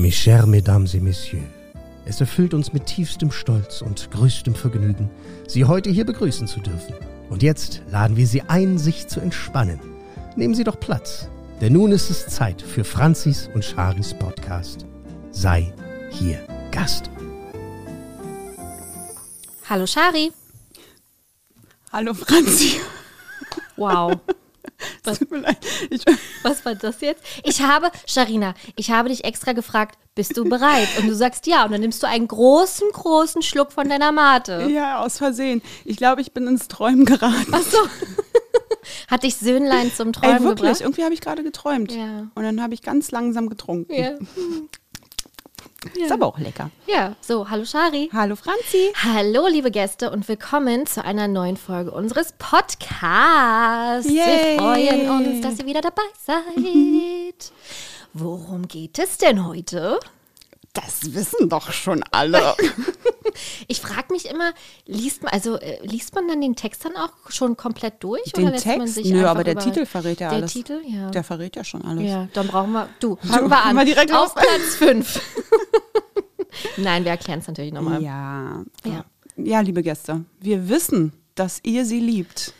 Mes chers Mesdames et Messieurs, es erfüllt uns mit tiefstem Stolz und größtem Vergnügen, Sie heute hier begrüßen zu dürfen. Und jetzt laden wir Sie ein, sich zu entspannen. Nehmen Sie doch Platz, denn nun ist es Zeit für Franzis und Charis Podcast. Sei hier Gast. Hallo Shari. Hallo Franzi. Wow. Was, Tut mir leid. Ich, was war das jetzt? Ich habe, Sharina, ich habe dich extra gefragt, bist du bereit? Und du sagst ja. Und dann nimmst du einen großen, großen Schluck von deiner Mate. ja, aus Versehen. Ich glaube, ich bin ins Träumen geraten. Ach so. Hat dich Söhnlein zum Träumen Ey, wirklich, gebracht? irgendwie habe ich gerade geträumt. Ja. Und dann habe ich ganz langsam getrunken. Ja. Ist aber auch lecker. ja, so, hallo Shari. Hallo Franzi. Hallo, liebe Gäste, und willkommen zu einer neuen Folge unseres Podcasts. Wir Yay. freuen uns, dass ihr wieder dabei seid. Worum geht es denn heute? Das wissen doch schon alle. Ich frage mich immer, liest man, also äh, liest man dann den Text dann auch schon komplett durch? Den oder lässt man Text? sich Nö, aber der Titel verrät ja der alles. Titel, ja. Der verrät ja schon alles. ja, dann brauchen wir, du, fangen wir an. mal direkt Auf los. Platz 5. Nein, wir erklären es natürlich nochmal. Ja. Ja. Ja, liebe Gäste, wir wissen, dass ihr sie liebt.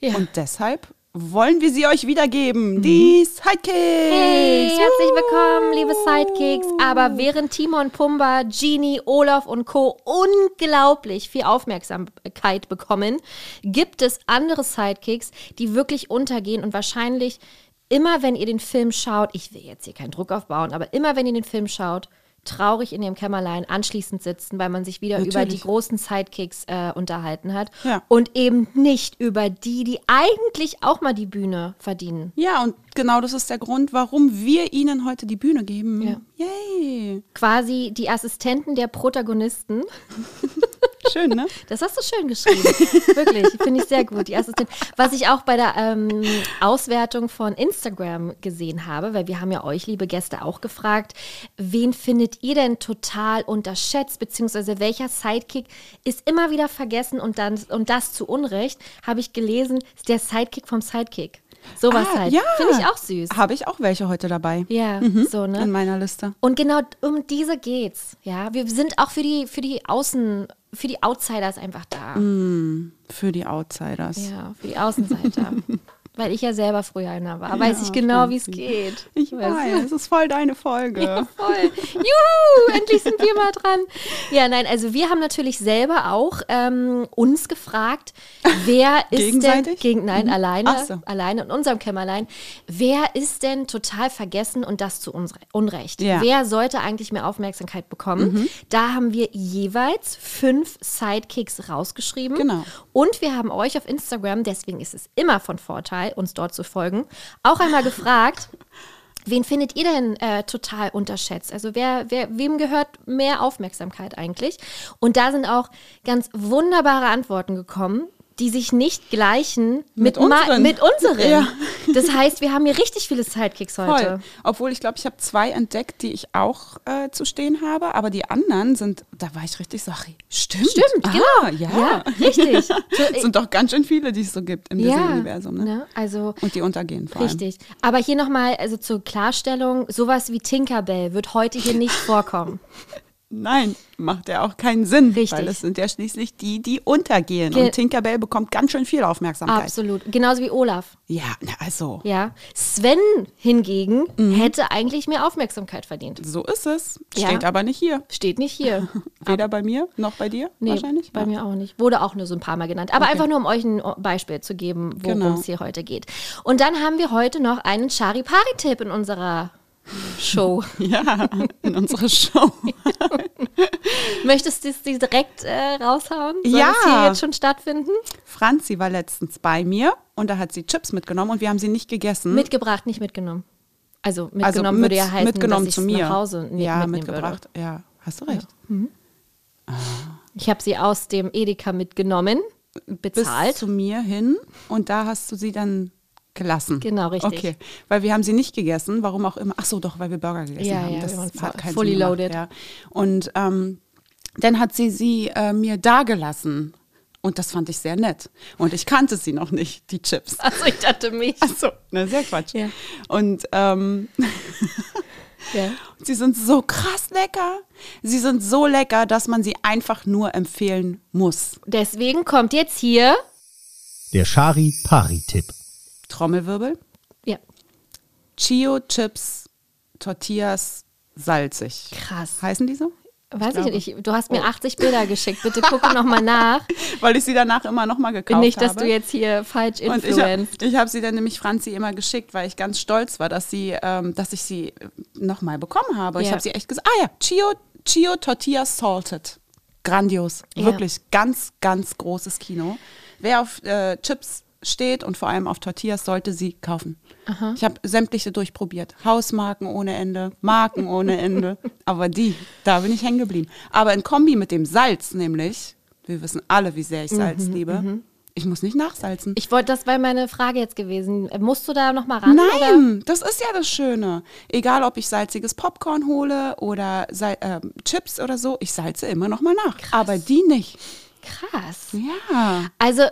Ja. Und deshalb wollen wir sie euch wiedergeben. Die Sidekicks. Mhm. Hey, herzlich willkommen, liebe Sidekicks. Aber während Timon, Pumba, Genie, Olaf und Co. unglaublich viel Aufmerksamkeit bekommen, gibt es andere Sidekicks, die wirklich untergehen und wahrscheinlich immer, wenn ihr den Film schaut, ich will jetzt hier keinen Druck aufbauen, aber immer, wenn ihr den Film schaut, traurig in ihrem Kämmerlein anschließend sitzen, weil man sich wieder über die Natürlich. großen Sidekicks äh, unterhalten hat Ja. und eben nicht über die, die eigentlich auch mal die Bühne verdienen. Ja, und genau das ist der Grund, warum wir Ihnen heute die Bühne geben. Ja. Yay. quasi die Assistenten der Protagonisten. Schön, ne? Das hast du schön geschrieben. Wirklich, finde ich sehr gut. Die Assistenten. Was ich auch bei der ähm, Auswertung von Instagram gesehen habe, weil wir haben ja euch, liebe Gäste, auch gefragt, wen findet ihr denn total unterschätzt, beziehungsweise welcher Sidekick ist immer wieder vergessen und, dann, und das zu Unrecht, habe ich gelesen, ist der Sidekick vom Sidekick. Sowas Ah, halt. ja. Finde ich auch süß. Habe ich auch welche heute dabei. Ja, so, ne? In meiner Liste. Und genau um diese geht's. Ja, wir sind auch für die, für die Außen, für die Outsiders einfach da. Für die Outsiders. Ja, für die Außenseiter. Weil ich ja selber früher einer war, weiß Ja, ich genau, wie es geht. Ich Weißt du? weiß, es ist voll deine Folge. Ja, voll. Juhu, endlich sind wir mal dran. Ja, nein, also wir haben natürlich selber auch ähm, uns gefragt, wer ist denn gegen nein alleine, Ach so. alleine in unserem Kämmerlein, wer ist denn total vergessen und das zu Unre- Unrecht? Ja. Mhm. Wer sollte eigentlich mehr Aufmerksamkeit bekommen? Da haben wir jeweils fünf Sidekicks rausgeschrieben. Genau. Und wir haben euch auf Instagram, deswegen ist es immer von Vorteil, uns dort zu folgen, auch einmal gefragt, wen findet ihr denn äh, total unterschätzt? Also wer, wer, wem gehört mehr Aufmerksamkeit eigentlich? Und da sind auch ganz wunderbare Antworten gekommen, die sich nicht gleichen mit, Mit unseren. mit unseren. Ja. Das heißt, wir haben hier richtig viele Sidekicks heute. Voll. Obwohl ich glaube, ich habe zwei entdeckt, die ich auch äh, zu stehen habe, aber die anderen sind, da war ich richtig so, ach, stimmt. Stimmt, ah, genau. Ja. Ja, richtig. So, Es sind doch ganz schön viele, die es so gibt im ja, Disney-Universum. Ne? ne? Also Und die untergehen vor allem. Richtig. Aber hier nochmal, also zur Klarstellung, sowas wie Tinkerbell wird heute hier nicht vorkommen. Nein, macht ja auch keinen Sinn, Richtig. weil es sind ja schließlich die, die untergehen. Ge- und Tinkerbell bekommt ganz schön viel Aufmerksamkeit. Absolut. Genauso wie Olaf. Ja, na also, Ja. Sven hingegen Mhm. hätte eigentlich mehr Aufmerksamkeit verdient. so ist es. Ja. Steht aber nicht hier. Steht nicht hier. Weder bei mir noch bei dir Nee, wahrscheinlich. bei Ja. mir auch nicht. Wurde auch nur so ein paar Mal genannt. Aber Okay. einfach nur, um euch ein Beispiel zu geben, worum Genau. es hier heute geht. Und dann haben wir heute noch einen Chari-Pari-Tipp in unserer Show. Ja, in unserer Show. Möchtest du es direkt äh, raushauen? Soll Ja. es hier jetzt schon stattfinden? Franzi war letztens bei mir und da hat sie Chips mitgenommen und wir haben sie nicht gegessen. Mitgebracht, nicht mitgenommen. Also mitgenommen also mit, würde ja heißen, mitgenommen dass zu mir. nach Hause ne- ja, mitgebracht. Ja, hast du recht. Würde. Ich habe sie aus dem Edeka mitgenommen, bezahlt. Bis zu mir hin und da hast du sie dann gelassen. Genau, richtig. Okay, weil wir haben sie nicht gegessen, warum auch immer. Ach so, doch, weil wir Burger gegessen Ja, haben. ja, das wir waren hat keinen fully Sinn gemacht, loaded. Ja. Und ähm, dann hat sie sie äh, mir dagelassen. Und das fand ich sehr nett. Und ich kannte sie noch nicht, die Chips. Also ich dachte mich. Ach so, na, sehr Quatsch. Ja. Und ähm, Ja. Sie sind so krass lecker. Sie sind so lecker, dass man sie einfach nur empfehlen muss. Deswegen kommt jetzt hier. Der Shari-Pari-Tipp. Trommelwirbel. Ja, Chio Chips, Tortillas, salzig. krass. Heißen die so? Weiß ich glaube. nicht. Du hast Oh. mir 80 Bilder geschickt. Bitte gucke nochmal nach. Weil ich sie danach immer nochmal gekauft Nicht, dass habe. du jetzt hier falsch Und ich habe influenzt. ich hab sie dann nämlich Franzi immer geschickt, weil ich ganz stolz war, dass, sie, ähm, dass ich sie nochmal bekommen habe. Ich Ja. habe sie echt gesagt, ah ja, Chio, Chio Tortilla Salted. Grandios. Ja. Wirklich ganz, ganz großes Kino. Wer auf äh, Chips steht und vor allem auf Tortillas, sollte sie kaufen. Ich habe sämtliche durchprobiert. Hausmarken ohne Ende, Marken ohne Ende. Aber die, da bin ich hängen geblieben. Aber in Kombi mit dem Salz nämlich, wir wissen alle, wie sehr ich Salz liebe, ich muss nicht nachsalzen. Ich wollte, das wäre meine Frage jetzt gewesen. Musst du da nochmal ran? Oder? Nein, das ist ja das Schöne. Egal, ob ich salziges Popcorn hole oder Sal äh, Chips oder so, ich salze immer noch mal nach. Aber die nicht. Krass. Ja. Also,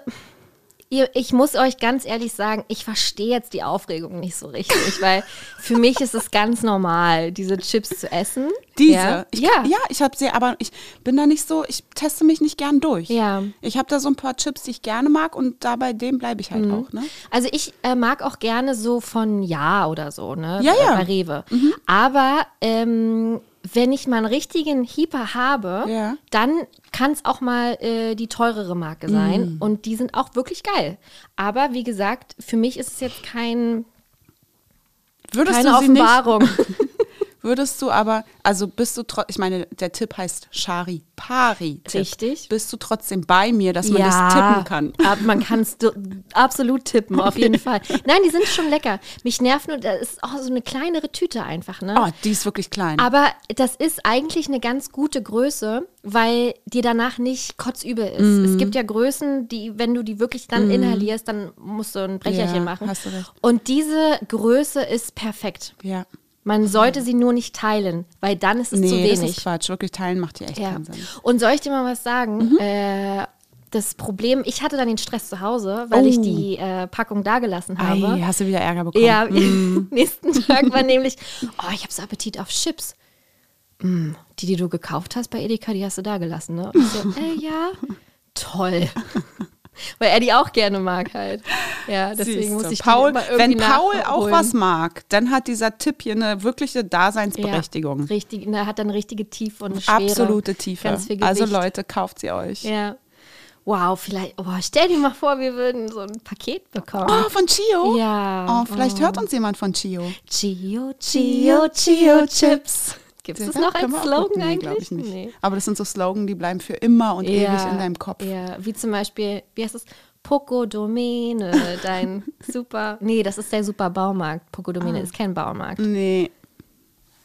ihr, ich muss euch ganz ehrlich sagen, ich verstehe jetzt die Aufregung nicht so richtig, weil für mich ist es ganz normal, diese Chips zu essen. Diese. Ja, Ich, ja. ja, ich habe sie, aber ich bin da nicht so, ich teste mich nicht gern durch. Ja. Ich habe da so ein paar Chips, die ich gerne mag und da bei dem bleibe ich halt Mhm. auch. Ne? Also ich äh, mag auch gerne so von Ja oder so, ne? Ja, ja. Bei Rewe. Aber ähm, wenn ich mal einen richtigen Hieper habe, Ja. dann kann es auch mal äh, die teurere Marke sein. Und die sind auch wirklich geil. Aber wie gesagt, für mich ist es jetzt kein, Würdest keine Offenbarung. würdest du aber, also bist du trotzdem, ich meine, der Tipp heißt Shari Pari. -Tipp. Richtig. Bist du trotzdem bei mir, dass man das tippen kann? ab- man kann es absolut tippen, auf jeden Fall. Nein, die sind schon lecker. Mich nervt nur, das ist auch so eine kleinere Tüte einfach, ne? Oh, die ist wirklich klein. Aber das ist eigentlich eine ganz gute Größe, weil dir danach nicht kotzübel ist. Mhm. Es gibt ja Größen, die, wenn du die wirklich dann inhalierst, dann musst du ein Brecherchen Ja, machen. hast du recht. Und diese Größe ist perfekt. ja. Man sollte sie nur nicht teilen, weil dann ist es Nee, zu das wenig. ist Quatsch. Wirklich teilen macht hier echt Ja. keinen Sinn. Und soll ich dir mal was sagen? Mhm. Äh, das Problem, ich hatte dann den Stress zu Hause, weil ich Oh. die äh, Packung dagelassen habe. Ei, hast du wieder Ärger bekommen? Ja, Mhm. nächsten Tag war nämlich, oh, ich habe so Appetit auf Chips. Mm, die, die du gekauft hast bei Edeka, die hast du da gelassen, ne? Und ich so, äh, ja, toll. Weil er die auch gerne mag halt. Ja, deswegen Siehste, muss ich Paul, wenn Paul auch was mag, dann hat dieser Tipp hier eine wirkliche Daseinsberechtigung. Ja, richtig, er hat dann richtige Tiefe und eine Schwere. Absolute Tiefe. Also. Leute, kauft sie euch. Ja. Wow, vielleicht, oh, stell dir mal vor, wir würden so ein Paket bekommen. Oh, von Chio? Ja. Oh, vielleicht hört uns jemand von Chio. Chio, Chio, Chio Chips. Gibt es das Ja, noch als wir auch Slogan. Nee, eigentlich? glaube ich nicht. Nee. Aber das sind so Slogan, die bleiben für immer und ewig in deinem Kopf. Ja, wie zum Beispiel, wie heißt es? Pokodomene, dein super. Nee, das ist der super Baumarkt. Pokodomene ist kein Baumarkt. Nee,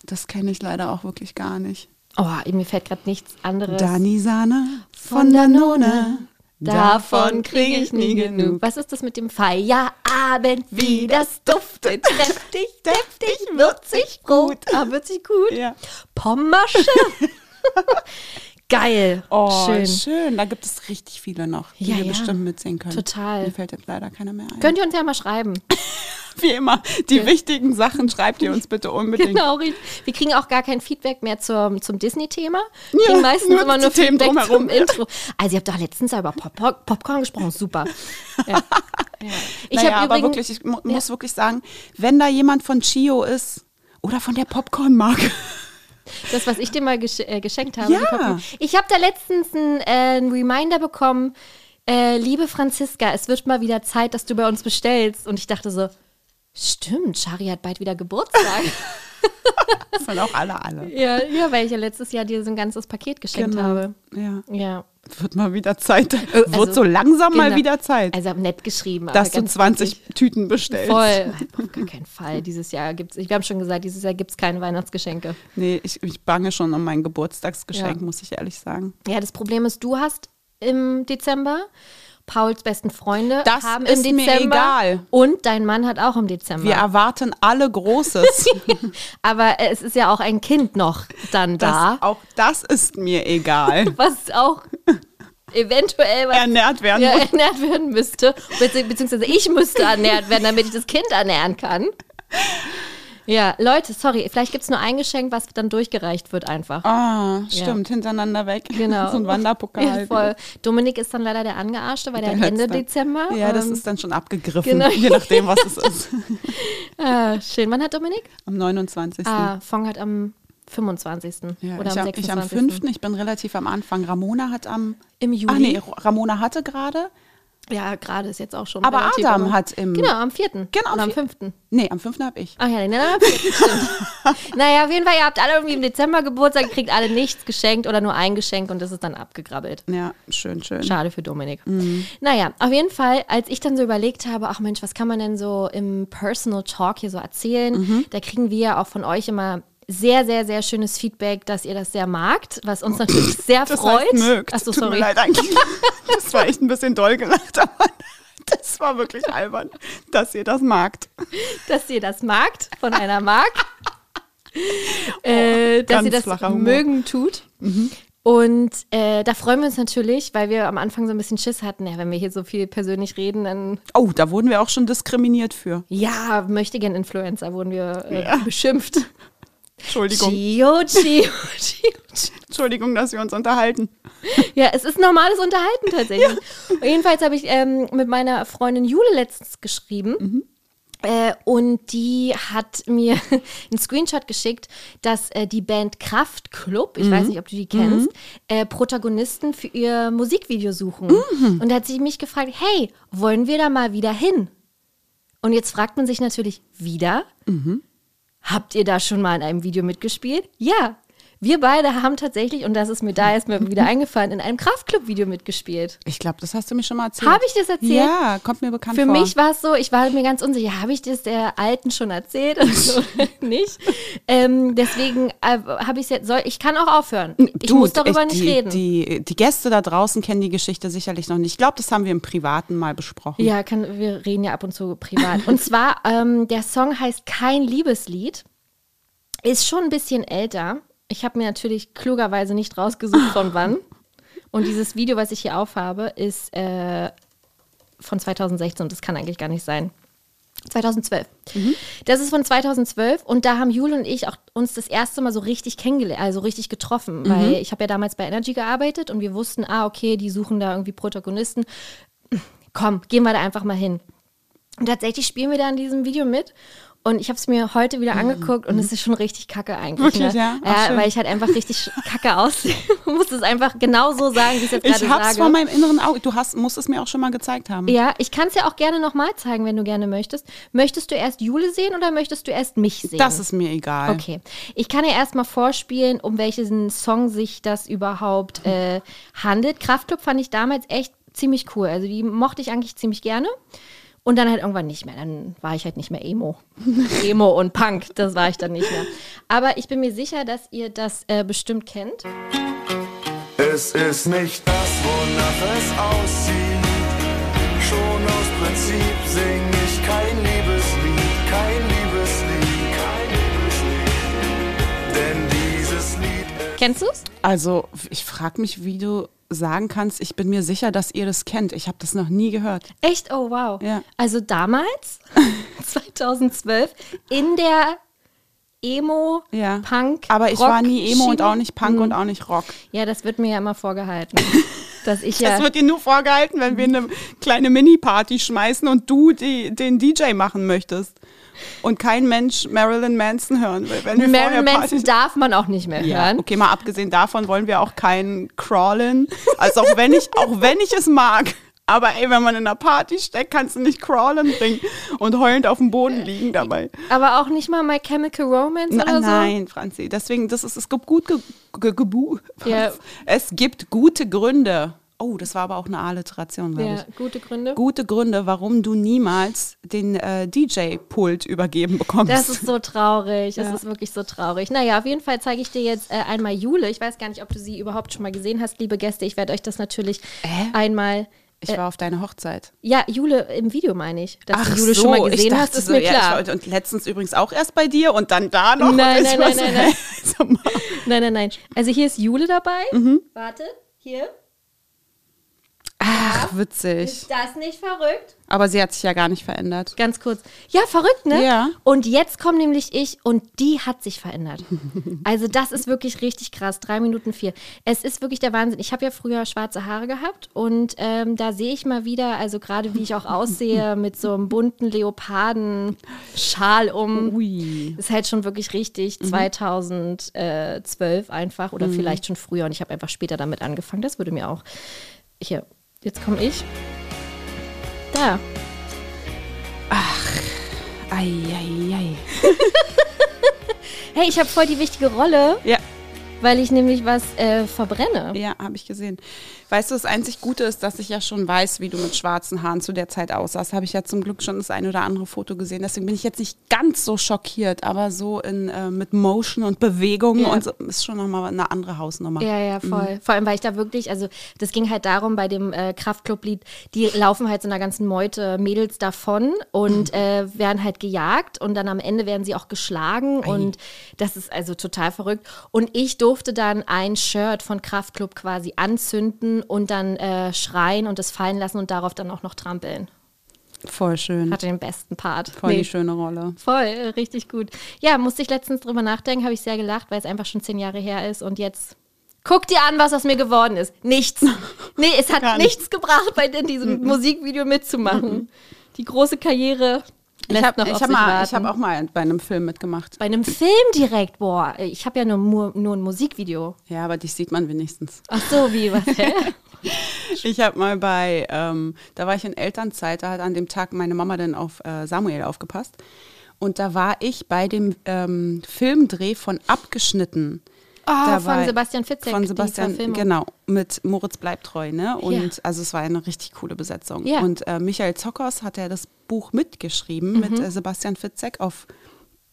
das kenne ich leider auch wirklich gar nicht. Oh, mir fällt gerade nichts anderes. Dani-Sahne von Danone. Davon kriege ich nie genug. Was ist das mit dem Feierabend, wie das duftet? Kräftig, deftig, würzig, gut. Ah, würzig gut. Ja. Pommasche. Geil. Oh, Schön. schön. Da gibt es richtig viele noch, die Ja, wir ja. bestimmt mitsehen können. Total. Mir fällt jetzt leider keiner mehr ein. Könnt ihr uns ja mal schreiben. Wie immer, die wichtigen Sachen schreibt ihr uns bitte unbedingt. Genau, wir kriegen auch gar kein Feedback mehr zum, zum Disney-Thema. Wir Ja, kriegen meistens nur immer nur Themen Feedback drumherum. zum Intro. Also ihr habt doch letztens ja über Pop Pop Popcorn gesprochen, super. Ja. Ja. Ich naja, aber übrigens, wirklich, ich mu muss wirklich sagen, wenn da jemand von Chio ist oder von der Popcorn-Marke, das, was ich dir mal gesch äh, geschenkt habe. Ja. Ich habe da letztens einen äh, Reminder bekommen, äh, liebe Franziska, es wird mal wieder Zeit, dass du bei uns bestellst. Und ich dachte so, stimmt, Shari hat bald wieder Geburtstag. das sind auch alle alle. ja, ja, weil ich ja letztes Jahr dir so ein ganzes Paket geschenkt habe. Ja. Ja. Wird mal wieder Zeit. also, Wird so langsam mal genau. wieder Zeit, Also nett geschrieben. aber dass du ganz 20 Tüten bestellst. Voll. Auf gar keinen Fall. Dieses Jahr gibt es, wir haben schon gesagt, dieses Jahr gibt es keine Weihnachtsgeschenke. Nee, ich, ich bange schon um mein Geburtstagsgeschenk, Ja. muss ich ehrlich sagen. Ja, das Problem ist, du hast im Dezember, Pauls besten Freunde Das haben ist im mir Dezember egal. und dein Mann hat auch im Dezember. Wir erwarten alle Großes. Aber es ist ja auch ein Kind noch dann da, Das, auch das ist mir egal. was auch eventuell was Ernährt werden ja, ernährt werden müsste. Bezieh- Beziehungsweise ich müsste ernährt werden, damit ich das Kind ernähren kann. Ja, Leute, sorry, vielleicht gibt es nur ein Geschenk, was dann durchgereicht wird einfach. Ah, stimmt, hintereinander weg. Genau. so ein Wanderpokal. Ja, voll. Dominik ist dann leider der Angearschte, weil der, Der Ende. Dezember. Ja, das Ähm, ist dann schon abgegriffen, genau. je nachdem, was es ist. ah, schön. Wann hat Dominik? Am 29. Ah, Fong hat am 25. Ja, oder ich, am am, ich 26. am 5. Ich bin relativ am Anfang. Ramona hat am. Im Juli. Ach nee, Ramona hatte gerade. Ja, gerade ist jetzt auch schon. Aber Adam hat im. Genau, am 4. Genau, Oder am am vier- 5. Nee, am 5. habe ich. Ach ja, nee, nein, am 4. stimmt. naja, auf jeden Fall, ihr habt alle irgendwie im Dezember Geburtstag, kriegt alle nichts geschenkt oder nur ein Geschenk und das ist dann abgegrabbelt. Ja, schön, schön. Schade für Dominik. Mhm. Naja, auf jeden Fall, als ich dann so überlegt habe, ach Mensch, was kann man denn so im Personal Talk hier so erzählen, Mhm. da kriegen wir ja auch von euch immer sehr, sehr, sehr schönes Feedback, dass ihr das sehr magt, was uns natürlich sehr Das freut. heißt, mögt. Ach so, Tut sorry. mir leid, eigentlich. Das war echt ein bisschen doll gelacht, aber das war wirklich albern, dass ihr das magt. dass ihr das magt, von einer mag. äh, dass ihr das mögen tut. Und äh, da freuen wir uns natürlich, weil wir am Anfang so ein bisschen Schiss hatten. Ja, wenn wir hier so viel persönlich reden, dann Oh, da wurden wir auch schon diskriminiert für. ja, möchte gern Influencer wurden wir äh, Ja. beschimpft. Entschuldigung. Gio, Gio, Gio. Entschuldigung, dass wir uns unterhalten. Ja, es ist normales Unterhalten tatsächlich. Jedenfalls habe ich ähm, mit meiner Freundin Jule letztens geschrieben. Äh, und die hat mir einen Screenshot geschickt, dass äh, die Band Kraftklub, ich weiß nicht, ob du die kennst, äh, Protagonisten für ihr Musikvideo suchen. Und da hat sie mich gefragt, hey, wollen wir da mal wieder hin? Und jetzt fragt man sich natürlich wieder, habt ihr da schon mal in einem Video mitgespielt? Ja. Wir beide haben tatsächlich, und das ist mir da erst mal wieder eingefallen, in einem Kraftclub-Video mitgespielt. Ich glaube, das hast du mir schon mal erzählt. Habe ich das erzählt? Ja, kommt mir bekannt Für vor. mich war es so, ich war mir ganz unsicher, habe ich das der Alten schon erzählt oder so, nicht? Ähm, deswegen äh, habe ich es jetzt, soll, ich kann auch aufhören. Ich Du, muss darüber ich- nicht die, reden. Die, die Gäste da draußen kennen die Geschichte sicherlich noch nicht. Ich glaube, das haben wir im Privaten mal besprochen. Ja, kann, wir reden ja ab und zu privat. Und zwar, ähm, der Song heißt Kein Liebeslied, ist schon ein bisschen älter. Ich habe mir natürlich klugerweise nicht rausgesucht, von wann. Und dieses Video, was ich hier aufhabe, ist äh, von 2016 und das kann eigentlich gar nicht sein. 2012. Das ist von 2012 und da haben Jule und ich auch uns das erste Mal so richtig kennengelernt, also richtig getroffen, weil ich habe ja damals bei Energy gearbeitet und wir wussten, ah, okay, die suchen da irgendwie Protagonisten. Komm, gehen wir da einfach mal hin. Und tatsächlich spielen wir da in diesem Video mit. Und ich habe es mir heute wieder angeguckt und es ist schon richtig kacke eigentlich. Wirklich, ne? ja? Ach, ja weil ich halt einfach richtig kacke aussehe. Ich muss es einfach genau so sagen, wie ich es jetzt gerade Ich hab's sage. vor meinem inneren Auge. Du hast, musst es mir auch schon mal gezeigt haben. Ja, ich kann es ja auch gerne nochmal zeigen, wenn du gerne möchtest. Möchtest du erst Jule sehen oder möchtest du erst mich sehen? Das ist mir egal. Okay. Ich kann ja erstmal vorspielen, um welchen Song sich das überhaupt äh, handelt. Kraftclub fand ich damals echt ziemlich cool. Also die mochte ich eigentlich ziemlich gerne. Und dann halt irgendwann nicht mehr. Dann war ich halt nicht mehr Emo. Emo und Punk, das war ich dann nicht mehr. Aber ich bin mir sicher, dass ihr das äh, bestimmt kennt. Es ist nicht das, wonach es aussieht. Schon aus Prinzip sing ich kein Liebeslied, kein Liebeslied, kein Liebeslied. Denn dieses Lied ist Kennst du's? Also, ich frage mich, wie du sagen kannst, ich bin mir sicher, dass ihr das kennt. Ich habe das noch nie gehört. Echt? Oh, wow. Ja. Also damals, 2012, in der Emo, Ja. Punk, Aber ich Rock war nie Emo und Schiene. auch nicht Punk und auch nicht Rock. Ja, das wird mir ja immer vorgehalten. dass ich ja. Das wird dir nur vorgehalten, wenn wir eine kleine Mini-Party schmeißen und du die, den DJ machen möchtest. Und kein Mensch Marilyn Manson hören will. Wenn Marilyn Manson darf man auch nicht mehr ja, hören. okay, mal abgesehen davon wollen wir auch keinen Crawlen. Also auch wenn ich, auch wenn ich es mag. Aber ey, wenn man in einer Party steckt, kannst du nicht crawlen bringen und heulend auf dem Boden liegen dabei. Aber auch nicht mal My Chemical Romance Na, oder so. nein, Franzi. Deswegen, das ist, es gibt gut ge, ge, gebu, Ja. Es gibt gute Gründe. Oh, das war aber auch eine Alliteration, glaube Ja, ich. gute Gründe. Gute Gründe, warum du niemals den äh, DJ-Pult übergeben bekommst. Das ist so traurig. Das Ja. ist wirklich so traurig. Naja, auf jeden Fall zeige ich dir jetzt äh, einmal Jule. Ich weiß gar nicht, ob du sie überhaupt schon mal gesehen hast, liebe Gäste. Ich werde euch das natürlich Äh? einmal. ich war auf deiner Hochzeit. Ja, Jule im Video meine ich. Dass du Jule schon mal ich gesehen hast, ist so, mir ja, klar. Ich, war- und letztens übrigens auch erst bei dir und dann da noch. Nein, nein, nein, war so, nein, nein. Nein, nein, nein. Also hier ist Jule dabei. Mhm. Warte, hier. Ach, witzig. Ist das nicht verrückt? Aber sie hat sich ja gar nicht verändert. Ganz kurz. Ja, verrückt, ne? Ja. Und jetzt komme nämlich ich und die hat sich verändert. Also das ist wirklich richtig krass. Drei Minuten vier. Es ist wirklich der Wahnsinn. Ich habe ja früher schwarze Haare gehabt und ähm, da sehe ich mal wieder, also gerade wie ich auch aussehe, mit so einem bunten Leopardenschal um. Ui. Ist halt schon wirklich richtig 2012 einfach oder vielleicht schon früher und ich habe einfach später damit angefangen. Das würde mir auch. Hier, jetzt komme ich. Da. Eieiei. Hey, ich habe voll die wichtige Rolle, Ja, weil ich nämlich was äh, verbrenne. ja, habe ich gesehen. Weißt du, das einzig Gute ist, dass ich ja schon weiß, wie du mit schwarzen Haaren zu der Zeit aussahst. Habe ich ja zum Glück schon das ein oder andere Foto gesehen. Deswegen bin ich jetzt nicht ganz so schockiert, aber so in, äh, mit Motion und Bewegung Ja. und so, ist schon nochmal eine andere Hausnummer. Ja, ja, voll. Vor allem, weil ich da wirklich, also das ging halt darum bei dem äh, Kraftclub-Lied, die laufen halt so einer ganzen Meute Mädels davon und äh, werden halt gejagt und dann am Ende werden sie auch geschlagen und das ist also total verrückt. Und ich durfte dann ein Shirt von Kraftclub quasi anzünden und dann äh, schreien und es fallen lassen und darauf dann auch noch trampeln. Voll schön. Hatte den besten Part. Voll Nee, die schöne Rolle. Voll, richtig gut. Ja, musste ich letztens drüber nachdenken, habe ich sehr gelacht, weil es einfach schon zehn Jahre her ist und jetzt guck dir an, was aus mir geworden ist. Nichts. Nee, es hat nichts gebracht, bei in diesem Musikvideo mitzumachen. Die große Karriere lässt habe ich auf hab mal, ich hab auch mal bei einem Film mitgemacht. bei einem Film direkt, boah, ich habe ja nur, nur, nur ein Musikvideo. Ja, aber dich sieht man wenigstens. Ach so, wie, was, hä? Ich habe mal bei, ähm, da war ich in Elternzeit, da hat an dem Tag meine Mama dann auf äh, Samuel aufgepasst. Und da war ich bei dem ähm, Filmdreh von Abgeschnitten. Oh, Da von Sebastian Fitzek, Von Sebastian, genau, mit Moritz bleibt treu, ne? Und Ja. also es war eine richtig coole Besetzung. Ja. Und äh, Michael Zockers hat ja das Buch mitgeschrieben Mhm. mit äh, Sebastian Fitzek. Auf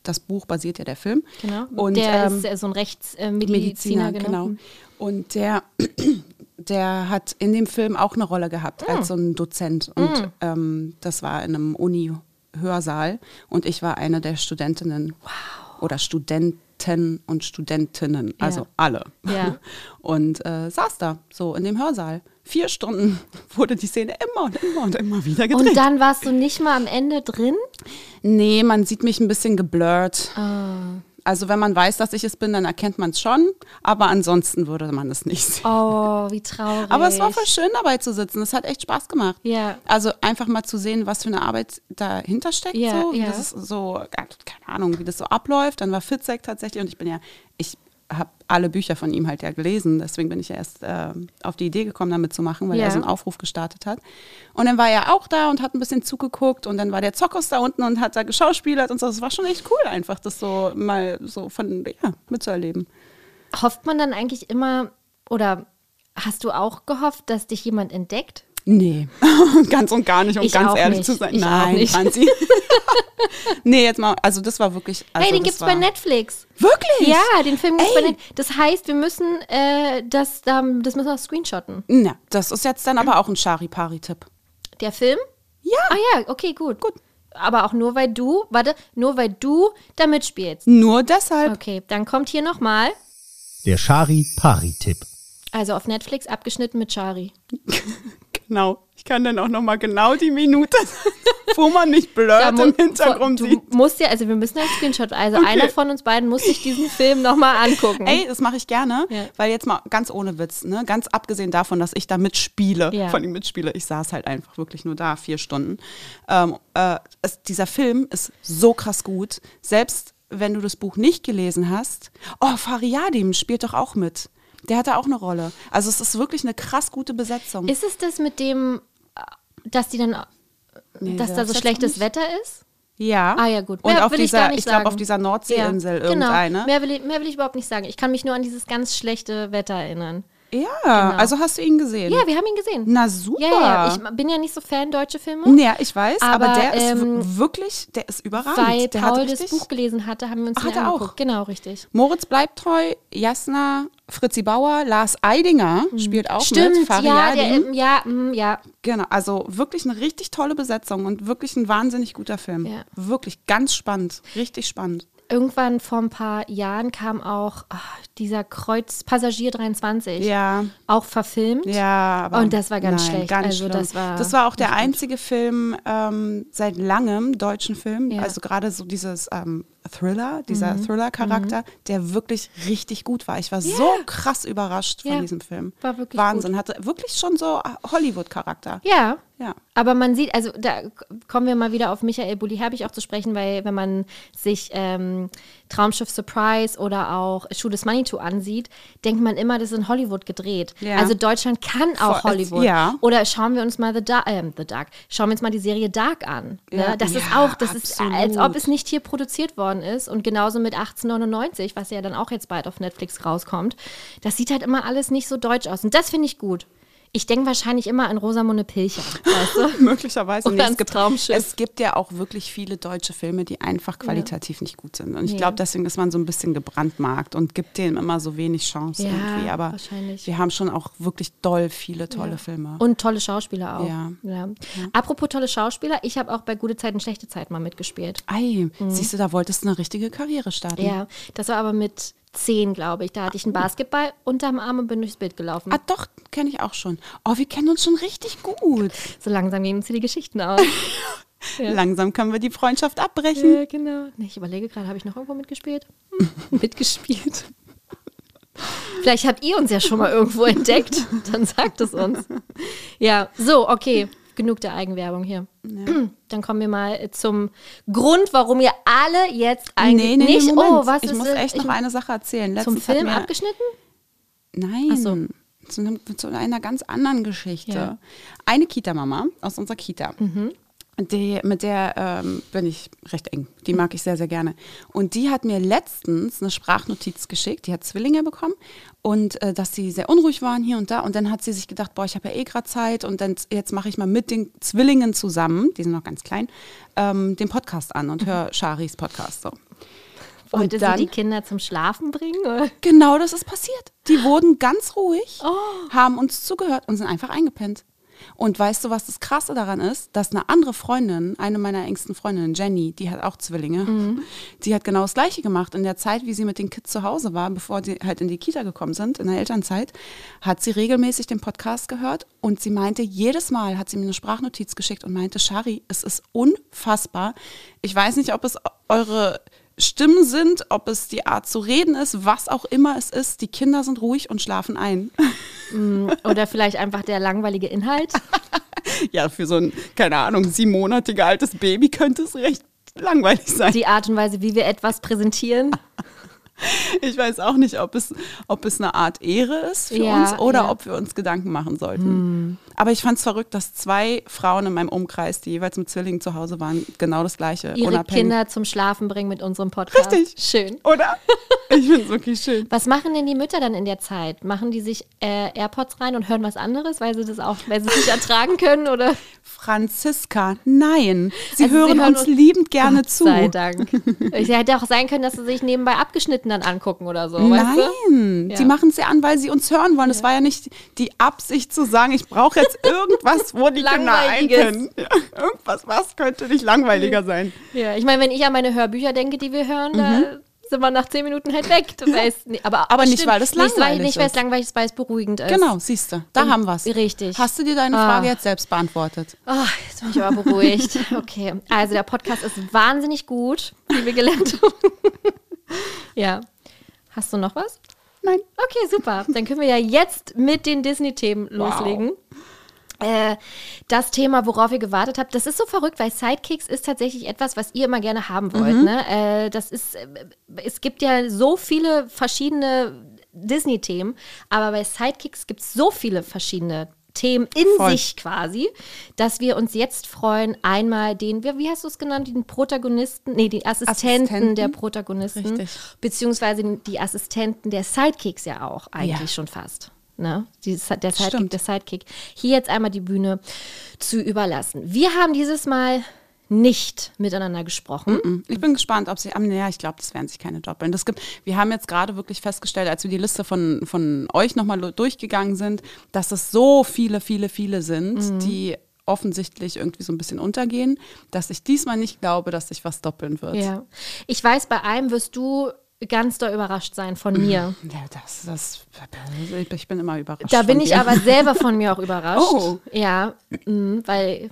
das Buch basiert ja der Film. Genau. Und, der ähm, ist äh, so ein Rechtsmediziner, Mediziner, genau. genau. Und der, der hat in dem Film auch eine Rolle gehabt Ah. als so ein Dozent. Und ähm, das war in einem Uni-Hörsaal. Und ich war eine der Studentinnen. Oder Studenten und Studentinnen. Also alle. Ja. Und äh, saß da so in dem Hörsaal. Vier Stunden wurde die Szene immer und immer und immer wieder gedreht. Und dann warst du nicht mal am Ende drin? Nee, man sieht mich ein bisschen geblurrt. Ah. Also wenn man weiß, dass ich es bin, dann erkennt man es schon, aber ansonsten würde man es nicht sehen. Oh, wie traurig. Aber es war voll schön dabei zu sitzen. Es hat echt Spaß gemacht. Ja. Also einfach mal zu sehen, was für eine Arbeit dahinter steckt. Ja, so, wie ja. das ist so, keine Ahnung, wie das so abläuft. Dann war Fitzek tatsächlich und ich bin ja, ich habe alle Bücher von ihm halt ja gelesen. Deswegen bin ich ja erst äh, auf die Idee gekommen, damit zu machen, weil Ja. er so einen Aufruf gestartet hat. Und dann war er auch da und hat ein bisschen zugeguckt und dann war der Zockers da unten und hat da geschauspielert und so. Das war schon echt cool, einfach das so mal so von, ja, mitzuerleben. Hofft man dann eigentlich immer, oder hast du auch gehofft, dass dich jemand entdeckt? Nee, ganz und gar nicht, um Ich ganz auch ehrlich nicht. zu sein. Ich auch Nein, nicht. Franzi. nee, jetzt mal, also das war wirklich. Also hey, den gibt's war, bei Netflix. Wirklich? Ja, den Film gibt's bei Ey. Netflix. Das heißt, wir müssen äh, das, ähm, das müssen wir screenshotten. Na, das ist jetzt dann aber auch ein Chari-Pari-Tipp. Der Film? Ja. Ah ja, okay, gut. Gut. Aber auch nur, weil du, warte, nur weil du da mitspielst. Nur deshalb. Okay, dann kommt hier nochmal, Der Shari-Pari-Tipp. also auf Netflix abgeschnitten mit Shari. Genau. Ich kann dann auch nochmal genau die Minute, wo man nicht blurrt mu- im Hintergrund du sieht. musst ja, also wir müssen einen Screenshot, also Okay. einer von uns beiden muss sich diesen Film nochmal angucken. Ey, das mache ich gerne, Ja. weil jetzt mal ganz ohne Witz, ne? ganz abgesehen davon, dass ich da mitspiele, Ja. von ihm mitspiele, ich saß halt einfach wirklich nur da, vier Stunden. Ähm, äh, es, dieser Film ist so krass gut, selbst wenn du das Buch nicht gelesen hast. Oh, Fariadim spielt doch auch mit. Der hat da auch eine Rolle. Also es ist wirklich eine krass gute Besetzung. Ist es das mit dem, dass die dann, Nee, dass da so schlechtes nicht. Wetter ist? ja. Ah ja, gut. Und Mehr auf will ich gar dieser, nicht ich glaube, auf dieser Nordseeinsel Ja, genau. irgendeine. Mehr will, ich, mehr will ich überhaupt nicht sagen. Ich kann mich nur an dieses ganz schlechte Wetter erinnern. Ja, also hast du ihn gesehen? Ja, wir haben ihn gesehen. Na super. Ja, ja, ja. Ich bin ja nicht so Fan deutsche Filme. Ja, ich weiß, aber, Aber, der ist ähm, w- wirklich, der ist überragend. Weil der Paul das Buch gelesen hatte, haben wir uns Ach, hat er auch? Genau, richtig. Moritz bleibt treu, Jasna, Fritzi Bauer, Lars Eidinger spielt auch Mhm. Stimmt, mit. ja, Fariadim. der, ja, mm, ja. Genau, also wirklich eine richtig tolle Besetzung und wirklich ein wahnsinnig guter Film. Ja. Wirklich ganz spannend, richtig spannend. Irgendwann vor ein paar Jahren kam auch ach, dieser Kreuz Passagier 23. Ja. Auch verfilmt. Ja, aber Und das war ganz nein, schlecht. Ganz Also schlimm. das war das war auch der einzige Film ähm, seit langem, deutschen Film, Ja. also gerade so dieses ähm, Thriller, Mhm. dieser Thriller-Charakter, der wirklich richtig gut war. Ich war so krass überrascht von diesem Film. War wirklich Wahnsinn, hatte wirklich schon so Hollywood-Charakter. Ja. Ja. Aber man sieht, also da kommen wir mal wieder auf Michael Bulli-Herbig auch zu sprechen, weil wenn man sich ähm, Traumschiff Surprise oder auch Shoot is Money to ansieht, denkt man immer, das ist in Hollywood gedreht. Ja. Also Deutschland kann auch Voll- Hollywood. ja. Oder schauen wir uns mal The, Dark, ähm, The Dark, schauen wir uns mal die Serie Dark an. Ne? Das ist auch, das ist, absolut. als ob es nicht hier produziert worden ist. Und genauso mit 1899, was ja dann auch jetzt bald auf Netflix rauskommt. Das sieht halt immer alles nicht so deutsch aus. Und das finde ich gut. Ich denke wahrscheinlich immer an Rosamunde Pilcher, weißt du? Möglicherweise. Oder Nee, es, gibt, Traumschiff. es gibt ja auch wirklich viele deutsche Filme, die einfach qualitativ nicht gut sind. Und ich Nee. glaube, deswegen ist man so ein bisschen gebrandmarkt und gibt denen immer so wenig Chance Ja, irgendwie. Aber wahrscheinlich. wir haben schon auch wirklich doll viele tolle Filme. Und tolle Schauspieler auch. Ja. Apropos tolle Schauspieler, ich habe auch bei Gute Zeiten, schlechte Zeit mal mitgespielt. Ei, siehst du, da wolltest du eine richtige Karriere starten. Mhm. Ja, das war aber mit zehn, glaube ich. Da hatte ich einen Basketball unterm Arm und bin durchs Bild gelaufen. Ah, doch, kenne ich auch schon. Oh, wir kennen uns schon richtig gut. So langsam gehen uns hier die Geschichten aus. Ja. Langsam können wir die Freundschaft abbrechen. ja, genau. Nee, ich überlege gerade, habe ich noch irgendwo mitgespielt? mitgespielt. Vielleicht habt ihr uns ja schon mal irgendwo entdeckt. Dann sagt es uns. Ja, so, okay. Genug der Eigenwerbung hier. Dann kommen wir mal zum Grund, warum ihr alle jetzt eigentlich Nee, nee, nicht. nee, Moment. oh, was ich ist muss es? echt noch Ich- eine Sache erzählen. zum Letztens hat Film abgeschnitten? Nein, so. zu, einem, zu einer ganz anderen Geschichte. Ja. Eine Kita-Mama aus unserer Kita. Mhm. Die, mit der ähm, bin ich recht eng. Die mag ich sehr, sehr gerne. Und die hat mir letztens eine Sprachnotiz geschickt. Die hat Zwillinge bekommen und äh, dass sie sehr unruhig waren hier und da. Und dann hat sie sich gedacht, boah, ich habe ja eh gerade Zeit und dann jetzt mache ich mal mit den Zwillingen zusammen, die sind noch ganz klein, ähm, den Podcast an und höre Sharis Podcast. So. Wollte Und dann- sie die Kinder zum Schlafen bringen? Oder? Genau das ist passiert. Die wurden ganz ruhig, Oh. haben uns zugehört und sind einfach eingepennt. Und weißt du, was das Krasse daran ist? Dass eine andere Freundin, eine meiner engsten Freundinnen, Jenny, die hat auch Zwillinge, Mhm. die hat genau das Gleiche gemacht. In der Zeit, wie sie mit den Kids zu Hause war, bevor die halt in die Kita gekommen sind, in der Elternzeit, hat sie regelmäßig den Podcast gehört und sie meinte, jedes Mal hat sie mir eine Sprachnotiz geschickt und meinte, Shari, es ist unfassbar. Ich weiß nicht, ob es eure Stimmen sind, ob es die Art zu reden ist, was auch immer es ist. Die Kinder sind ruhig und schlafen ein. Oder vielleicht einfach der langweilige Inhalt? Ja, für so ein, keine Ahnung, siebenmonatiger altes Baby könnte es recht langweilig sein. Die Art und Weise, wie wir etwas präsentieren? Ich weiß auch nicht, ob es, ob es eine Art Ehre ist für Ja, uns oder ja. Hm. ob wir uns Gedanken machen sollten. Aber ich fand es verrückt, dass zwei Frauen in meinem Umkreis, die jeweils mit Zwillingen zu Hause waren, genau das Gleiche. Ihre unabhängig. Kinder zum Schlafen bringen mit unserem Podcast. Richtig. Schön. Oder? Ich finde es wirklich schön. Was machen denn die Mütter dann in der Zeit? Machen die sich äh, AirPods rein und hören was anderes, weil sie das auch, weil sie es nicht ertragen können? Oder Franziska, nein. Sie Also sie hören hören uns uns- liebend gerne Gott zu. sei Dank. Es hätte auch sein können, dass sie sich nebenbei abgeschnitten dann angucken oder so. Weißt du? Nein, Ja. die machen es ja an, weil sie uns hören wollen. Es war ja nicht die Absicht zu sagen, ich brauche jetzt irgendwas, wo die Kinder einpennen. Ja, irgendwas, was könnte nicht langweiliger sein? Ja, ich meine, wenn ich an meine Hörbücher denke, die wir hören, da sind wir nach zehn Minuten halt weg. Das heißt, nee, aber, Mhm. Aber nicht, weil nicht, weil, langweilig nicht, weil es ist. langweilig ist, weil es beruhigend ist. Genau, siehst du, da Und- haben wir es. richtig. Hast du dir deine Ah. Frage jetzt selbst beantwortet? Oh, jetzt bin ich aber beruhigt. Okay, also der Podcast ist wahnsinnig gut, wie wir gelernt haben. ja. Hast du noch was? Nein. Okay, super. Dann können wir ja jetzt mit den Disney-Themen loslegen. Äh, das Thema, worauf ihr gewartet habt, das ist so verrückt, weil Sidekicks ist tatsächlich etwas, was ihr immer gerne haben wollt. Mhm. Ne? Äh, das ist, äh, es gibt ja so viele verschiedene Disney-Themen, aber bei Sidekicks gibt es so viele verschiedene Themen in Voll. sich quasi, dass wir uns jetzt freuen, einmal den, wie, hast du es genannt, den Protagonisten, nee, die Assistenten, Assistenten. der Protagonisten, Richtig. beziehungsweise die Assistenten der Sidekicks ja auch eigentlich Ja. schon fast. Ne? Die, der Sidekick, Stimmt. der Sidekick. Hier jetzt einmal die Bühne zu überlassen. Wir haben dieses Mal nicht miteinander gesprochen. Ich bin gespannt, ob sie, ah, naja, ich glaube, das werden sich keine doppeln. Das gibt, wir haben jetzt gerade wirklich festgestellt, als wir die Liste von, von euch nochmal durchgegangen sind, dass es so viele, viele, viele sind, Mhm. die offensichtlich irgendwie so ein bisschen untergehen, dass ich diesmal nicht glaube, dass sich was doppeln wird. Ja. Ich weiß, bei einem wirst du ganz doll überrascht sein von mir. Ja, das, das, ich bin immer überrascht. Da bin ich aber selber von mir auch überrascht. Oh. Ja, mhm, weil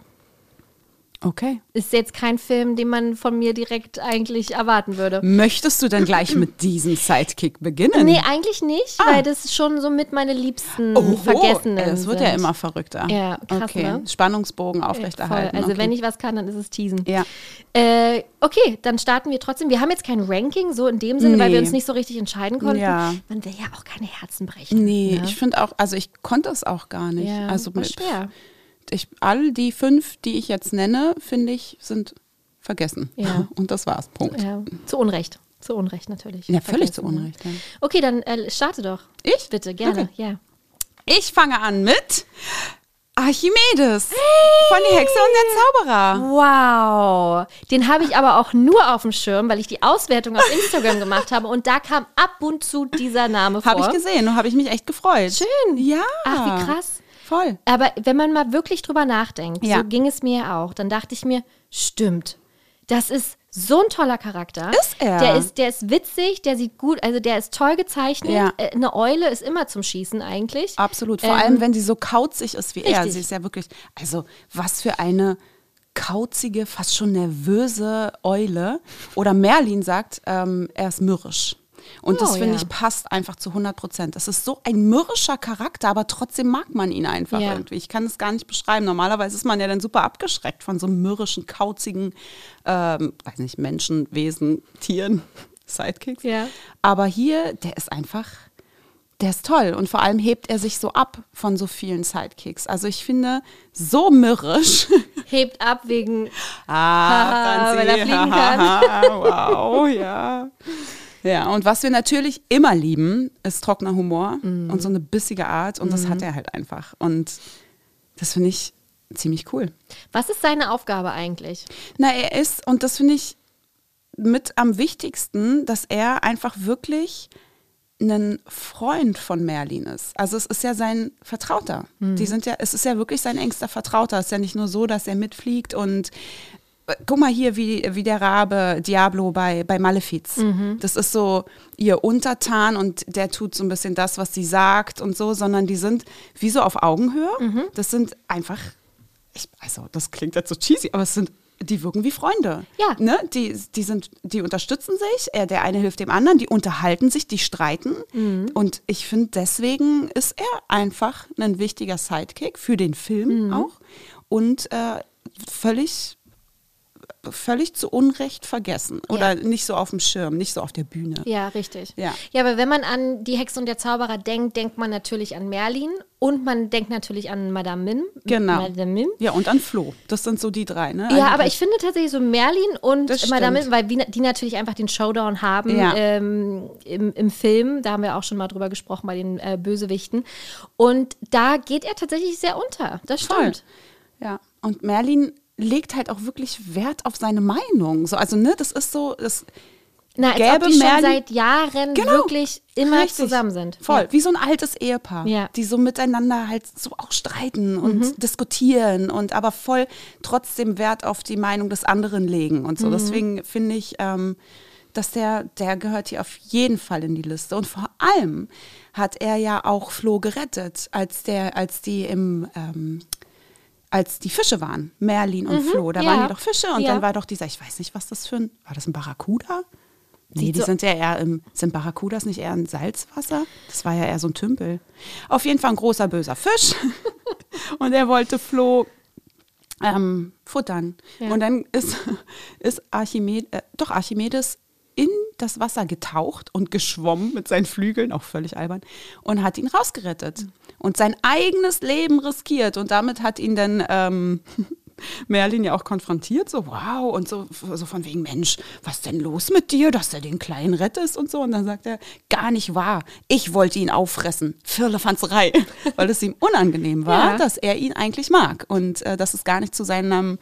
Okay. ist jetzt kein Film, den man von mir direkt eigentlich erwarten würde. Möchtest du dann gleich mit diesem Sidekick beginnen? Nee, eigentlich nicht, weil das schon so mit meine liebsten Oho, Vergessenen Das wird sind. ja immer verrückter. Ja, krass, okay. ne? Spannungsbogen Voll. aufrechterhalten. Also okay. wenn ich was kann, dann ist es Teasen. Ja. Äh, okay, dann starten wir trotzdem. Wir haben jetzt kein Ranking, so in dem Sinne, weil wir Nee. uns nicht so richtig entscheiden konnten. Ja. Man will ja auch keine Herzen brechen. Nee, ne? ich finde auch, also ich konnte es auch gar nicht. ja, also war mit, schwer. Ich, all die fünf, die ich jetzt nenne, finde ich, sind vergessen. Ja. Und das war's. Punkt. Ja, zu Unrecht. Zu Unrecht natürlich. Ja, völlig Vergessen, zu ne? Unrecht. Ja. Okay, dann äh, starte doch. Ich? Bitte, gerne. Okay. Ja. Ich fange an mit Archimedes von Die Hexe und der Zauberer. Wow. Den habe ich aber auch nur auf dem Schirm, weil ich die Auswertung auf Instagram gemacht habe und da kam ab und zu dieser Name vor. Habe ich gesehen und habe ich mich echt gefreut. Schön. Ja. Ach, wie krass. Voll. Aber wenn man mal wirklich drüber nachdenkt, Ja. so ging es mir ja auch, dann dachte ich mir, stimmt. Das ist so ein toller Charakter. Ist er. Der ist, der ist witzig, der sieht gut, also der ist toll gezeichnet. Ja. Äh, Eine Eule ist immer zum Schießen eigentlich. Absolut. Vor Ähm, allem, wenn sie so kauzig ist wie er. richtig. Sie ist ja wirklich, also was für eine kauzige, fast schon nervöse Eule. Oder Merlin sagt, ähm, er ist mürrisch. Und das Oh, finde ja. ich passt einfach zu 100 Prozent. Das ist so ein mürrischer Charakter, aber trotzdem mag man ihn einfach Ja. irgendwie. Ich kann es gar nicht beschreiben. Normalerweise ist man ja dann super abgeschreckt von so mürrischen, kauzigen, ähm, weiß nicht, Menschen, Wesen, Tieren, Sidekicks. Ja. Aber hier, der ist einfach, der ist toll. Und vor allem hebt er sich so ab von so vielen Sidekicks. Also ich finde, so mürrisch. Hebt ab wegen. Ah, weil er fliegen kann. wow, ja. Ja, und was wir natürlich immer lieben, ist trockener Humor Mhm. und so eine bissige Art. Und das hat er halt einfach. Und das finde ich ziemlich cool. Was ist seine Aufgabe eigentlich? Na, er ist, und das finde ich mit am wichtigsten, dass er einfach wirklich ein Freund von Merlin ist. Also es ist ja sein Vertrauter. Die sind ja, es ist ja wirklich sein engster Vertrauter. Es ist ja nicht nur so, dass er mitfliegt und guck mal hier, wie, wie der Rabe Diablo bei, bei Malefiz. Das ist so ihr Untertan und der tut so ein bisschen das, was sie sagt und so, sondern die sind wie so auf Augenhöhe. Das sind einfach, ich, also das klingt jetzt so cheesy, aber es sind die wirken wie Freunde. Ja. Ne? Die, die, sind, die unterstützen sich, er, der eine hilft dem anderen, die unterhalten sich, die streiten. Und ich finde, deswegen ist er einfach ein wichtiger Sidekick für den Film auch. Und äh, völlig, völlig zu Unrecht vergessen. Oder nicht so auf dem Schirm, nicht so auf der Bühne. Ja, richtig. Ja. ja, aber wenn man an die Hexe und der Zauberer denkt, denkt man natürlich an Merlin und man denkt natürlich an Madame Mim. Genau. Madame Mim. Ja, und an Flo. Das sind so die drei, ne? Ja, aber ich finde tatsächlich so Merlin und Das Madame stimmt. Mim, weil die, natürlich einfach den Showdown haben Ja. ähm, im, im Film. Da haben wir auch schon mal drüber gesprochen bei den äh, Bösewichten. Und da geht er tatsächlich sehr unter. Das Voll. stimmt. Ja, und Merlin legt halt auch wirklich Wert auf seine Meinung. So, also, ne, das ist so, das Na, als Gäbe ob die schon seit Jahren Genau. wirklich immer Richtig. zusammen sind. Voll, Ja. wie so ein altes Ehepaar, Ja. die so miteinander halt so auch streiten und Mhm. diskutieren und aber voll trotzdem Wert auf die Meinung des anderen legen und so. Mhm. Deswegen finde ich, ähm, dass der, der gehört hier auf jeden Fall in die Liste. Und vor allem hat er ja auch Flo gerettet, als der, als die im ähm, als die Fische waren, Merlin und Flo, da Mhm. ja. waren die doch Fische und Ja. dann war doch dieser, ich weiß nicht, was das für ein, war das ein Barracuda? Nee, Sieht die so- sind ja eher im, sind Barracudas nicht eher in Salzwasser? Das war ja eher so ein Tümpel. Auf jeden Fall ein großer böser Fisch. und er wollte Flo ähm, futtern. Ja. Und dann ist, ist Archimedes, äh, doch Archimedes in das Wasser getaucht und geschwommen mit seinen Flügeln, auch völlig albern, und hat ihn rausgerettet. Und sein eigenes Leben riskiert. Und damit hat ihn dann ähm, Merlin ja auch konfrontiert, so wow, und so, so von wegen, Mensch, was denn los mit dir, dass du den Kleinen rettest und so. Und dann sagt er, gar nicht wahr, ich wollte ihn auffressen. Firlefanzerei. Weil es ihm unangenehm war, Ja. dass er ihn eigentlich mag. Und äh, dass es gar nicht zu seinem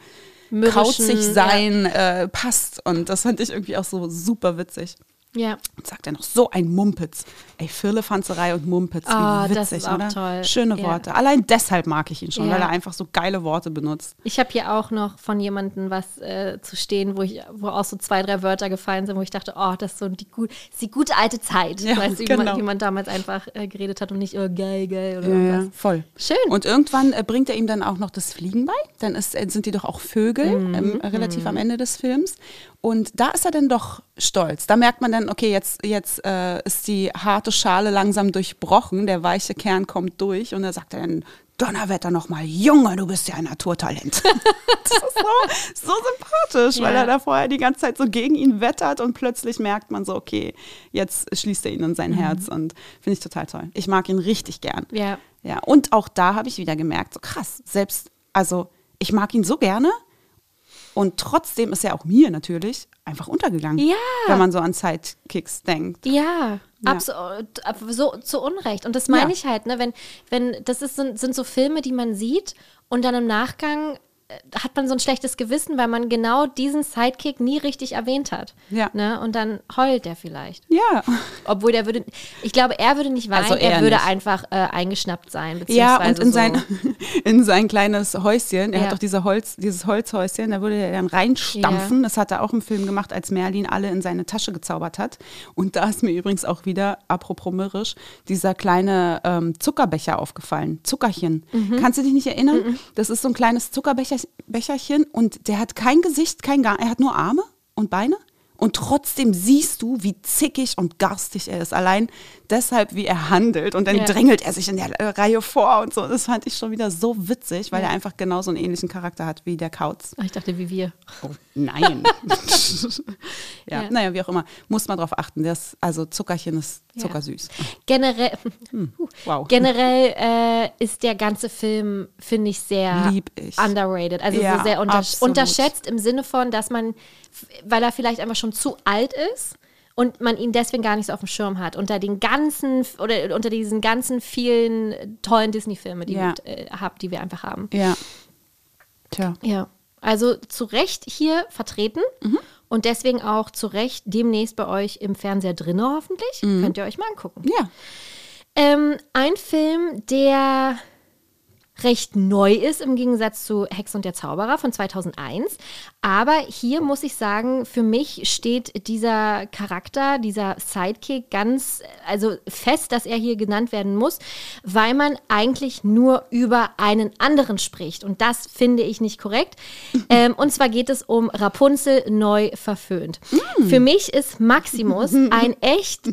Mürrischen, kauzig sein äh, passt. Und das fand ich irgendwie auch so super witzig. Ja. Und sagt er noch so ein Mumpitz. Ey, Firlefanzerei und Mumpitz. Oh, witzig, das ist auch oder? toll. Schöne Ja. Worte. Allein deshalb mag ich ihn schon, Ja. weil er einfach so geile Worte benutzt. Ich habe hier auch noch von jemandem was äh, zu stehen, wo ich, wo auch so zwei, drei Wörter gefallen sind, wo ich dachte, oh, das ist so die, gut, ist die gute alte Zeit. Ja, weißt du, genau. man, wie man damals einfach äh, geredet hat und nicht, oh, geil, geil oder Ja, irgendwas. voll. Schön. Und irgendwann äh, bringt er ihm dann auch noch das Fliegen bei. Dann ist, äh, sind die doch auch Vögel Mhm. ähm, relativ am Ende des Films. Und da ist er dann doch stolz. Da merkt man dann, okay, jetzt, jetzt äh, ist die harte Schale langsam durchbrochen, der weiche Kern kommt durch und da sagt er dann, Donnerwetter nochmal, Junge, du bist ja ein Naturtalent. das ist so, so sympathisch, weil Ja. er da vorher die ganze Zeit so gegen ihn wettert und plötzlich merkt man so, okay, jetzt schließt er ihn in Mhm. sein Herz und finde ich total toll. Ich mag ihn richtig gern. Ja. Ja, und auch da habe ich wieder gemerkt, so krass, selbst, also ich mag ihn so gerne und trotzdem ist er auch mir natürlich einfach untergegangen. Ja. Wenn man so an Sidekicks denkt. Ja, Ja. absolut. ab- So zu Unrecht. Und das meine Ja. ich halt, ne? Wenn, wenn, das ist, sind, sind so Filme, die man sieht und dann im Nachgang hat man so ein schlechtes Gewissen, weil man genau diesen Sidekick nie richtig erwähnt hat. Ja. Ne? Und dann heult der vielleicht. Ja. Obwohl der würde, ich glaube, er würde nicht weinen, Also er er würde nicht. einfach äh, eingeschnappt sein. Ja, beziehungsweise und in so. sein, in sein kleines Häuschen, er Ja. hat doch diese Holz, dieses Holzhäuschen, da würde er dann reinstampfen. Das hat er auch im Film gemacht, als Merlin alle in seine Tasche gezaubert hat. Und da ist mir übrigens auch wieder, apropos mürrisch, dieser kleine ähm, Zuckerbecher aufgefallen. Zuckerchen. Mhm. Kannst du dich nicht erinnern? Das ist so ein kleines Zuckerbecherchen und der hat kein Gesicht, kein Gar, er hat nur Arme und Beine. Und trotzdem siehst du, wie zickig und garstig er ist. Allein deshalb, wie er handelt. Und dann Ja. drängelt er sich in der äh, Reihe vor und so. Das fand ich schon wieder so witzig, weil er einfach genauso einen ähnlichen Charakter hat wie der Kauz. Ach, ich dachte, wie wir. Oh, nein. ja, Ja. naja, wie auch immer. Muss man drauf achten. Das, also Zuckerchen ist Ja. zuckersüß. Generell, Wow. generell äh, ist der ganze Film, finde ich, sehr ich. underrated. Also Ja, so sehr unter absolut. unterschätzt im Sinne von, dass man, weil er vielleicht einfach schon zu alt ist und man ihn deswegen gar nicht so auf dem Schirm hat. Unter den ganzen, oder unter diesen ganzen vielen tollen Disney-Filme, die, Ja. wir, äh, hab, die wir einfach haben. Ja. Tja. Ja. Also zu Recht hier vertreten Mhm. und deswegen auch zu Recht demnächst bei euch im Fernseher drinne hoffentlich. Mhm. Könnt ihr euch mal angucken. Ja. Ähm, ein Film, der recht neu ist im Gegensatz zu Hex und der Zauberer von 2001. Aber hier muss ich sagen, für mich steht dieser Charakter, dieser Sidekick ganz, also fest, dass er hier genannt werden muss, weil man eigentlich nur über einen anderen spricht. Und das finde ich nicht korrekt. ähm, und zwar geht es um Rapunzel neu verföhnt. Für mich ist Maximus ein echt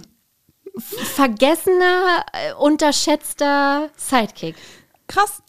vergessener, äh, unterschätzter Sidekick. Krass.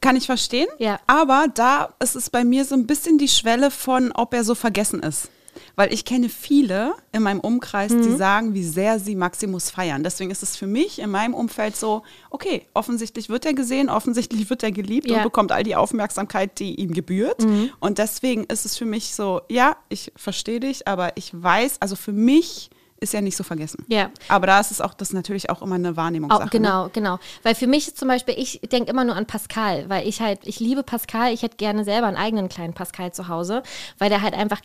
Kann ich verstehen. Ja. Aber da ist es bei mir so ein bisschen die Schwelle von, ob er so vergessen ist. Weil ich kenne viele in meinem Umkreis, Mhm. die sagen, wie sehr sie Maximus feiern. Deswegen ist es für mich in meinem Umfeld so, okay, offensichtlich wird er gesehen, offensichtlich wird er geliebt Ja. Mhm. und bekommt all die Aufmerksamkeit, die ihm gebührt. Und deswegen ist es für mich so, ja, ich verstehe dich, aber ich weiß, also für mich ist er nicht so vergessen. Ja. Aber da ist es auch, das ist natürlich auch immer eine Wahrnehmungssache. Auch, ne? genau, genau. Weil für mich ist zum Beispiel, ich denke immer nur an Pascal, weil ich halt, ich liebe Pascal, ich hätte gerne selber einen eigenen kleinen Pascal zu Hause, weil der halt einfach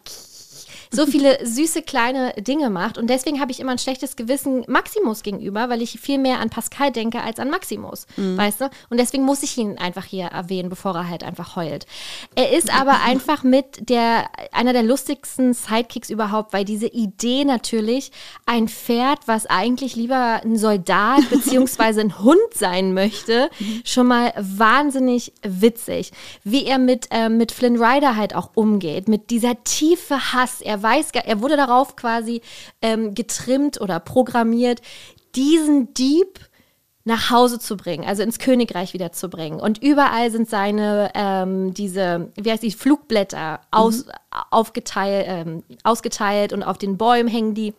so viele süße kleine Dinge macht und deswegen habe ich immer ein schlechtes Gewissen Maximus gegenüber, weil ich viel mehr an Pascal denke als an Maximus, weißt du? Und deswegen muss ich ihn einfach hier erwähnen, bevor er halt einfach heult. Er ist aber einfach mit der einer der lustigsten Sidekicks überhaupt, weil diese Idee natürlich ein Pferd, was eigentlich lieber ein Soldat beziehungsweise ein Hund sein möchte, schon mal wahnsinnig witzig. Wie er mit, äh, mit Flynn Rider halt auch umgeht, mit dieser tiefe Hass. Er weiß, er wurde darauf quasi ähm, getrimmt oder programmiert, diesen Dieb nach Hause zu bringen, also ins Königreich wieder zu bringen. Und überall sind seine, ähm, diese, wie heißt die, Flugblätter aus, aufgeteilt, ähm, ausgeteilt und auf den Bäumen hängen die.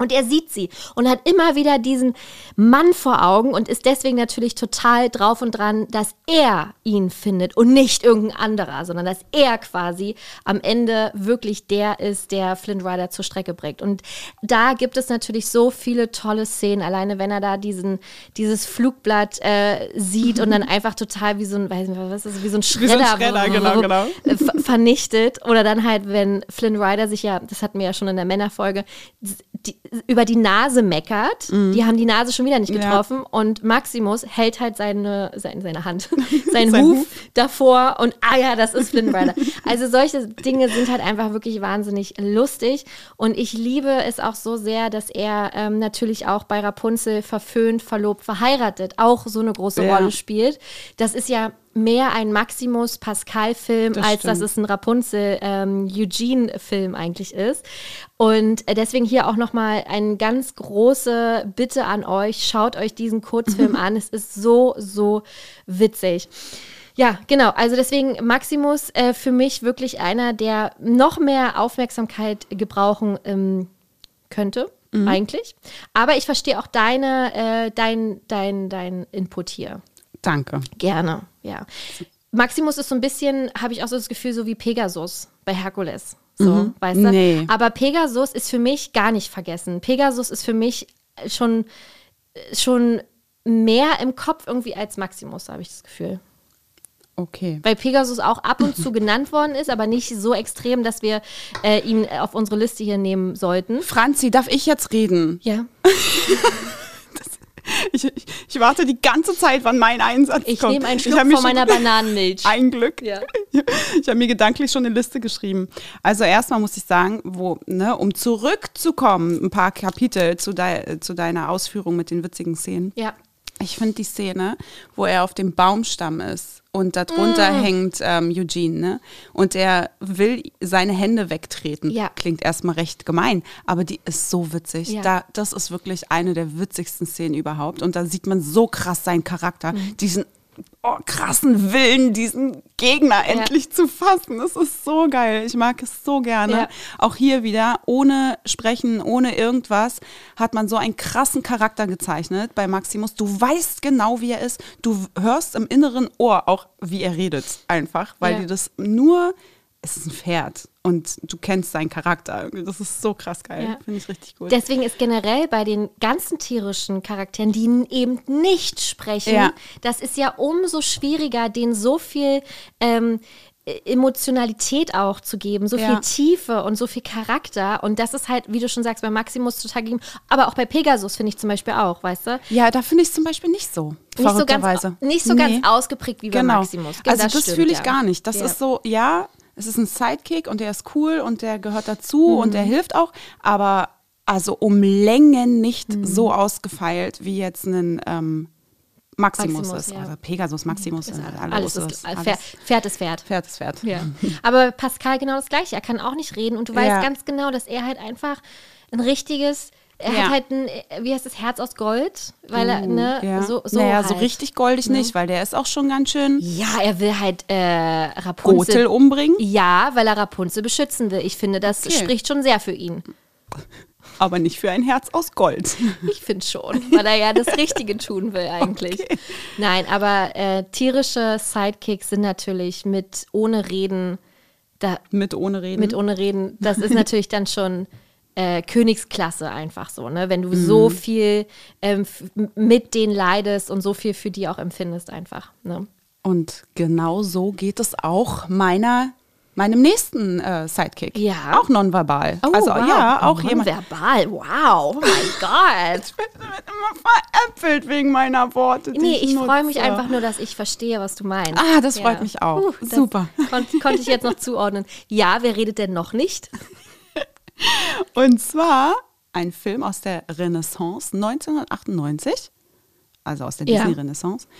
Und er sieht sie und hat immer wieder diesen Mann vor Augen und ist deswegen natürlich total drauf und dran, dass er ihn findet und nicht irgendein anderer, sondern dass er quasi am Ende wirklich der ist, der Flint Rider zur Strecke bringt. Und da gibt es natürlich so viele tolle Szenen, alleine wenn er da diesen, dieses Flugblatt äh, sieht und dann einfach total wie so ein, weiß nicht, was ist, wie so ein Wie so ein Schredder, Schredder, genau, genau. ver- vernichtet. Oder dann halt, wenn Flynn Rider sich ja, das hatten wir ja schon in der Männerfolge, die, über die Nase meckert. Die haben die Nase schon wieder nicht Ja. getroffen. Und Maximus hält halt seine, seine, seine Hand, seinen Sein Huf, Huf. davor und ah ja, das ist Flynn Rider. Also solche Dinge sind halt einfach wirklich wahnsinnig lustig. Und ich liebe es auch so sehr, dass er ähm, natürlich auch bei Rapunzel verföhnt, verlobt, verheiratet auch so eine große Ja. Rolle spielt. Das ist ja mehr ein Maximus Pascal-Film, Das als dass es ein Rapunzel ähm, eigentlich ist. Und äh, deswegen hier auch nochmal eine ganz große Bitte an euch. Schaut euch diesen Kurzfilm an. Es ist so, so witzig. Ja, genau. Also deswegen Maximus äh, für mich wirklich einer, der noch mehr Aufmerksamkeit gebrauchen ähm, könnte, eigentlich. Aber ich verstehe auch deine, äh, dein, dein, dein Input hier. Danke. Gerne, ja. Maximus ist so ein bisschen, habe ich auch so das Gefühl, so wie Pegasus bei Herkules. So, weißt du? Nee. Aber Pegasus ist für mich gar nicht vergessen. Pegasus ist für mich schon, schon mehr im Kopf irgendwie als Maximus, habe ich das Gefühl. Okay. Weil Pegasus auch ab und zu genannt worden ist, aber nicht so extrem, dass wir äh, ihn auf unsere Liste hier nehmen sollten. Franzi, darf ich jetzt reden? Ja. Ich, ich, ich warte die ganze Zeit, wann mein Einsatz Ich kommt. nehme einen Ich Schluck von meiner Bananenmilch. Ein Glück. Ja. Ich habe mir gedanklich schon eine Liste geschrieben. Also erstmal muss ich sagen, wo, ne, um zurückzukommen, ein paar Kapitel zu, dei, zu deiner Ausführung mit den witzigen Szenen. Ja. Ich finde die Szene, wo er auf dem Baumstamm ist und darunter Mm. hängt ähm, Eugene, ne? Und er will seine Hände wegtreten. Ja. Klingt erstmal recht gemein, aber die ist so witzig. Ja. Da, das ist wirklich eine der witzigsten Szenen überhaupt. Und da sieht man so krass seinen Charakter, Mhm. diesen oh, krassen Willen, diesen Gegner endlich zu fassen. Das ist so geil. Ich mag es so gerne. Ja. Auch hier wieder, ohne Sprechen, ohne irgendwas, hat man so einen krassen Charakter gezeichnet bei Maximus. Du weißt genau, wie er ist. Du hörst im inneren Ohr auch, wie er redet, einfach, weil Ja. dir das nur, es ist ein Pferd und du kennst seinen Charakter. Das ist so krass geil. Ja. Finde ich richtig gut. Deswegen ist generell bei den ganzen tierischen Charakteren, die eben nicht sprechen, Ja. das ist ja umso schwieriger, denen so viel ähm, äh, Emotionalität auch zu geben, so Ja. viel Tiefe und so viel Charakter. Und das ist halt, wie du schon sagst, bei Maximus total gegeben. Aber auch bei Pegasus finde ich zum Beispiel auch, weißt du? ja, da finde ich es zum Beispiel nicht so. Nicht so, ganz, nicht so Nee. ganz ausgeprägt wie bei Genau. Maximus. Also das, stimmt, fühle ich ja. gar nicht. Das Ja. ist so, ja, es ist ein Sidekick und der ist cool und der gehört dazu und Mhm. der hilft auch, aber also um Längen nicht Mhm. so ausgefeilt wie jetzt ein ähm, Maximus, Maximus, ist. ja. Also Pegasus, Maximus, Ist äh, alles, ist, alles. alles. Pferd, Pferd ist Pferd. Pferd ist Pferd. Ja. Aber Pascal genau das Gleiche. Er kann auch nicht reden und du weißt Ja. ganz genau, dass er halt einfach ein richtiges, er Ja. hat halt ein, äh, wie heißt das, Herz aus Gold, weil er, ne, Uh, Ja. so, so naja, halt. so richtig goldig nicht, weil der ist auch schon ganz schön Ja, er will halt äh, Rapunzel. Gotel umbringen, Ja, weil er Rapunzel beschützen will. Ich finde, das Okay. spricht schon sehr für ihn. aber nicht für ein Herz aus Gold. Ich finde schon, weil er ja das Richtige tun will eigentlich. Nein, aber äh, tierische Sidekicks sind natürlich mit ohne Reden, da, Mit ohne Reden. mit ohne Reden, das ist natürlich dann schon äh, Königsklasse einfach so, ne? Wenn du so viel ähm, mit denen leidest und so viel für die auch empfindest einfach. Ne? Und genau so geht es auch meiner, meinem nächsten äh, Sidekick. Ja. Auch nonverbal. Oh, also wow. ja, auch oh, jemand. Verbal, wow, oh mein Gott. Ich bin immer veräppelt wegen meiner Worte. Nee, ich freue mich einfach nur, dass ich verstehe, was du meinst. Ah, das freut mich auch. Das Super. Kon konnte ich jetzt noch zuordnen. Ja, wer redet denn noch nicht? Und zwar ein Film aus der Renaissance 1998. Also aus der Ja. Disney-Renaissance.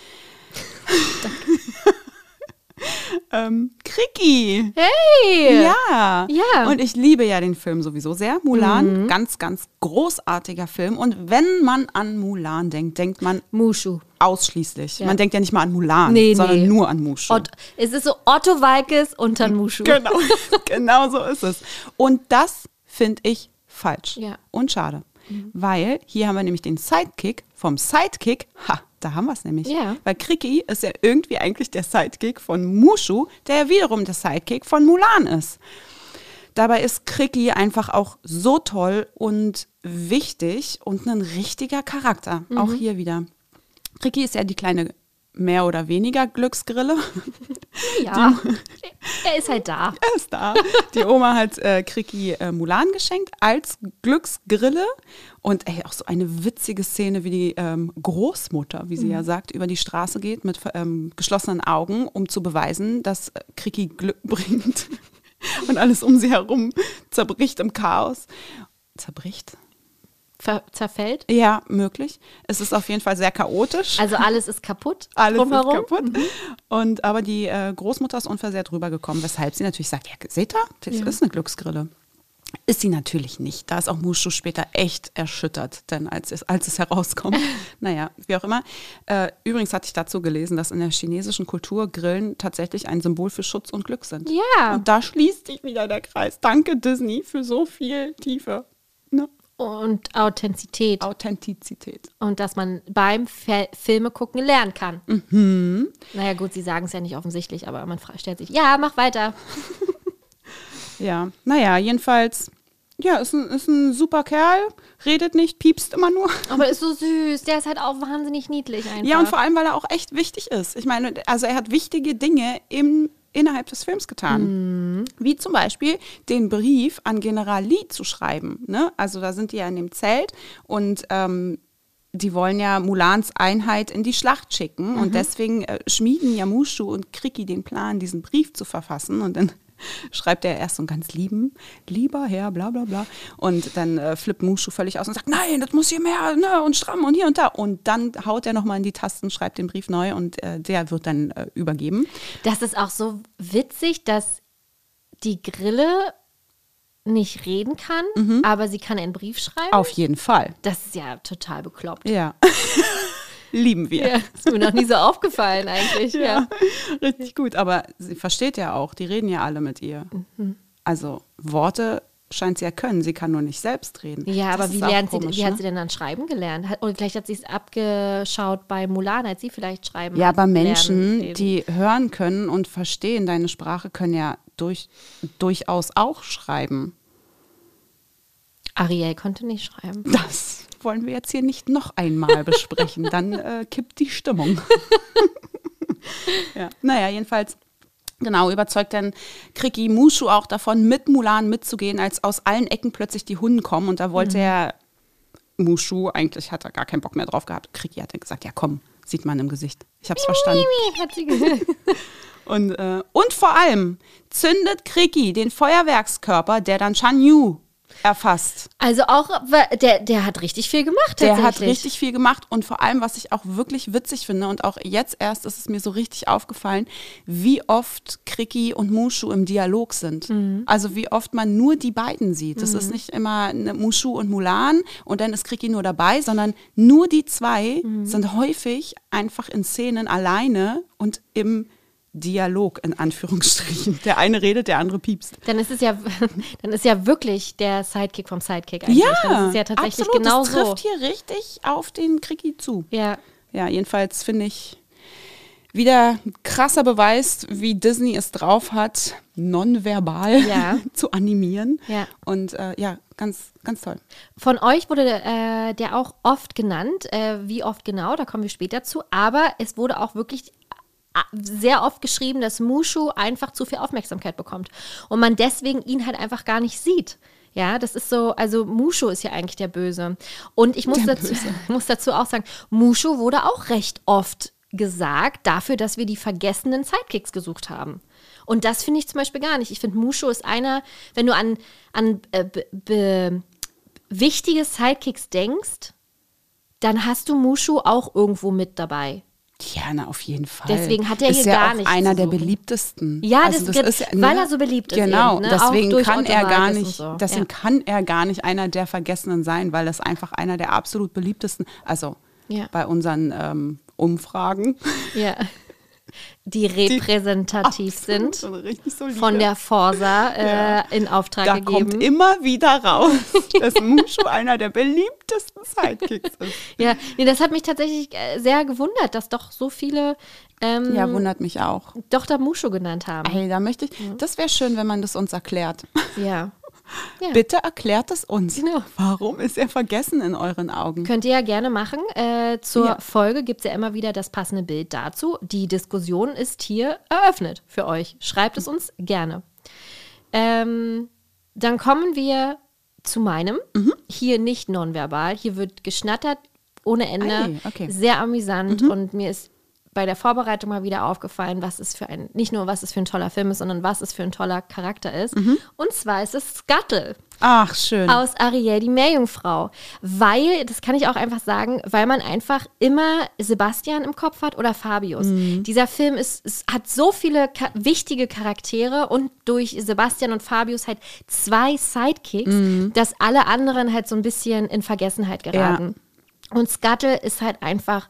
ähm, Kriki. Hey! Ja. Ja. Und ich liebe ja den Film sowieso sehr. Mulan, ganz, ganz großartiger Film. Und wenn man an Mulan denkt, denkt man Mushu. ausschließlich. Ja. Man denkt ja nicht mal an Mulan, Nee, sondern nee. nur an Mushu. Ott, es ist so Otto Walkes und dann Mushu. Genau, genau so ist es. Und das finde ich falsch Ja. und schade. Weil hier haben wir nämlich den Sidekick vom Sidekick. Ha, da haben wir es nämlich. Ja. Weil Kriki ist ja irgendwie eigentlich der Sidekick von Mushu, der ja wiederum der Sidekick von Mulan ist. Dabei ist Kriki einfach auch so toll und wichtig und ein richtiger Charakter. Mhm. Auch hier wieder. Kriki ist ja die kleine mehr oder weniger Glücksgrille. Ja. Er ist halt da. Er ist da. Die Oma hat äh, Kriki äh, Mulan geschenkt als Glücksgrille. Und ey, auch so eine witzige Szene, wie die ähm, Großmutter, wie sie ja sagt, über die Straße geht mit ähm, geschlossenen Augen, um zu beweisen, dass äh, Kriki Glück bringt. Und alles um sie herum zerbricht im Chaos. Zerbricht? Zerfällt. Ja, möglich. Es ist auf jeden Fall sehr chaotisch. Also alles ist kaputt. Alles drumherum. ist kaputt. Und aber die äh, Großmutter ist unversehrt rübergekommen, weshalb sie natürlich sagt, ja, seht ihr, das ist eine Glücksgrille. Ist sie natürlich nicht. Da ist auch Mushu später echt erschüttert, denn als es, als es herauskommt. naja, wie auch immer. Äh, übrigens hatte ich dazu gelesen, dass in der chinesischen Kultur Grillen tatsächlich ein Symbol für Schutz und Glück sind. Ja. Und da schließt sich wieder der Kreis. Danke Disney für so viel Tiefe. Und Authentizität. Authentizität. Und dass man beim Fe Filme gucken lernen kann. Mhm. Naja, gut, sie sagen es ja nicht offensichtlich, aber man stellt sich, ja, mach weiter. Ja, naja, jedenfalls, ja, ist ein, ist ein super Kerl, redet nicht, piepst immer nur. Aber ist so süß. Der ist halt auch wahnsinnig niedlich einfach. Ja, und vor allem, weil er auch echt wichtig ist. Ich meine, also er hat wichtige Dinge im, innerhalb des Films getan. Wie zum Beispiel den Brief an General Lee zu schreiben. Ne? Also da sind die ja in dem Zelt und ähm, die wollen ja Mulans Einheit in die Schlacht schicken. Und deswegen äh, schmieden ja Mushu und Kriki den Plan, diesen Brief zu verfassen. Und dann schreibt er erst so einen ganz lieben, lieber Herr, bla bla bla. Und dann äh, flippt Mushu völlig aus und sagt, nein, das muss hier mehr ne, und stramm und hier und da. Und dann haut er nochmal in die Tasten, schreibt den Brief neu und äh, der wird dann äh, übergeben. Das ist auch so witzig, dass die Grille nicht reden kann, aber sie kann einen Brief schreiben. Auf jeden Fall. Das ist ja total bekloppt. Ja. Lieben wir. Ja, ist mir noch nie so aufgefallen eigentlich. Ja. Ja, richtig gut. Aber sie versteht ja auch, die reden ja alle mit ihr. Mhm. Also Worte scheint sie ja können, sie kann nur nicht selbst reden. Ja, Das aber wie, lernt sie, komisch, wie hat ne? sie denn dann schreiben gelernt? Hat, oder vielleicht hat sie es abgeschaut bei Mulan, als sie vielleicht schreiben Ja, hat, aber lernen, Menschen, reden. die hören können und verstehen deine Sprache, können ja durch, durchaus auch schreiben. Ariel konnte nicht schreiben. Das wollen wir jetzt hier nicht noch einmal besprechen. Dann äh, kippt die Stimmung. ja. Naja, jedenfalls. Genau, überzeugt dann Kriki Mushu auch davon, mit Mulan mitzugehen, als aus allen Ecken plötzlich die Hunden kommen. Und da wollte er Mushu, eigentlich hat er gar keinen Bock mehr drauf gehabt. Kriki hat dann gesagt, ja komm, sieht man im Gesicht. Ich hab's verstanden. Hat sie gesagt. Und, äh, und vor allem zündet Kriki den Feuerwerkskörper, der dann Chan Yu erfasst. Also auch, der, der hat richtig viel gemacht Der hat richtig viel gemacht und vor allem, was ich auch wirklich witzig finde und auch jetzt erst ist es mir so richtig aufgefallen, wie oft Kriki und Mushu im Dialog sind. Mhm. Also wie oft man nur die beiden sieht. Das ist nicht immer eine Mushu und Mulan und dann ist Kriki nur dabei, sondern nur die zwei Mhm. sind häufig einfach in Szenen alleine und im Dialog in Anführungsstrichen. Der eine redet, der andere piepst. Dann ist es ja, dann ist ja wirklich der Sidekick vom Sidekick eigentlich. dann ist es ja tatsächlich absolut. genau das so. trifft hier richtig auf den Kriki zu. Ja, Ja, jedenfalls finde ich wieder krasser Beweis, wie Disney es drauf hat, nonverbal Ja. zu animieren. Ja. Und äh, ja, ganz, ganz toll. Von euch wurde äh, der auch oft genannt. Äh, wie oft genau, da kommen wir später zu. Aber es wurde auch wirklich sehr oft geschrieben, dass Mushu einfach zu viel Aufmerksamkeit bekommt. Und man deswegen ihn halt einfach gar nicht sieht. Ja, das ist so, also Mushu ist ja eigentlich der Böse. Und ich muss, Der dazu, Böse. muss dazu auch sagen, Mushu wurde auch recht oft gesagt dafür, dass wir die vergessenen Sidekicks gesucht haben. Und das finde ich zum Beispiel gar nicht. Ich finde, Mushu ist einer, wenn du an, an äh, wichtige Sidekicks denkst, dann hast du Mushu auch irgendwo mit dabei. Ja, na, auf jeden Fall. Deswegen hat er ist hier ja gar auch nichts einer der beliebtesten. Ja, Also das- ist ja, weil er so beliebt ist Genau, eben, ne? Auch deswegen durch kann er gar nicht, so. deswegen Ja. kann er gar nicht einer der Vergessenen sein, weil das einfach einer der absolut beliebtesten, also Ja. bei unseren ähm, Umfragen Ja. Die repräsentativ absolut sind, von der Forsa äh, Ja. in Auftrag da gegeben. kommt immer wieder raus, dass Mushu einer der beliebtesten Sidekicks ist. Ja, nee, das hat mich tatsächlich äh, sehr gewundert, dass doch so viele ähm, Ja, wundert mich auch. doch da Mushu genannt haben. Hey, da möchte ich, das wäre schön, wenn man das uns erklärt. Ja. Ja. Bitte erklärt es uns. Genau. Warum ist er vergessen in euren Augen? Könnt ihr ja gerne machen. Äh, zur Ja. Folge gibt es ja immer wieder das passende Bild dazu. Die Diskussion ist hier eröffnet für euch. Schreibt es uns gerne. Ähm, dann kommen wir zu meinem. Mhm. Hier nicht nonverbal. Hier wird geschnattert ohne Ende. Ei, okay. Mhm. Sehr amüsant. Und mir ist bei der Vorbereitung mal wieder aufgefallen, was es für ein, nicht nur was es für ein toller Film ist, sondern was es für ein toller Charakter ist. Mhm. Und zwar ist es Scuttle Ach, schön. aus Ariel, die Meerjungfrau. Weil, das kann ich auch einfach sagen, weil man einfach immer Sebastian im Kopf hat oder Fabius. Dieser Film ist, es hat so viele wichtige Charaktere und durch Sebastian und Fabius halt zwei Sidekicks, dass alle anderen halt so ein bisschen in Vergessenheit geraten. Und Scuttle ist halt einfach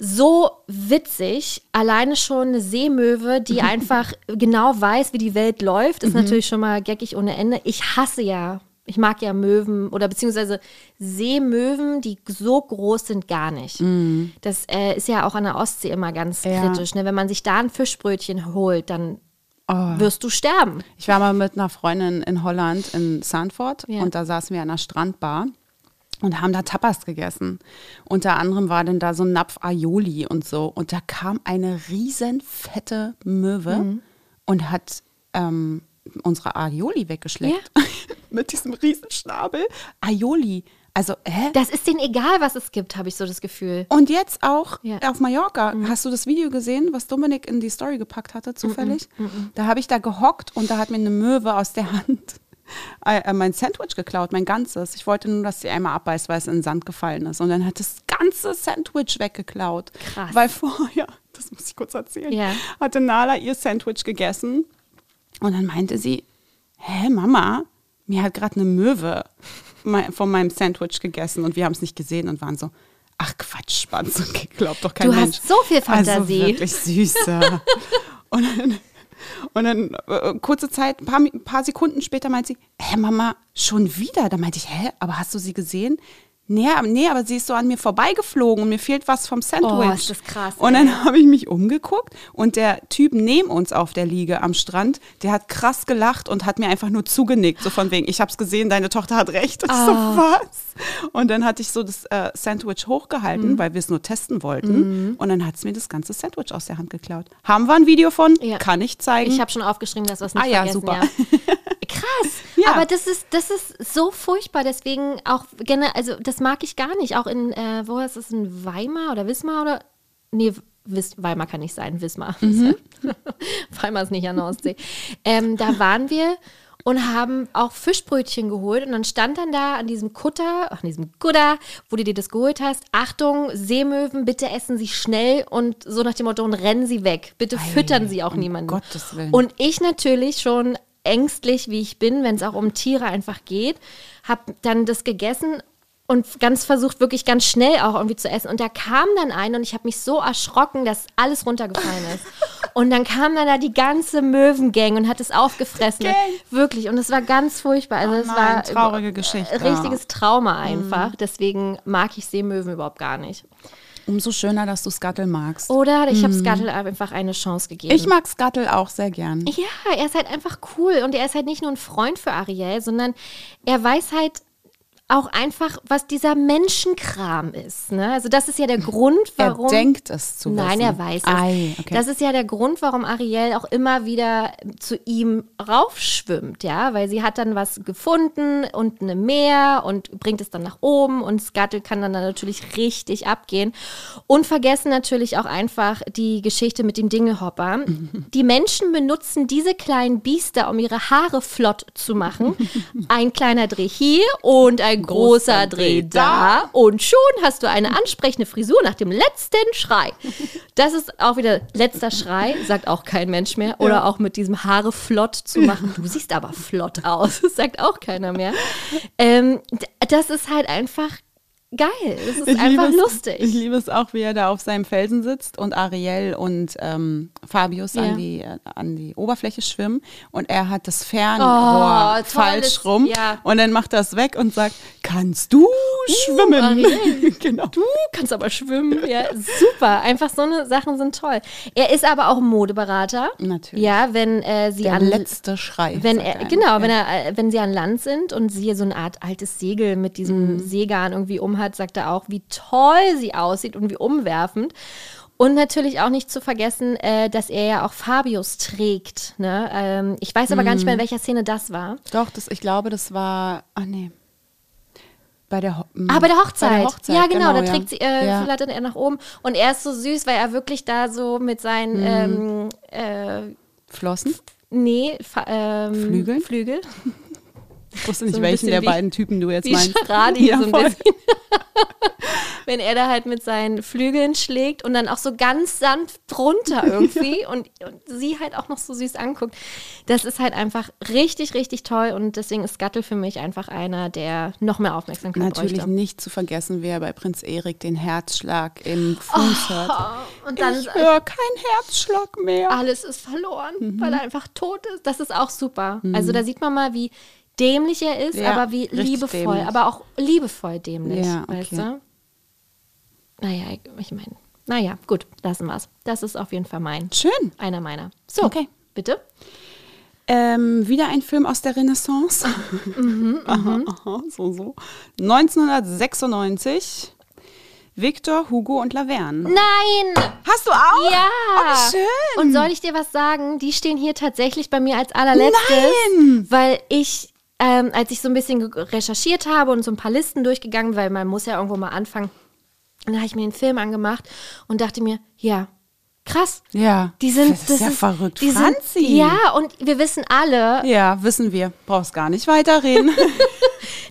so witzig. Alleine schon eine Seemöwe, die einfach genau weiß, wie die Welt läuft, ist natürlich schon mal geckig ohne Ende. Ich hasse ja, ich mag ja Möwen oder beziehungsweise Seemöwen, die so groß sind, gar nicht. Das äh, ist ja auch an der Ostsee immer ganz Ja. kritisch. Ne? Wenn man sich da ein Fischbrötchen holt, dann wirst du sterben. Ich war mal mit einer Freundin in Holland in Sanford Ja. und da saßen wir an einer Strandbar und haben da Tapas gegessen. Unter anderem war denn da so ein Napf Aioli und so. Und da kam eine riesen fette Möwe Mhm. und hat ähm, unsere Aioli weggeschleckt. mit diesem riesen Schnabel. Aioli. Also, hä? Das ist denen egal, was es gibt, habe ich so das Gefühl. Und jetzt auch Ja. auf Mallorca. Hast du das Video gesehen, was Dominik in die Story gepackt hatte, zufällig? Da habe ich da gehockt und da hat mir eine Möwe aus der Hand mein Sandwich geklaut, mein ganzes. Ich wollte nur, dass sie einmal abbeißt, weil es in den Sand gefallen ist. Und dann hat das ganze Sandwich weggeklaut. Krass. Weil vorher, das muss ich kurz erzählen, Ja. hatte Nala ihr Sandwich gegessen und dann meinte sie, hä, Mama, mir hat gerade eine Möwe von meinem Sandwich gegessen und wir haben es nicht gesehen und waren so, ach Quatsch, Spanz, glaubt doch kein Du hast Mensch. so viel Fantasie. Also wirklich süße. und dann, und dann äh, kurze Zeit, ein paar, ein paar Sekunden später meint sie, hä Mama, schon wieder? Da meinte ich, hä, aber hast du sie gesehen? Nee, aber- nee, aber sie ist so an mir vorbeigeflogen und mir fehlt was vom Sandwich. Oh, ist das krass, Und ey. dann habe ich mich umgeguckt und der Typ neben uns auf der Liege am Strand, der hat krass gelacht und hat mir einfach nur zugenickt, so von wegen, ich habe es gesehen, deine Tochter hat recht. Und so, Ah. was? Und dann hatte ich so das äh, Sandwich hochgehalten, Mhm. weil wir es nur testen wollten. Und dann hat es mir das ganze Sandwich aus der Hand geklaut. Haben wir ein Video von? Ja. Kann ich zeigen. Ich habe schon aufgeschrieben, dass wir es nicht Ah ja, vergessen. super. Ja. Krass. Ja. Aber das ist, das ist so furchtbar. Deswegen auch gerne, also das mag ich gar nicht. Auch in, äh, wo ist es, in Weimar oder Wismar oder? Nee, Weimar kann nicht sein, Wismar. Mhm. Weimar ist nicht an der Ostsee. Ähm, da waren wir und haben auch Fischbrötchen geholt und dann stand dann da an diesem Kutter, an diesem Kutter, wo du dir das geholt hast, Achtung, Seemöwen, bitte essen Sie schnell und so nach dem Motto, und rennen Sie weg. Bitte füttern Sie auch um niemanden. Gottes Willen. Und ich natürlich schon ängstlich, wie ich bin, wenn es auch um Tiere einfach geht, habe dann das gegessen und ganz versucht, wirklich ganz schnell auch irgendwie zu essen. Und da kam dann ein und ich habe mich so erschrocken, dass alles runtergefallen ist. Und dann kam dann da die ganze Möwengang und hat es aufgefressen. Gang. Wirklich. Und es war ganz furchtbar. Also Oh es war traurige Geschichte. richtiges Trauma einfach. Deswegen mag ich Seemöwen überhaupt gar nicht. Umso schöner, dass du Scuttle magst. Oder ich habe Scuttle einfach eine Chance gegeben. ich mag Scuttle auch sehr gern. Ja, er ist halt einfach cool und er ist halt nicht nur ein Freund für Ariel, sondern er weiß halt auch einfach, was dieser Menschenkram ist. Ne? Also das ist ja der Grund, warum. Er denkt es zu wissen. Nein, er weiß es. Ei, okay. Das ist ja der Grund, warum Ariel auch immer wieder zu ihm raufschwimmt, ja, weil sie hat dann was gefunden und eine Meer und bringt es dann nach oben und Scuttle kann dann, dann natürlich richtig abgehen. Und vergessen natürlich auch einfach die Geschichte mit dem Dingelhopper. Die Menschen benutzen diese kleinen Biester, um ihre Haare flott zu machen. Ein kleiner Dreh hier und ein großer Dreh da. Und schon hast du eine ansprechende Frisur nach dem letzten Schrei. Das ist auch wieder letzter Schrei, sagt auch kein Mensch mehr. Oder auch mit diesem Haare flott zu machen. Du siehst aber flott aus, das sagt auch keiner mehr. Ähm, das ist halt einfach geil. Das ist Ich einfach es- lustig. Ich liebe es auch, wie er da auf seinem Felsen sitzt und Ariel und ähm, Fabius Ja. an, die, äh, an die Oberfläche schwimmen und er hat das Fernrohr Oh, falsch rum ja. und dann macht er es weg und sagt, kannst du schwimmen? Ariel. genau. Du kannst aber schwimmen. Ja, super. Einfach so eine Sachen sind toll. Er ist aber auch Modeberater. Natürlich. Ja, wenn äh, sie Der an letzte Schrei. wenn er, genau, wenn er, äh, wenn sie an Land sind und sie so eine Art altes Segel mit diesem Mhm. Seegarn irgendwie umhat, sagt er auch, wie toll sie aussieht und wie umwerfend. Und natürlich auch nicht zu vergessen, äh, dass er ja auch Fabius trägt. Ne? Ähm, ich weiß aber gar nicht mehr, Mhm. in welcher Szene das war. Doch, das, ich glaube, das war, ach nee, bei der, Ho Ah, bei der Hochzeit. Bei der Hochzeit, ja, genau, da ja. trägt sie, äh, ja. flattert er nach oben. Und er ist so süß, weil er wirklich da so mit Mhm. seinen, ähm, äh, Flossen. nee, ähm, Flügeln? Flügel. Ich wusste nicht, So welchen der wie- beiden Typen du jetzt Wie meinst. Charadi Ja, so ein voll. bisschen. Wenn er da halt mit seinen Flügeln schlägt und dann auch so ganz sanft drunter irgendwie und, und sie halt auch noch so süß anguckt. Das ist halt einfach richtig, richtig toll und deswegen ist Gattel für mich einfach einer, der noch mehr Aufmerksamkeit Natürlich bräuchte. nicht zu vergessen, wer bei Prinz Erik den Herzschlag im Fuß. Oh, Und dann Ich höre keinen Herzschlag mehr. alles ist verloren, Mhm. weil er einfach tot ist. Das ist auch super. Also da sieht man mal, wie dämlich er ist, Ja, aber wie liebevoll, dämlich. aber auch liebevoll dämlich, Ja, weißt okay. du? Naja, ich- meine, naja, gut, lassen wir's. Das ist auf jeden Fall mein, Schön. einer meiner. So, Okay. bitte. Ähm, wieder ein Film aus der Renaissance. Mhm, aha, aha, so, so. 1996. Victor, Hugo und Laverne. Nein! Hast du auch? Ja! Oh, schön. Und soll ich dir was sagen? Die stehen hier tatsächlich bei mir als allerletztes. Nein! Weil ich, ähm, als ich so ein bisschen recherchiert habe und so ein paar Listen durchgegangen, weil man muss ja irgendwo mal anfangen, dann habe ich mir den Film angemacht und dachte mir, ja, krass. Ja. Die sind, das ist ja verrückt. Die sind, Franzi. ja, und wir wissen alle, Ja, wissen wir. Brauchst gar nicht weiterreden.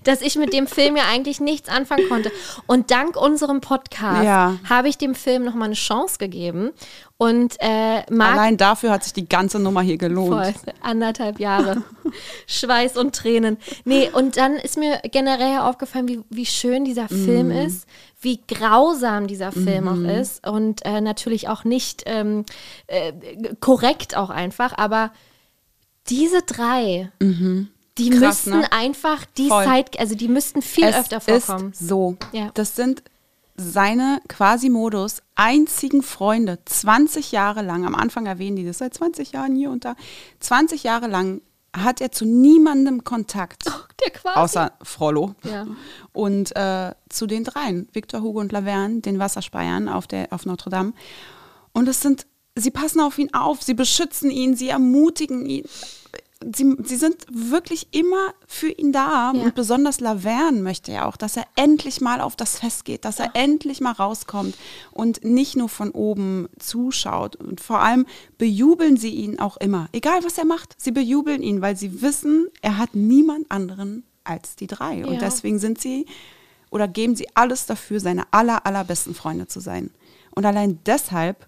dass ich mit dem Film ja eigentlich nichts anfangen konnte. Und dank unserem Podcast Ja. habe ich dem Film noch mal eine Chance gegeben und äh, Allein dafür hat sich die ganze Nummer hier gelohnt. Voll, anderthalb Jahre. Schweiß und Tränen. Nee, und dann ist mir generell aufgefallen, wie, wie schön dieser Film Mhm. ist, wie grausam dieser Film auch ist und äh, natürlich auch nicht ähm, äh, korrekt auch einfach, aber diese drei, die. Krass, müssten ne? einfach die Voll. Zeit, also die müssten viel es öfter vorkommen. Ist so. Ja. Das sind seine Quasimodus einzigen Freunde, 20 Jahre lang, am Anfang erwähnen die das, seit 20 Jahren hier und da, 20 Jahre lang hat er zu niemandem Kontakt, Der quasi. außer Frollo. Ja. Und äh, zu den dreien, Victor, Hugo und Laverne, den Wasserspeiern auf, der, auf Notre Dame. Und es sind, sie passen auf ihn auf, sie beschützen ihn, sie ermutigen ihn. Sie, sie sind wirklich immer für ihn da. Ja. Und besonders Laverne möchte ja auch, dass er endlich mal auf das Fest geht, dass er endlich mal rauskommt und nicht nur von oben zuschaut. Und vor allem bejubeln sie ihn auch immer. Egal was er macht, sie bejubeln ihn, weil sie wissen, er hat niemand anderen als die drei. Und Ja. deswegen sind sie oder geben sie alles dafür, seine aller, allerbesten Freunde zu sein. Und allein deshalb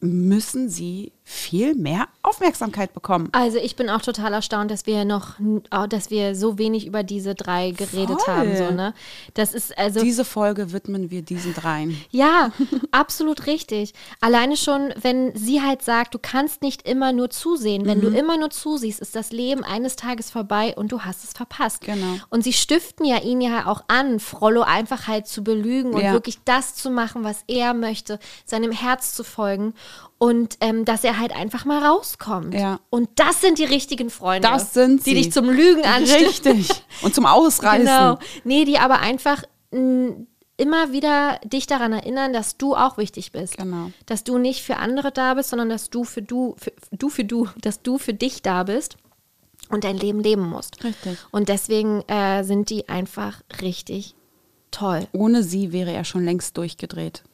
müssen sie viel mehr Aufmerksamkeit bekommen. Also ich bin auch total erstaunt, dass wir noch, oh, dass wir so wenig über diese drei geredet Voll. haben. So, ne? Das ist also Diese Folge widmen wir diesen dreien. ja absolut richtig. Alleine schon, wenn sie halt sagt, du kannst nicht immer nur zusehen. Wenn Mhm. du immer nur zusiehst, ist das Leben eines Tages vorbei und du hast es verpasst. Genau. Und sie stiften ja ihn ja auch an, Frollo einfach halt zu belügen und Ja. wirklich das zu machen, was er möchte, seinem Herz zu folgen und ähm, dass er halt einfach mal rauskommt. Ja. Und das sind die richtigen Freunde, Das sind die sie. dich zum Lügen anstiften. Richtig. Und zum Ausreißen. Genau. Nee, die aber einfach immer wieder dich daran erinnern, dass du auch wichtig bist. Genau. Dass du nicht für andere da bist, sondern dass du für du, für, du für du, dass du für dich da bist und dein Leben leben musst. Richtig. Und deswegen äh, sind die einfach richtig toll. Ohne sie wäre er schon längst durchgedreht.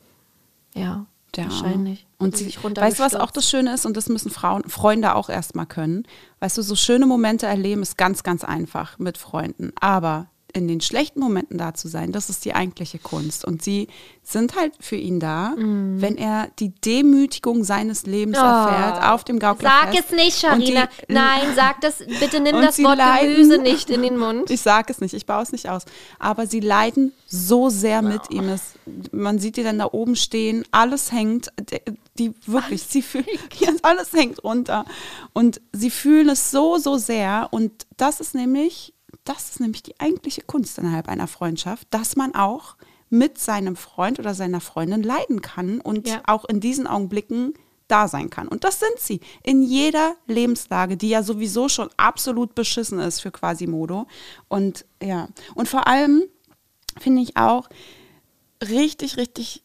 Ja. Arme. wahrscheinlich. Und sie, weißt du, was auch das Schöne ist? Und das müssen Frauen, Freunde auch erstmal können. Weißt du, so schöne Momente erleben ist ganz, ganz einfach mit Freunden. Aber in den schlechten Momenten da zu sein, das ist die eigentliche Kunst. Und sie sind halt für ihn da, wenn er die Demütigung seines Lebens erfährt auf dem Gaukelfest. Sag es nicht, die- Sharina. Nein, sag das. Bitte nimm das Wort leiden- Gemüse nicht in den Mund. Ich sage es nicht, ich baue es nicht aus. Aber sie leiden so sehr mit ihm. Es, man sieht die dann da oben stehen, alles hängt, die, die wirklich, sie fühlen, ja, alles hängt runter. Und sie fühlen es so, so sehr. Und das ist nämlich, das ist nämlich die eigentliche Kunst innerhalb einer Freundschaft, dass man auch mit seinem Freund oder seiner Freundin leiden kann und Ja. auch in diesen Augenblicken da sein kann. Und das sind sie in jeder Lebenslage, die ja sowieso schon absolut beschissen ist für Quasimodo. Und ja, und vor allem finde ich auch richtig, richtig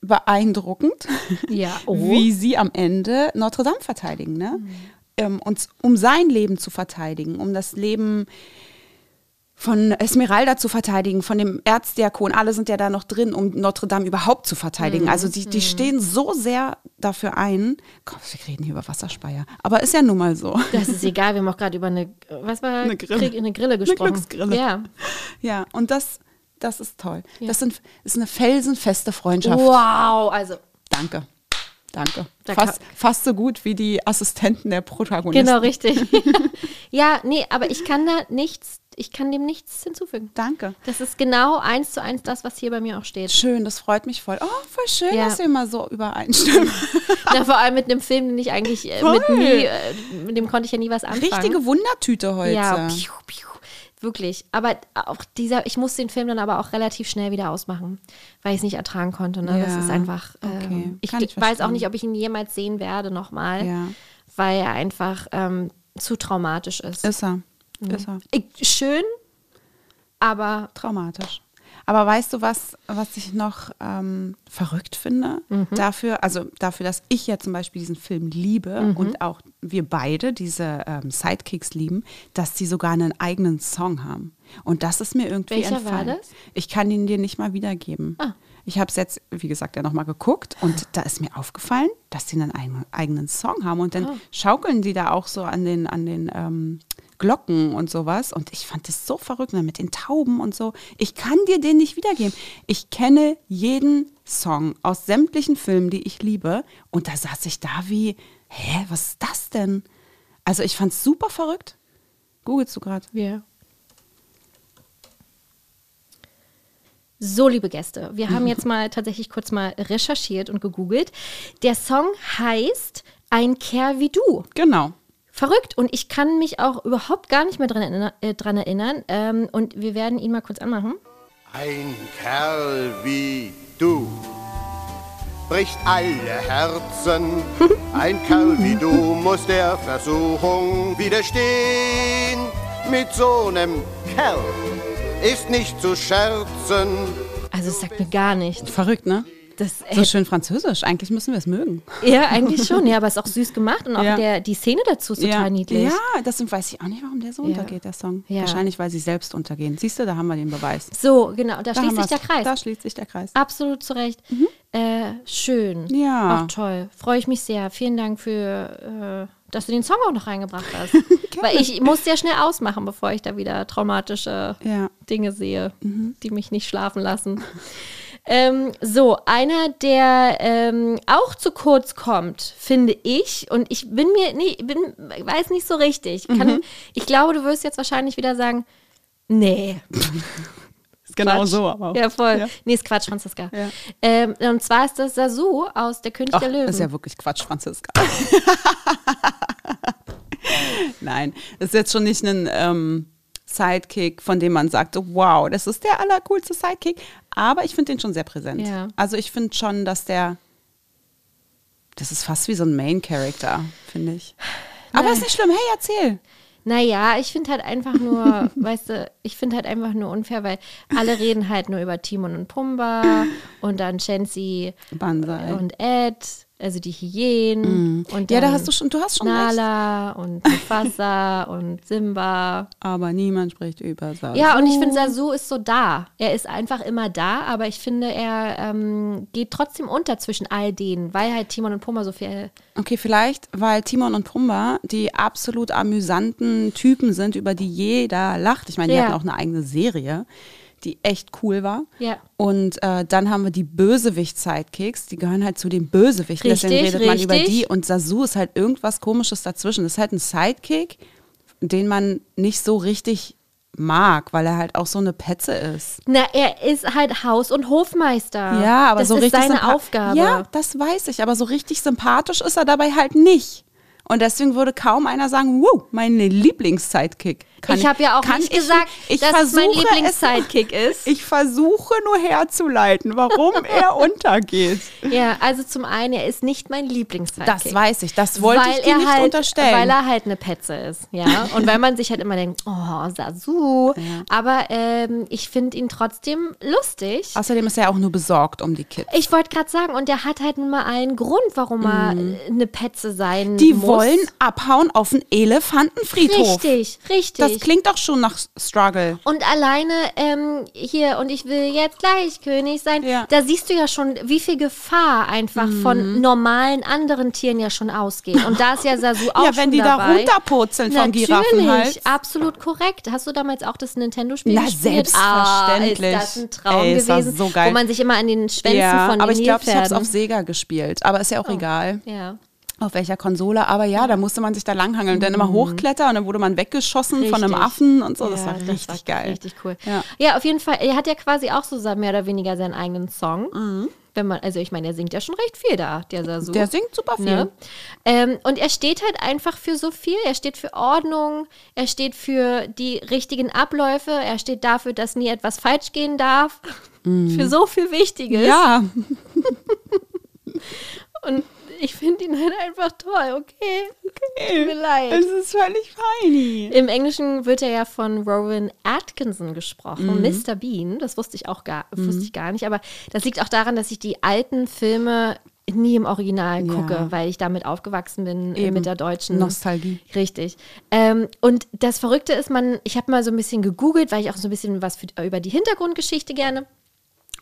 beeindruckend, Ja, oh. wie sie am Ende Notre Dame verteidigen. Ne? Ähm, und um sein Leben zu verteidigen, um das Leben von Esmeralda zu verteidigen, von dem Erzdiakon, alle sind ja da noch drin, um Notre Dame überhaupt zu verteidigen. Also die, die stehen so sehr dafür ein. Gott, wir reden hier über Wasserspeier. Aber ist ja nun mal so. Das ist egal, wir haben auch gerade über eine, was war, Eine Grille. Krieg, eine Grille gesprochen. Glücksgrille. Ja. Ja, und das, das ist toll. Das sind, ist eine felsenfeste Freundschaft. Wow, also Danke. Danke. Da Fast, fast so gut wie die Assistenten der Protagonisten. genau richtig. ja, nee, aber ich kann da nichts, ich kann dem nichts hinzufügen. Danke. Das ist genau eins zu eins das, was hier bei mir auch steht. Schön, das freut mich voll. Oh, voll schön, Ja. dass wir immer so übereinstimmen. Na, vor allem mit einem Film, den ich eigentlich äh, mit nie, äh, mit dem konnte ich ja nie was anfangen. Richtige Wundertüte heute. Ja, piu, piu, wirklich. Aber auch dieser, ich muss den Film dann aber auch relativ schnell wieder ausmachen, weil ich es nicht ertragen konnte. Ne? Das Ja, ist einfach. okay. Ähm, ich ich weiß auch nicht, ob ich ihn jemals sehen werde nochmal, Ja. weil er einfach ähm, zu traumatisch ist. Ist er. Ist er. Ich, schön, aber Traumatisch. Aber weißt du, was, was ich noch ähm, verrückt finde? Dafür, also dafür, dass ich ja zum Beispiel diesen Film liebe und auch wir beide diese ähm, Sidekicks lieben, dass sie sogar einen eigenen Song haben. Und das ist mir irgendwie Welcher war entfallen. das? Ich kann ihn dir nicht mal wiedergeben. Ah. Ich habe es jetzt, wie gesagt, ja nochmal geguckt und da ist mir aufgefallen, dass sie einen eigenen, Song haben. Und dann Ah. schaukeln die da auch so an den, an den ähm, Glocken und sowas. Und ich fand das so verrückt ne, mit den Tauben und so. Ich kann dir den nicht wiedergeben. Ich kenne jeden Song aus sämtlichen Filmen, die ich liebe. Und da saß ich da wie, hä, was ist das denn? Also ich fand es super verrückt. Googelst du gerade? wir. So, liebe Gäste, wir haben jetzt mal tatsächlich kurz mal recherchiert und gegoogelt. Der Song heißt Ein Kerl wie du. Genau. Verrückt. Und ich kann mich auch überhaupt gar nicht mehr dran, äh, dran erinnern. Ähm, und wir werden ihn mal kurz anmachen. Ein Kerl wie du bricht alle Herzen. Ein Kerl wie du muss der Versuchung widerstehen. Mit so einem Kerl ist nicht zu scherzen. Also es sagt mir gar nichts. Verrückt, ne? Das, So schön französisch. Eigentlich müssen wir es mögen. ja, eigentlich schon. Ja, aber es ist auch süß gemacht und auch Ja. der, die Szene dazu ist total ja. niedlich. Ja, deswegen weiß ich auch nicht, warum der so Ja. untergeht, der Song. Wahrscheinlich, weil sie selbst untergehen. Siehst du, da haben wir den Beweis. So, genau. Da, Da schließt sich der. Kreis. Da schließt sich der Kreis. Absolut zu Recht. Äh, schön. Ja. Auch toll. Freue ich mich sehr. Vielen Dank für, äh, dass du den Song auch noch reingebracht hast. Weil ich muss sehr schnell ausmachen, bevor ich da wieder traumatische Ja. Dinge sehe, die mich nicht schlafen lassen. Ähm, so, einer, der ähm, auch zu kurz kommt, finde ich, und ich bin mir, nee, bin, weiß nicht so richtig. Kann, Ich glaube, du wirst jetzt wahrscheinlich wieder sagen, nee, Ist genau Quatsch. so, aber. Ja, voll. Ja. Nee, ist Quatsch, Franziska. Ja. Ähm, und zwar ist das Sasu aus Der König Ach, der Löwen. ist ja wirklich Quatsch, Franziska. Nein, das ist jetzt schon nicht ein ähm, Sidekick, von dem man sagt, wow, das ist der allercoolste Sidekick. Aber ich finde den schon sehr präsent. Ja. Also ich finde schon, dass der, das ist fast wie so ein Main-Character, finde ich. Aber ist nicht schlimm. Hey, erzähl. Naja, ich finde halt einfach nur, weißt du, ich finde halt einfach nur unfair, weil alle reden halt nur über Timon und Pumba und dann Shensi Banzai. und Ed. Also die Hyänen und Mm. Ja, da hast du schon, du hast schon recht. Nala und Mufasa und Simba. Aber niemand spricht über Sasu. Ja, und ich finde, Sasu ist so da. Er ist einfach immer da, aber ich finde, er ähm, geht trotzdem unter zwischen all denen, weil halt Timon und Pumba so viel. Okay, vielleicht, weil Timon und Pumba die absolut amüsanten Typen sind, über die jeder lacht. Ich meine, die Ja. hatten auch eine eigene Serie, die echt cool war. Ja. Und äh, dann haben wir die Bösewicht-Sidekicks, die gehören halt zu den Bösewichten, deswegen Richtig, redet man über richtig. die. Und Sasu ist halt irgendwas Komisches dazwischen. Das ist halt ein Sidekick, den man nicht so richtig mag, weil er halt auch so eine Petze ist. Na, er ist halt Haus- und Hofmeister. Ja, aber das so ist richtig seine Aufgabe. Ja, das weiß ich, aber so richtig sympathisch ist er dabei halt nicht. Und deswegen würde kaum einer sagen, wow, mein Lieblings-Sidekick. Kann ich habe ja auch nicht ich- gesagt, ich dass es mein Lieblings-Sidekick ist. Ich versuche nur herzuleiten, warum er untergeht. Ja, also zum einen, er ist nicht mein Lieblings-Sidekick. Das weiß ich, das wollte weil ich dir er nicht halt, unterstellen. Weil er halt eine Petze ist, ja. Und weil man sich halt immer denkt, oh, Sasu. Aber ähm, ich finde ihn trotzdem lustig. Außerdem ist er auch nur besorgt um die Kids. Ich wollte gerade sagen, und der hat halt nun mal einen Grund, warum er äh, eine Petze sein Mhm. Die muss. wollen abhauen auf den Elefantenfriedhof. Richtig, richtig. Das klingt doch schon nach Struggle. Und alleine ähm, hier, und ich will jetzt gleich König sein, Ja. Mhm. da siehst du ja schon, wie viel Gefahr einfach von normalen anderen Tieren ja schon ausgeht. Und da ist ja Sasu auch Ja, wenn die dabei. da runterpurzeln vom Giraffenhals. Absolut korrekt. Hast du damals auch das Nintendo-Spiel Na, gespielt? selbstverständlich. Ah, ist das ein Traum Ey, das gewesen, so geil. wo man sich immer an den Schwänzen Ja, von den aber ich glaube, ich habe es auf Sega gespielt. Aber ist ja auch egal. Ja. Auf welcher Konsole, aber ja, da musste man sich da langhangeln und dann immer hochklettern und dann wurde man weggeschossen von einem Mhm. Richtig. Affen und so. Das Ja, war richtig geil. Richtig cool. Ja. Ja. auf jeden Fall. Er hat ja quasi auch so mehr oder weniger seinen eigenen Song. Wenn man, also ich meine, er singt ja schon recht viel da, der Sasu. Mhm. Der singt super viel. Ne? Ähm, und er steht halt einfach für so viel. Er steht für Ordnung, er steht für die richtigen Abläufe, er steht dafür, dass nie etwas falsch gehen darf. Für so viel Wichtiges. Mhm. Ja, Und ich finde ihn halt einfach toll, okay? Tut mir leid. es ist völlig feini. Im Englischen wird er ja von Rowan Atkinson gesprochen, Mhm. Mr. Bean. Das wusste ich auch gar, wusste ich gar nicht. Aber das liegt auch daran, dass ich die alten Filme nie im Original Ja. gucke, weil ich damit aufgewachsen bin äh, Eben. mit der deutschen Nostalgie. Richtig. Ähm, und das Verrückte ist, man, ich habe mal so ein bisschen gegoogelt, weil ich auch so ein bisschen was für, über die Hintergrundgeschichte gerne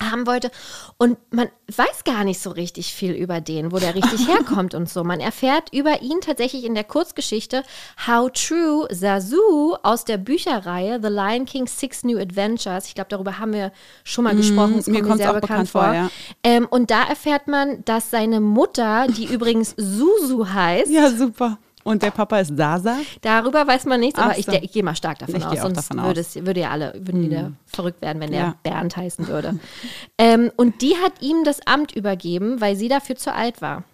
haben wollte. Und man weiß gar nicht so richtig viel über den, wo der richtig herkommt und so. Man erfährt über ihn tatsächlich in der Kurzgeschichte How True Zazu aus der Bücherreihe The Lion King Six New Adventures. Ich glaube, darüber haben wir schon mal gesprochen. Das Mhm, mir kommt mir sehr auch bekannt bekannt vor. vor, ja. ähm, und da erfährt man, dass seine Mutter, die übrigens Susu heißt, Ja, super. Und der Papa ist Sasa. Darüber weiß man nichts, aber ich, so. ich gehe mal stark davon Ich aus. Sonst davon würde, es, würde ja alle, würden die da verrückt werden, wenn der Ja. Bernd heißen würde. ähm, und die hat ihm das Amt übergeben, weil sie dafür zu alt war.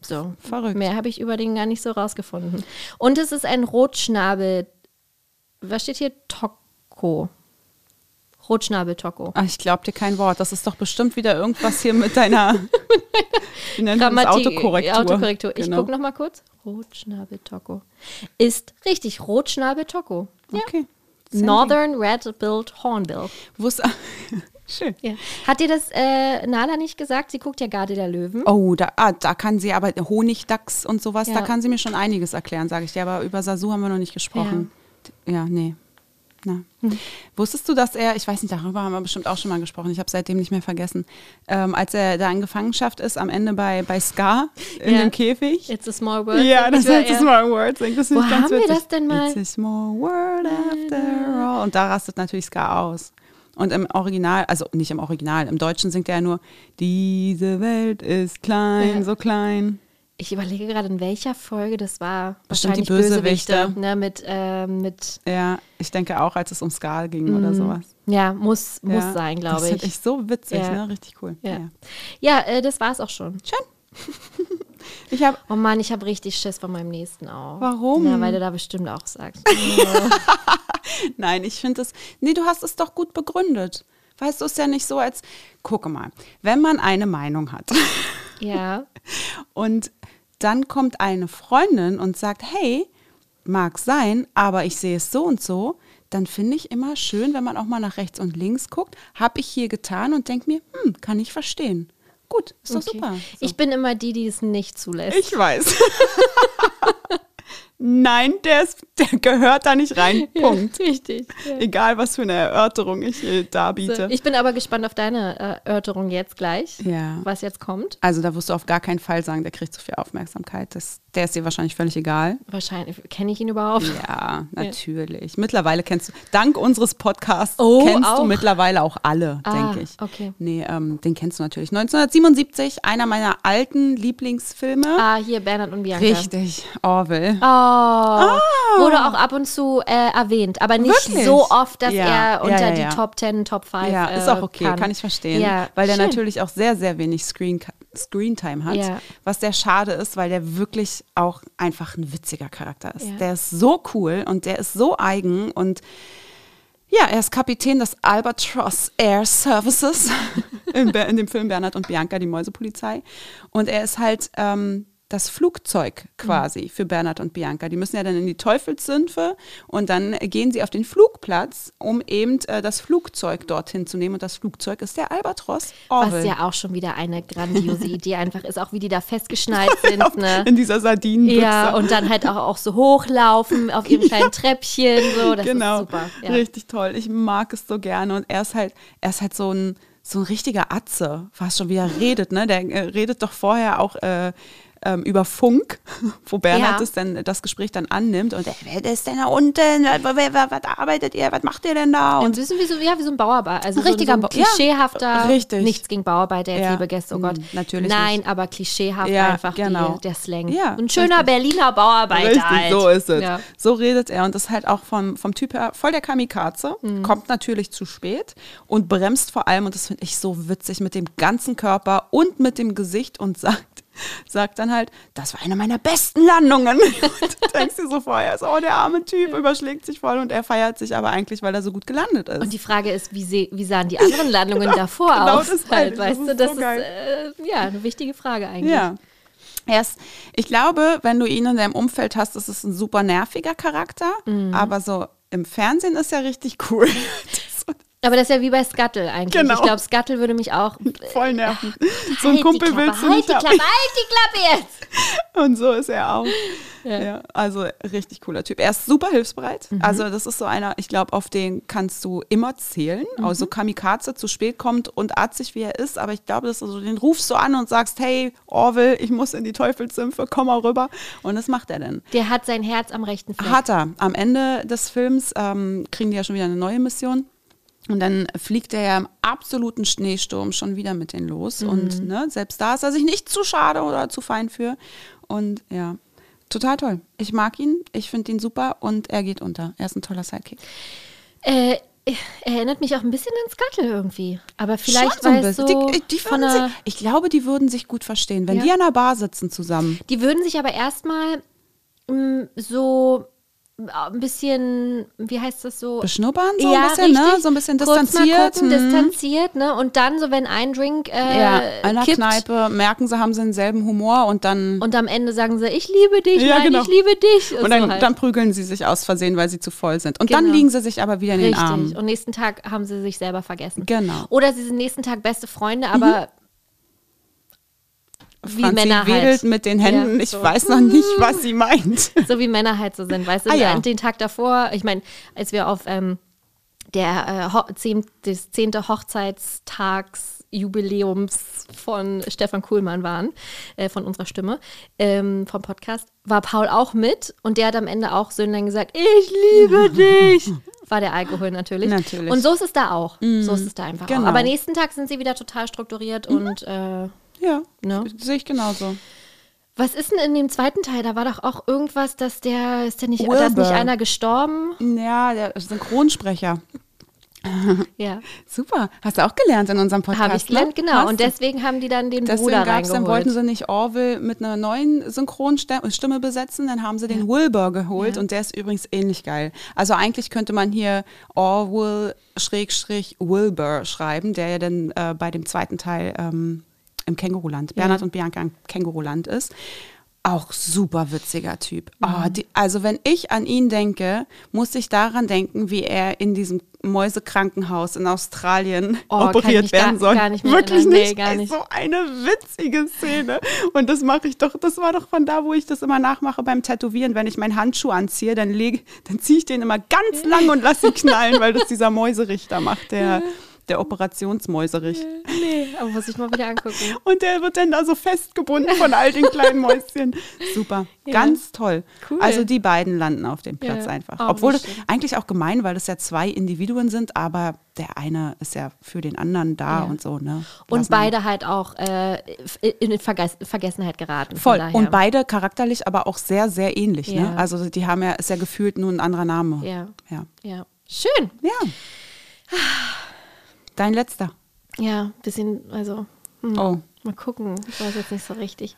So. Verrückt. Mehr habe ich über den gar nicht so rausgefunden. Und es ist ein Rotschnabel. Was steht hier? Toko. Rotschnabel-Toko. Ach, ich glaube dir kein Wort. Das ist doch bestimmt wieder irgendwas hier mit deiner das? Autokorrektur. Autokorrektur. Ich Genau. gucke noch mal kurz. Rotschnabel-Toko. Ist richtig, Rotschnabel-Toko. Ja. Okay. Sandy. Northern Red-Billed Hornbill. Wus- Schön. Ja. Hat dir das äh, Nala nicht gesagt? Sie guckt ja Garde der Löwen. Oh, da, ah, da kann sie aber Honigdachs und sowas, Ja. da kann sie mir schon einiges erklären, sage ich dir. Aber über Sasu haben wir noch nicht gesprochen. Ja, nee. Na. Hm. Wusstest du, dass er, ich weiß nicht, darüber haben wir bestimmt auch schon mal gesprochen, ich habe seitdem nicht mehr vergessen, ähm, als er da in Gefangenschaft ist, am Ende bei, bei Scar in Ja. dem Käfig. It's a small world. Ja, das ist eher- a small world. Das Wo haben wir witzig. das denn mal? It's a small world after all. Und da rastet natürlich Scar aus. Und im Original, also nicht im Original, im Deutschen singt er nur, diese Welt ist klein, Ja. so klein. Ich überlege gerade, in welcher Folge das war. Bestimmt die Wahrscheinlich Bösewichte. Ne, mit, äh, mit, Ja, ich denke auch, als es um Scar ging oder sowas. ja, muss, Mhm. muss ja. sein, Das glaube finde ich. ich so witzig, Ja. ne? Richtig cool. Ja, Ja. ja äh, das war's auch schon. Ich habe Oh Mann, ich habe richtig Schiss von meinem nächsten auch. Warum? Ja, weil du da bestimmt auch sagst. Nein, ich finde es. Nee, du hast es doch gut begründet. Weißt du, es ist ja nicht so, als. Gucke mal, wenn man eine Meinung hat ja. und dann kommt eine Freundin und sagt, hey, mag sein, aber ich sehe es so und so, dann finde ich immer schön, wenn man auch mal nach rechts und links guckt, habe ich hier getan und denke mir, hm, kann ich verstehen. gut, ist doch Okay. super. So. Ich bin immer die, die es nicht zulässt. Ich weiß. Nein, der, ist, der gehört da nicht rein. Punkt. Richtig. Egal, was für eine Erörterung ich äh, darbiete. So, ich bin aber gespannt auf deine äh, Erörterung jetzt gleich, Ja. was jetzt kommt. also da wirst du auf gar keinen Fall sagen, der kriegt zu viel Aufmerksamkeit. Das, der ist dir wahrscheinlich völlig egal. Wahrscheinlich. Kenne ich ihn überhaupt? Ja, natürlich. Mittlerweile kennst du, dank unseres Podcasts Oh, kennst auch? du mittlerweile auch alle, Ah, denke ich. okay. Nee, ähm, den kennst du natürlich. 1977, einer meiner alten Lieblingsfilme. Ah, hier Bernhard und Bianca. Richtig, Orwell. Oh, wurde auch ab und zu äh, erwähnt, aber nicht Wirklich? so oft, dass Ja, er unter ja, die. Top 10, Top 5 Ja, äh, ist auch okay, kann, kann. ich verstehen. Weil der schön. natürlich auch sehr, sehr wenig Screen, Screentime hat. Ja. Was sehr schade ist, weil der wirklich auch einfach ein witziger Charakter ist. Ja. Der ist so cool und der ist so eigen und ja, er ist Kapitän des Albatross Air Services in, in dem Film Bernhard und Bianca, die Mäusepolizei. Und er ist halt ähm, das Flugzeug quasi für Bernhard und Bianca. Die müssen ja dann in die Teufelssümpfe und dann gehen sie auf den Flugplatz, um eben äh, das Flugzeug dorthin zu nehmen. Und das Flugzeug ist der Albatross Orwell. Was ja auch schon wieder eine grandiose Idee einfach ist, auch wie die da festgeschnallt sind. Ne? In dieser Sardinenbüchse. Ja, und dann halt auch, auch so hochlaufen auf ihrem kleinen Treppchen. So, das genau. super. Ja. Richtig toll. Ich mag es so gerne. Und er ist halt, er ist halt so ein, so ein richtiger Atze, fast schon wie er redet, ne? Der äh, redet doch vorher auch äh, ähm, über Funk, wo Bernhard Ja. das, dann, das Gespräch dann annimmt und er, wer ist denn da unten? Wer, wer, was arbeitet ihr? Was macht ihr denn da? Und ein bisschen wie so, ja, wie so ein Bauarbeiter. Also Richtiger so, so ja, klischeehafter, richtig. nichts gegen Bauarbeiter, jetzt Ja, liebe Gäste, oh Gott. mm, natürlich Nein, nicht. aber klischeehaft Ja, einfach genau. die, der Slang. Ja, ein schöner richtig. Berliner Bauarbeiter Richtig, halt. so ist es. Ja. So redet er und ist halt auch vom, vom Typ her voll der Kamikaze, Mhm. kommt natürlich zu spät und bremst vor allem, und das finde ich so witzig, mit dem ganzen Körper und mit dem Gesicht und sagt, sagt dann halt, das war eine meiner besten Landungen. Und du denkst dir so vorher, so, oh, der arme Typ überschlägt sich voll und er feiert sich aber eigentlich, weil er so gut gelandet ist. Und die Frage ist, wie, wie sahen die anderen Landungen davor genau aus? das Halt. Das weißt ist du, das so ist äh, ja eine wichtige Frage eigentlich. Ja. Er ist, ich glaube, wenn du ihn in deinem Umfeld hast, ist es ein super nerviger Charakter, Mhm. aber so im Fernsehen ist er richtig cool. Aber das ist ja wie bei Scuttle eigentlich. Genau. Ich glaube, Scuttle würde mich auch. voll nerven. So ein Halt Kumpel die Klappe, willst du halt nicht die haben. Klappe, halt die Klappe jetzt! Und so ist er auch. Ja. Ja. also richtig cooler Typ. Er ist super hilfsbereit. Mhm. Also das ist so einer, ich glaube, auf den kannst du immer zählen. Mhm. Also Kamikaze zu spät kommt und arzig wie er ist, aber ich glaube, dass du so, den rufst du an und sagst, hey Orwell, ich muss in die Teufelssümpfe, komm mal rüber. Und das macht er dann. Der hat sein Herz am rechten Fleck. Hat er. Am Ende des Films ähm, kriegen die ja schon wieder eine neue Mission. Und dann fliegt er ja im absoluten Schneesturm schon wieder mit denen los. Mhm. Und ne, selbst da ist er sich nicht zu schade oder zu fein für. Und ja, total toll. Ich mag ihn, ich finde ihn super und er geht unter. Er ist ein toller Sidekick. Äh, erinnert mich auch ein bisschen an Scuttle irgendwie. Aber vielleicht, Schon so so die, die von sich, ich glaube, die würden sich gut verstehen, wenn Ja. die an der Bar sitzen zusammen. Die würden sich aber erstmal mm, so ein bisschen, wie heißt das so? Beschnuppern so ein bisschen, ne? So ein bisschen Kurz mal distanziert. Gucken, Mhm. distanziert, ne? Und dann so, wenn ein Drink äh, ja, in der kippt Kneipe merken sie, haben sie denselben Humor und dann und am Ende sagen sie, ich liebe dich, Ja, nein, genau. ich liebe dich. Und dann, so halt. dann prügeln sie sich aus Versehen, weil sie zu voll sind. Und dann Genau. liegen sie sich aber wieder in den Richtig. Armen. Und nächsten Tag haben sie sich selber vergessen. Genau. Mhm. Oder sie sind nächsten Tag beste Freunde, aber wie Franzi Männer wedelt halt. mit den Händen. Ja, ich so. weiß noch nicht, was sie meint. so wie Männer halt so sind, weißt du? Ah, ja. Den Tag davor, ich meine, als wir auf ähm, der äh, zehn, des zehnte Hochzeitstags Jubiläums von Stefan Kuhlmann waren, äh, von unserer Stimme, ähm, vom Podcast, war Paul auch mit und der hat am Ende auch Söhnlein gesagt, ich liebe dich. War der Alkohol natürlich. Natürlich. Und so ist es da auch. So ist es da einfach Genau. auch. Aber nächsten Tag sind sie wieder total strukturiert und äh, Ja, Ne? sehe ich genauso. was ist denn in dem zweiten Teil? Da war doch auch irgendwas, dass der, ist der nicht, da ist Wilbur. nicht einer gestorben? Ja, der Synchronsprecher. Ja. Super. Hast du auch gelernt in unserem Podcast? Habe ich gelernt, ne? genau. Hast Und deswegen haben die dann den Deswegen Bruder gab's, dann reingeholt. wollten sie nicht Orville mit einer neuen Synchronstimme besetzen, dann haben sie den Wilbur geholt Ja. und der ist übrigens ähnlich geil. Also eigentlich könnte man hier Orwell Schrägstrich Wilbur schreiben, der ja dann äh, bei dem zweiten Teil ähm, im Känguruland, Bernhard und Bianca im Känguruland ist. Auch super witziger Typ. Mhm. Oh, die, also wenn ich an ihn denke, muss ich daran denken, wie er in diesem Mäusekrankenhaus in Australien Oh, kann operiert werden soll. gar nicht mehr Wirklich erinnern. Nee, nicht. gar Ey, nicht. So eine witzige Szene. Und das mache ich doch, das war doch von da, wo ich das immer nachmache beim Tätowieren. Wenn ich meinen Handschuh anziehe, dann, leg, dann ziehe ich den immer ganz lang und lasse ihn knallen, weil das dieser Mäuserichter macht, der, der Operationsmäuserich. Nee, aber muss ich mal wieder angucken. Und der wird dann da so festgebunden von all den kleinen Mäuschen. Super, Ja. ganz toll. Cool. Also die beiden landen auf dem Platz Ja. einfach. Oh, Obwohl das eigentlich auch gemein, weil das ja zwei Individuen sind, aber der eine ist ja für den anderen da Ja. und so. Ne? Und beide halt auch äh, in Verges Vergessenheit geraten. Voll. Und beide charakterlich aber auch sehr, sehr ähnlich. Ne? Also die haben ja, ist ja gefühlt nur ein anderer Name. Ja. Ja. Ja. Schön. ja. Dein letzter. Ja, bisschen, also, hm, Oh. mal gucken. Ich weiß jetzt nicht so richtig.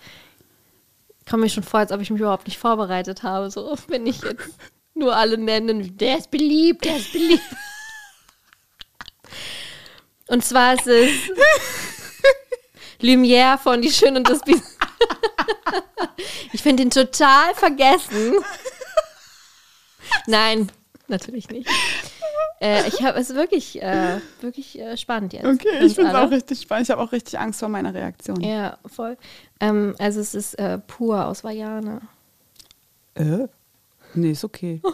Komme mir schon vor, als ob ich mich überhaupt nicht vorbereitet habe. So, wenn ich jetzt nur alle nennen, der ist beliebt, der ist beliebt. Und zwar ist es Lumière von Die Schöne und das Biest. Ich finde ihn total vergessen. Nein, natürlich nicht. Äh, ich habe es wirklich, äh, wirklich äh, spannend jetzt. Okay, ich finde es auch richtig spannend. Ich habe auch richtig Angst vor meiner Reaktion. Ja, voll. Ähm, also es ist äh, pur aus Vajana. Äh? Nee, ist okay.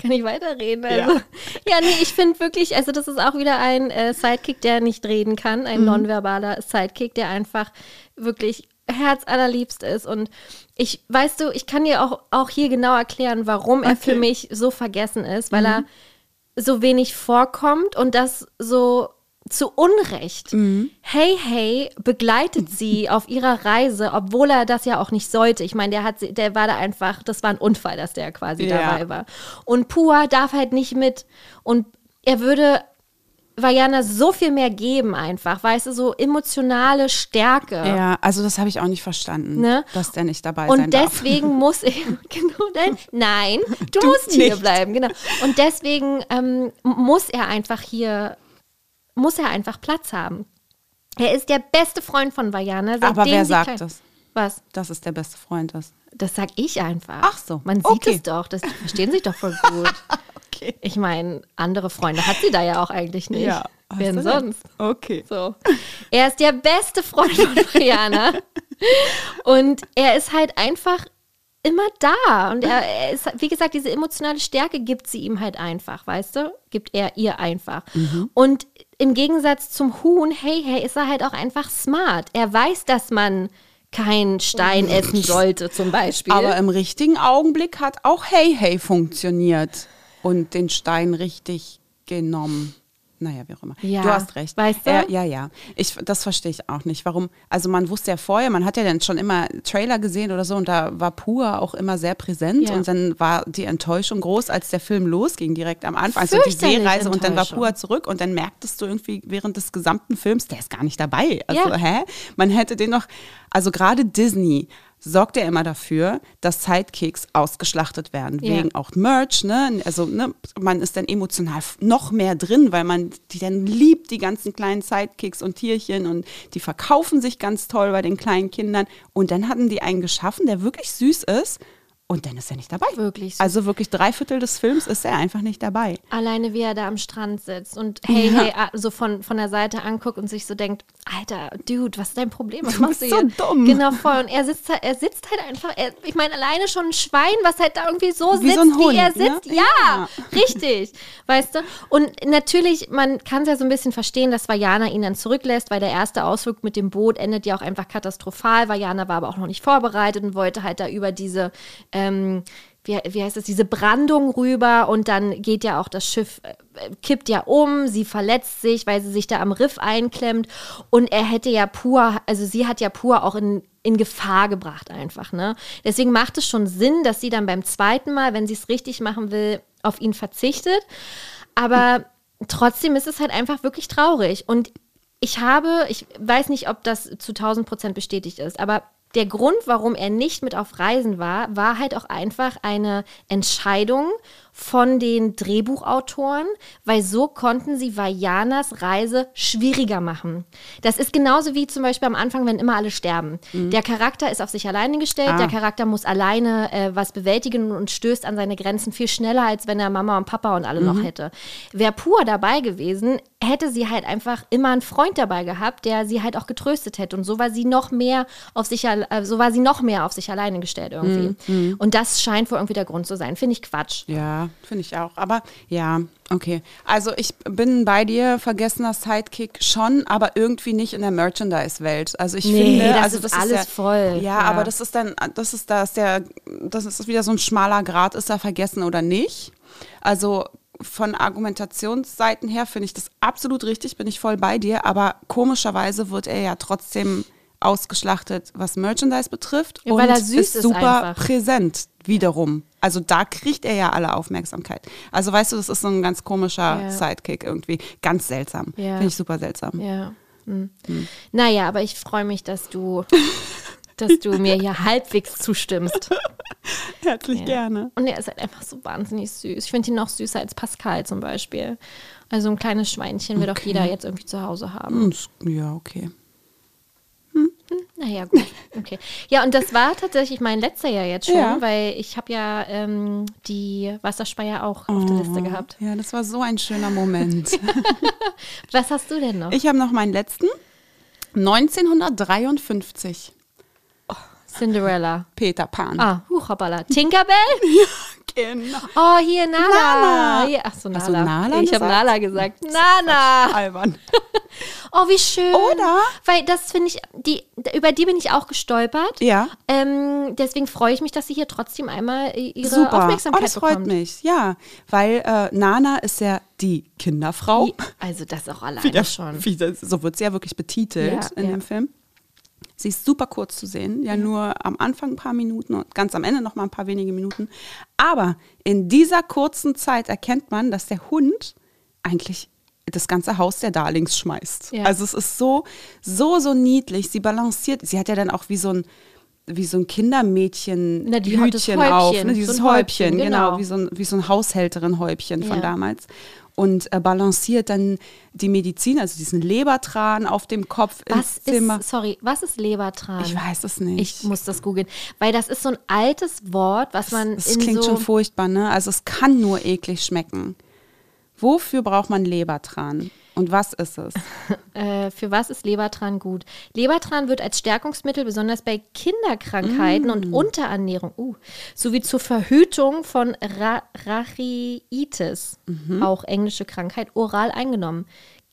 Kann ich weiterreden? Ja. Also, ja. nee, ich finde wirklich, also das ist auch wieder ein äh, Sidekick, der nicht reden kann, Mhm. ein nonverbaler Sidekick, der einfach wirklich herzallerliebst ist. Und ich, weißt du, ich kann dir auch, auch hier genau erklären, warum er für Okay. mich so vergessen ist, weil er so wenig vorkommt und das so zu Unrecht. Hey, hey, begleitet sie auf ihrer Reise, obwohl er das ja auch nicht sollte. Ich meine, der hat sie, der war da einfach, das war ein Unfall, dass der quasi Ja. dabei war. Und Pua darf halt nicht mit. Und er würde Vajana so viel mehr geben, einfach, weißt du, so emotionale Stärke. Ja, also das habe ich auch nicht verstanden, Ne? dass der nicht dabei sein Und darf. deswegen muss ich, genau, nein, nein, du, musst hier nicht. bleiben, genau. Und deswegen ähm, muss er einfach hier, muss er einfach Platz haben. Er ist der beste Freund von Vajana. Aber wer sagt das? Was? Dass es der beste Freund ist. Das sag ich einfach. Ach so, Man sieht okay. es doch, das, die verstehen sich doch voll gut. Okay. Ich meine, andere Freunde hat sie da ja auch eigentlich nicht. Ja, Wer denn sonst? Okay. So. Er ist der beste Freund von Brianna. Und er ist halt einfach immer da. Und er, er ist, wie gesagt, diese emotionale Stärke gibt sie ihm halt einfach, weißt du? Gibt er ihr einfach. Mhm. Und im Gegensatz zum Huhn, hey, hey, ist er halt auch einfach smart. Er weiß, dass man keinen Stein essen sollte, zum Beispiel. Aber im richtigen Augenblick hat auch Hey Hey funktioniert und den Stein richtig genommen. Naja, wie auch immer. Ja, du hast recht. weißt du? Er, ja, ja. Ich, das verstehe ich auch nicht. Warum? Also man wusste ja vorher, man hat ja dann schon immer Trailer gesehen oder so und da war Pur auch immer sehr präsent Ja. und dann war die Enttäuschung groß, als der Film losging direkt am Anfang. Also die Seereise und dann war. Pur zurück und dann merktest du irgendwie während des gesamten Films, der ist gar nicht dabei. Also, Ja. hä? Man hätte den noch, also gerade Disney sorgt ja immer dafür, dass Sidekicks ausgeschlachtet werden, Ja. wegen auch Merch, ne? Also, ne, man ist dann emotional noch mehr drin, weil man die dann liebt, die ganzen kleinen Sidekicks und Tierchen und die verkaufen sich ganz toll bei den kleinen Kindern. Und dann hatten die einen geschaffen, der wirklich süß ist. Und dann ist er nicht dabei. Wirklich süß. Also wirklich drei Viertel des Films ist er einfach nicht dabei. Alleine wie er da am Strand sitzt und hey, hey, ah, so von, von der Seite anguckt und sich so denkt, Alter, Dude, was ist dein Problem? Was Du machst du bist so hier? dumm. Genau, voll. Und er sitzt halt, er sitzt halt einfach, er, ich meine, alleine schon ein Schwein, was halt da irgendwie so Wie sitzt, so ein Hund, wie er ne? sitzt. Ja, Ja. richtig. Weißt du? Und natürlich, man kann es ja so ein bisschen verstehen, dass Vajana ihn dann zurücklässt, weil der erste Ausflug mit dem Boot endet ja auch einfach katastrophal. Vajana war aber auch noch nicht vorbereitet und wollte halt da über diese, ähm, wie, wie heißt das, diese Brandung rüber und dann geht ja auch das Schiff, äh, kippt ja um, sie verletzt sich, weil sie sich da am Riff einklemmt und er hätte ja pur, also sie hat ja pur auch in, in Gefahr gebracht einfach, ne? Deswegen macht es schon Sinn, dass sie dann beim zweiten Mal, wenn sie es richtig machen will, auf ihn verzichtet. Aber trotzdem ist es halt einfach wirklich traurig und ich habe, ich weiß nicht, ob das zu 1000 Prozent bestätigt ist, aber der Grund, warum er nicht mit auf Reisen war, war halt auch einfach eine Entscheidung von den Drehbuchautoren, weil so konnten sie Vajanas Reise schwieriger machen. Das ist genauso wie zum Beispiel am Anfang, wenn immer alle sterben. Der Charakter ist auf sich alleine gestellt, Ah. der Charakter muss alleine äh, was bewältigen und stößt an seine Grenzen viel schneller, als wenn er Mama und Papa und alle noch hätte. Wäre pur dabei gewesen, hätte sie halt einfach immer einen Freund dabei gehabt, der sie halt auch getröstet hätte. Und so war sie noch mehr auf sich, äh, so war sie noch mehr auf sich alleine gestellt irgendwie. Und das scheint wohl irgendwie der Grund zu sein. Finde ich Quatsch. Ja, finde ich auch. Aber ja, okay. Also ich bin bei dir, vergessener Sidekick schon, aber irgendwie nicht in der Merchandise-Welt. Also ich Nee, finde, das also ist das alles ist ja, voll. Ja, Ja. aber das ist dann, das ist das der, das ist wieder so ein schmaler Grad, ist er vergessen oder nicht. Also von Argumentationsseiten her finde ich das absolut richtig, bin ich voll bei dir, aber komischerweise wird er ja trotzdem ausgeschlachtet, was Merchandise betrifft Ja, und er ist ist super einfach. präsent wiederum. Also da kriegt er ja alle Aufmerksamkeit. Also weißt du, das ist so ein ganz komischer Ja. Sidekick irgendwie. Ganz seltsam. Ja. Finde ich super seltsam. Ja. Hm. Naja, aber ich freue mich, dass du, dass du mir hier halbwegs zustimmst. Herzlich Ja. gerne. Und er ist halt einfach so wahnsinnig süß. Ich finde ihn noch süßer als Pascal zum Beispiel. Also ein kleines Schweinchen wird auch Okay. jeder jetzt irgendwie zu Hause haben. Hm, Ja, okay. Naja, gut. Okay. Ja, und das war tatsächlich mein letzter Jahr jetzt schon, Ja. weil ich habe ja ähm, die Wasserspeier auch auf der Liste gehabt. Ja, das war so ein schöner Moment. Was hast du denn noch? ich habe noch meinen letzten. 1953. Cinderella. Peter Pan. Ah, Huchaballa. Tinkerbell? Genau. Oh, hier Nala. Nala. Hier, ach so, Nala. Hast du Nala ich habe? Nala gesagt. Nana. Albern. Oh, wie schön. Oder? Weil das finde ich, die, über die bin ich auch gestolpert. Ja. Ähm, deswegen freue ich mich, dass sie hier trotzdem einmal ihre Super. Aufmerksamkeit oh, das freut bekommt. mich. Ja, weil äh, Nana ist ja die Kinderfrau. I- Also das auch alleine Wie der- schon. Wie das, so wird sie ja wirklich betitelt Ja, in ja. dem Film. Sie ist super kurz zu sehen, ja nur am Anfang ein paar Minuten und ganz am Ende noch mal ein paar wenige Minuten. Aber in dieser kurzen Zeit erkennt man, dass der Hund eigentlich das ganze Haus der Darlings schmeißt. Ja. Also es ist so, so, so niedlich. Sie balanciert, sie hat ja dann auch wie so ein wie so ein Kindermädchen Na, Hütchen auf, Häubchen, ne? so dieses ein Häubchen, Häubchen, genau, genau. wie so ein, wie so ein Haushälterin-Häubchen von Ja. damals. Und äh, balanciert dann die Medizin, also diesen Lebertran auf dem Kopf Was ins Zimmer. ist, sorry, was ist Lebertran? Ich weiß es nicht. Ich muss das googeln, weil das ist so ein altes Wort, was man das in klingt so schon furchtbar, ne? Also es kann nur eklig schmecken. Wofür braucht man Lebertran? Und was ist es? Äh, für was ist Lebertran gut? Lebertran wird als Stärkungsmittel besonders bei Kinderkrankheiten Mm. und Unterernährung uh, sowie zur Verhütung von Ra Rachiitis, Mhm. auch englische Krankheit, oral eingenommen.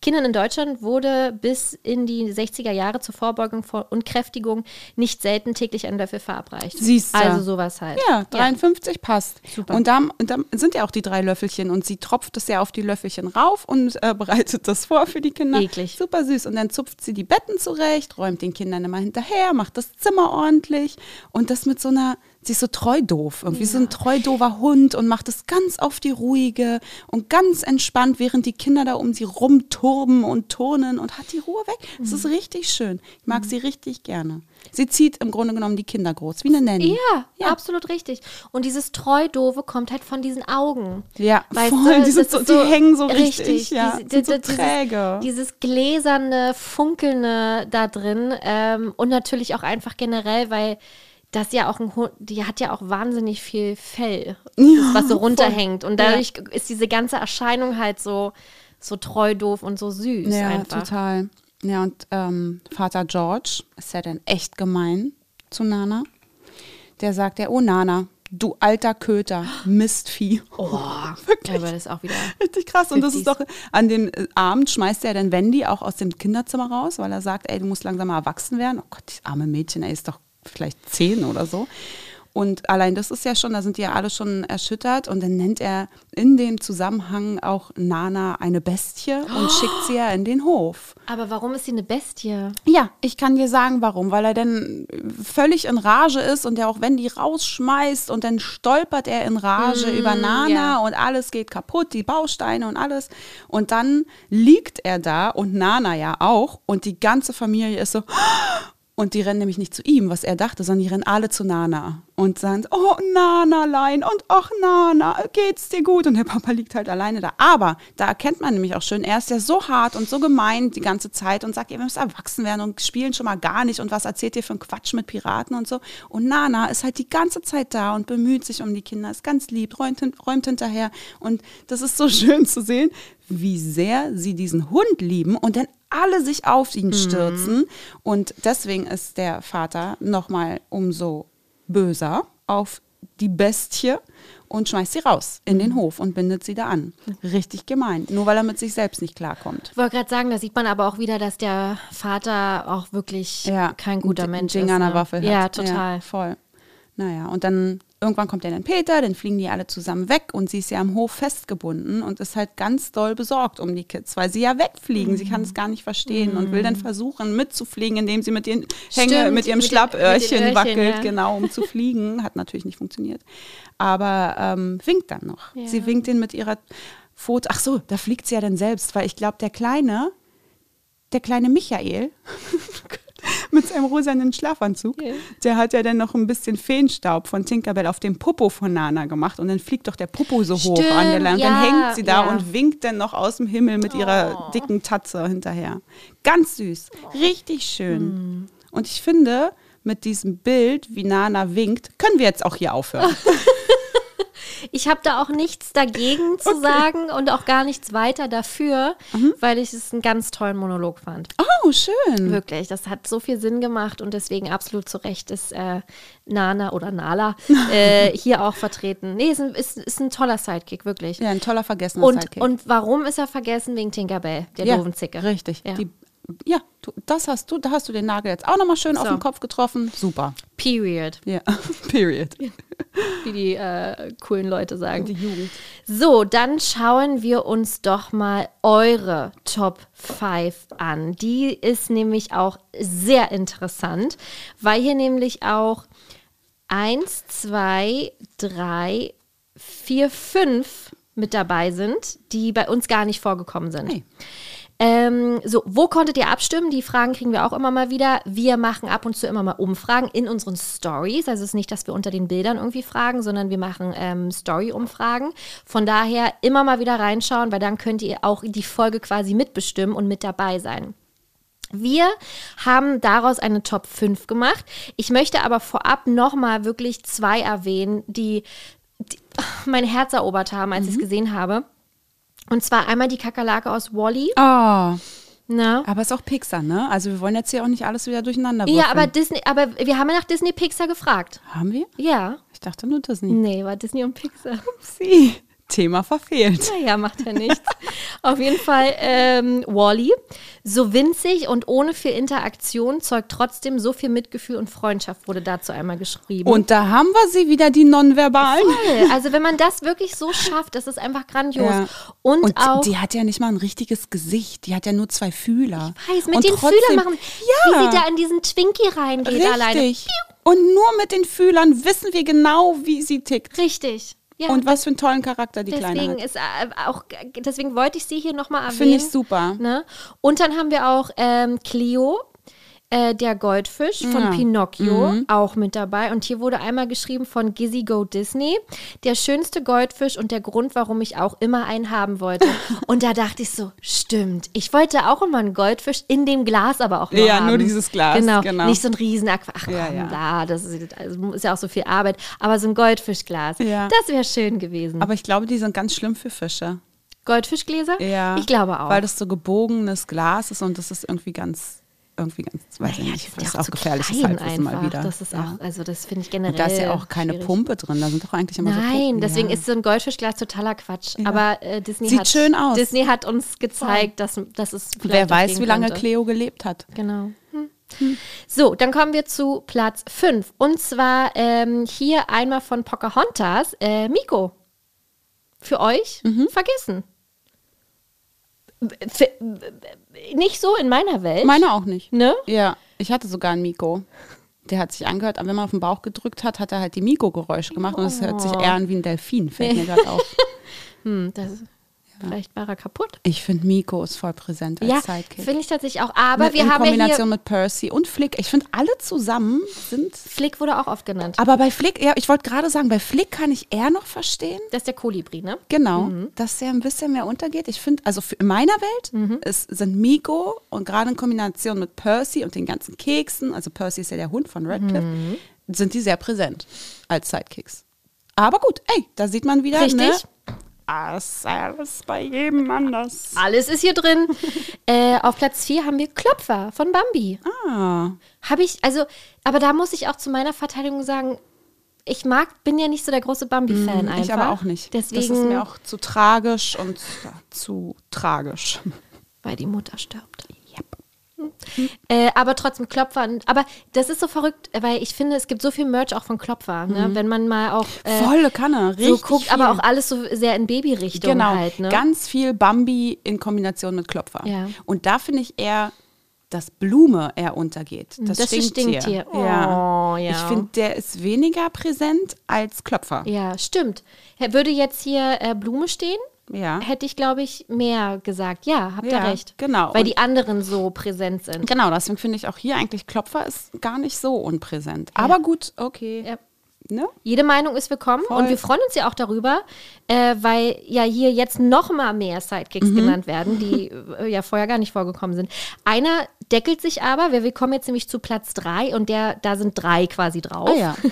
Kindern in Deutschland wurde bis in die 60er Jahre zur Vorbeugung und Kräftigung nicht selten täglich ein Löffel verabreicht. Siehste. Also sowas halt. Ja, 53 passt. Super. Und da, und da sind ja auch die drei Löffelchen und sie tropft es ja auf die Löffelchen rauf und äh, bereitet das vor für die Kinder. Eklig. Super süß. Und dann zupft sie die Betten zurecht, räumt den Kindern immer hinterher, macht das Zimmer ordentlich und das mit so einer, sie ist so treu doof, irgendwie so ein treu doofer Hund und macht es ganz auf die ruhige und ganz entspannt, während die Kinder da um sie rumturben und turnen und hat die Ruhe weg. Das Mhm. ist richtig schön. Ich mag sie richtig gerne. Sie zieht im Grunde genommen die Kinder groß, wie eine Nanny. Ja, absolut richtig. Und dieses Treu-Doofe kommt halt von diesen Augen. Ja, Weißt voll, du, die so- ist die hängen so richtig, ja, Diese, sind so träge. Dieses, dieses gläserne, funkelnde da drin ähm, und natürlich auch einfach generell, weil das ja auch ein Hund, die hat ja auch wahnsinnig viel Fell, das, was so runterhängt. Und dadurch ist diese ganze Erscheinung halt so, so treu doof und so süß Ja, einfach. total. Ja, und ähm, Vater George ist ja dann echt gemein zu Nana. Der sagt ja, oh Nana, du alter Köter, Mistvieh. Oh, aber das ist auch wieder. Richtig krass. Und das ist 50s. doch, an dem äh, Abend schmeißt er dann Wendy auch aus dem Kinderzimmer raus, weil er sagt, ey, du musst langsam mal erwachsen werden. Oh Gott, dieses arme Mädchen, ey, ist doch vielleicht zehn oder so. Und allein das ist ja schon, da sind die ja alle schon erschüttert. Und dann nennt er in dem Zusammenhang auch Nana eine Bestie und schickt sie ja in den Hof. Aber warum ist sie eine Bestie? Ja, ich kann dir sagen, warum. Weil er dann völlig in Rage ist und der auch Wendy rausschmeißt und dann stolpert er in Rage über Nana ja. und alles geht kaputt, die Bausteine und alles. Und dann liegt er da und Nana ja auch und die ganze Familie ist so. Und die rennen nämlich nicht zu ihm, was er dachte, sondern die rennen alle zu Nana und sagen, oh Nanalein und ach Nana, geht's dir gut? Und der Papa liegt halt alleine da. Aber da erkennt man nämlich auch schön, er ist ja so hart und so gemein die ganze Zeit und sagt, ihr müsst erwachsen werden und spielen schon mal gar nicht und was erzählt ihr für einen Quatsch mit Piraten und so. Und Nana ist halt die ganze Zeit da und bemüht sich um die Kinder, ist ganz lieb, räumt, räumt hinterher. Und das ist so schön zu sehen, wie sehr sie diesen Hund lieben und dann alle sich auf ihn stürzen. Und deswegen ist der Vater nochmal umso böser auf die Bestie und schmeißt sie raus in den Hof und bindet sie da an. Richtig gemein. Nur weil er mit sich selbst nicht klarkommt. Ich wollte gerade sagen, da sieht man aber auch wieder, dass der Vater auch wirklich kein guter Mensch Ding ist. an der ne? Waffel hat. Ja, total. Ja, voll. Naja, und dann irgendwann kommt ja dann Peter, dann fliegen die alle zusammen weg und sie ist ja am Hof festgebunden und ist halt ganz doll besorgt um die Kids, weil sie ja wegfliegen. Sie kann es gar nicht verstehen und will dann versuchen mitzufliegen, indem sie mit, den Hänge, mit ihrem mit den- Schlappöhrchen mit den Öhrchen, wackelt, ja. genau, um zu fliegen. Hat natürlich nicht funktioniert. Aber ähm, winkt dann noch. Ja. Sie winkt ihn mit ihrer Foto. Ach so, da fliegt sie ja dann selbst, weil ich glaube, der Kleine, der kleine Michael mit seinem rosanen Schlafanzug, Ja. der hat ja dann noch ein bisschen Feenstaub von Tinkerbell auf dem Popo von Nana gemacht und dann fliegt doch der Popo so hoch an der Stimmt, Lampe. ja, dann hängt sie da ja. und winkt dann noch aus dem Himmel mit ihrer dicken Tatze hinterher. Ganz süß, richtig schön. Hm. Und ich finde, mit diesem Bild, wie Nana winkt, können wir jetzt auch hier aufhören. Ich habe da auch nichts dagegen zu sagen und auch gar nichts weiter dafür, Mhm. weil ich es einen ganz tollen Monolog fand. Oh, schön. Wirklich, das hat so viel Sinn gemacht und deswegen absolut zu Recht ist äh, Nana oder Nala äh, hier auch vertreten. Nee, ist ein, ist, ist ein toller Sidekick, wirklich. Ja, ein toller vergessener und, Sidekick. und warum ist er vergessen? Wegen Tinkerbell, der ja, doofen Zicke. Richtig. Ja. Die, ja, das hast du, da hast du den Nagel jetzt auch nochmal schön auf So. den Kopf getroffen. Super. Period, Ja, period. wie die äh, coolen Leute sagen. Die Jugend. So, dann schauen wir uns doch mal eure Top 5 an. Die ist nämlich auch sehr interessant, weil hier nämlich auch 1, 2, 3, 4, 5 mit dabei sind, die bei uns gar nicht vorgekommen sind. Hey. Ähm, so, wo konntet ihr abstimmen? Die Fragen kriegen wir auch immer mal wieder. Wir machen ab und zu immer mal Umfragen in unseren Stories. Also es ist nicht, dass wir unter den Bildern irgendwie fragen, sondern wir machen ähm, Story-Umfragen. Von daher immer mal wieder reinschauen, weil dann könnt ihr auch die Folge quasi mitbestimmen und mit dabei sein. Wir haben daraus eine Top 5 gemacht. Ich möchte aber vorab nochmal wirklich zwei erwähnen, die, die mein Herz erobert haben, als ich es gesehen habe. Und zwar einmal die Kakerlake aus Wally. Oh, Ne? aber ist auch Pixar, ne? Also wir wollen jetzt hier auch nicht alles wieder durcheinander Ja, aber würfeln. Disney, aber wir haben ja nach Disney Pixar gefragt. Haben wir? Ja. Ich dachte nur Disney. Nee, war Disney und Pixar. Sie. Thema verfehlt. Naja, macht ja nichts. Auf jeden Fall ähm, Wally. So winzig und ohne viel Interaktion zeugt trotzdem so viel Mitgefühl und Freundschaft, wurde dazu einmal geschrieben. Und da haben wir sie wieder, die Nonverbalen. Voll. Also wenn man das wirklich so schafft, das ist einfach grandios. Ja. Und, Und auch die hat ja nicht mal ein richtiges Gesicht. Die hat ja nur zwei Fühler. weiß, mit Und den trotzdem- Fühlern machen, Ja. wie sie da in diesen Twinkie reingeht Richtig. alleine. Und nur mit den Fühlern wissen wir genau, wie sie tickt. Richtig. Ja, Und was für einen tollen Charakter die Kleine Deswegen hat. ist äh, auch, deswegen wollte ich sie hier nochmal erwähnen. Finde ich super. Ne? Und dann haben wir auch ähm, Clio, äh, der Goldfisch von Ja. Mhm. Pinocchio, auch mit dabei. Und hier wurde einmal geschrieben von Gizzy Go Disney, der schönste Goldfisch und der Grund, warum ich auch immer einen haben wollte. und da dachte ich so, stimmt. Ich wollte auch immer einen Goldfisch in dem Glas, aber auch nur Ja, haben. nur dieses Glas, Genau, genau. nicht so ein riesen Ach Ja, komm, ja. da, das ist, also ist ja auch so viel Arbeit. Aber so ein Goldfischglas, Ja. das wäre schön gewesen. Aber ich glaube, die sind ganz schlimm für Fische. Goldfischgläser? Ja. Ich glaube auch. Weil das so gebogenes Glas ist und das ist irgendwie ganz, irgendwie ganz, weiß ich Naja, nicht, die sind das ja ist auch auch zu gefährliches Halbwissen mal wieder. Das ist Ja. auch, also das finde ich generell. Und da ist ja auch keine schwierig. Pumpe drin, da sind doch eigentlich immer so Nein, Pumpen. deswegen ja. ist so ein Goldfischglas totaler Quatsch. Aber äh, Disney Sieht hat schön aus. Disney hat uns gezeigt, dass, dass es vielleicht Wer weiß, wie lange könnte. Cleo gelebt hat. Genau. Hm. So, dann kommen wir zu Platz 5. Und zwar ähm, hier einmal von Pocahontas, äh, Miko. Für euch Mhm. vergessen. Nicht so in meiner Welt. Meine auch nicht. ne? Ja, ich hatte sogar einen Miko. Der hat sich angehört, aber wenn man auf den Bauch gedrückt hat, hat er halt die Miko-Geräusche gemacht und es hört sich eher an wie ein Delfin, fällt mir gerade auf. Hm, das, Vielleicht war er kaputt. Ich finde Miko ist voll präsent als Ja, Sidekick. finde ich tatsächlich auch. Aber Mit- wir in haben ja Kombination hier. mit Percy und Flick. Ich finde, alle zusammen sind. Flick wurde auch oft genannt. Aber bei Flick, ja, ich wollte gerade sagen, bei Flick kann ich eher noch verstehen. Das ist der Kolibri, ne? Genau, Mhm. dass der ein bisschen mehr untergeht. Ich finde, also in meiner Welt Mhm. es sind Miko und gerade in Kombination mit Percy und den ganzen Keksen, also Percy ist ja der Hund von Radcliffe, Mhm. sind die sehr präsent als Sidekicks. Aber gut, ey, da sieht man wieder, Richtig. ne? Alles bei jedem anders. Alles ist hier drin. äh, auf Platz 4 haben wir Klopfer von Bambi. Ah, Habe ich, also, aber da muss ich auch zu meiner Verteidigung sagen, ich mag, bin ja nicht so der große Bambi-Fan einfach. Mhm, ich aber auch nicht. Deswegen, das ist mir auch zu tragisch und ja, zu tragisch. weil die Mutter stirbt. Äh, aber trotzdem Klopfer. Aber das ist so verrückt, weil ich finde, es gibt so viel Merch auch von Klopfer. Ne? Wenn man mal auch äh, Volle Kanne, richtig so guckt, aber viel. auch alles so sehr in Baby-Richtung Genau, halt. Ne? ganz viel Bambi in Kombination mit Klopfer. Ja. Und da finde ich eher, dass Blume eher untergeht. Das, Das ist Stinktier. Stinktier. Ja. Oh, ja. Ich finde, der ist weniger präsent als Klopfer. Ja, stimmt. Würde jetzt hier äh, Blume stehen, Ja. hätte ich, glaube ich, mehr gesagt. Ja, habt ihr Ja, recht. genau. Weil Und- die anderen so präsent sind. Genau, deswegen finde ich auch hier eigentlich Klopfer ist gar nicht so unpräsent. Aber gut, okay. Ja. Ne? Jede Meinung ist willkommen Voll. und wir freuen uns ja auch darüber, äh, weil ja hier jetzt noch mal mehr Sidekicks Mhm. genannt werden, die äh, ja vorher gar nicht vorgekommen sind. Einer deckelt sich aber, wir, wir kommen jetzt nämlich zu Platz drei und der, da sind drei quasi drauf. Ah ja.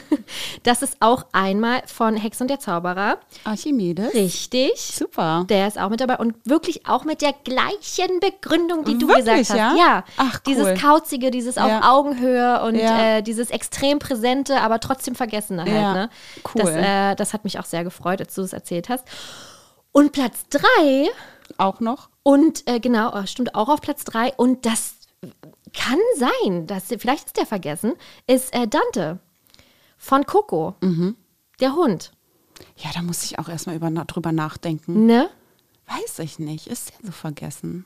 Das ist auch einmal von Hex und der Zauberer. Archimedes. Richtig. Super. Der ist auch mit dabei und wirklich auch mit der gleichen Begründung, die du Wirklich, gesagt hast. ja? Ach, cool. Dieses Kauzige, dieses auf Ja. Augenhöhe und Ja. äh, dieses extrem präsente, aber trotzdem Vergessene halt. Ja, Ne? cool. Das, äh, das hat mich auch sehr gefreut, als du es erzählt hast. Und Platz drei, Auch noch. und äh, genau, äh, stimmt auch auf Platz drei, und das kann sein, dass vielleicht ist der vergessen, ist äh, Dante von Coco, Mhm. der Hund. Ja, da muss ich auch erstmal über, drüber nachdenken. Ne? Weiß ich nicht. Ist der so vergessen?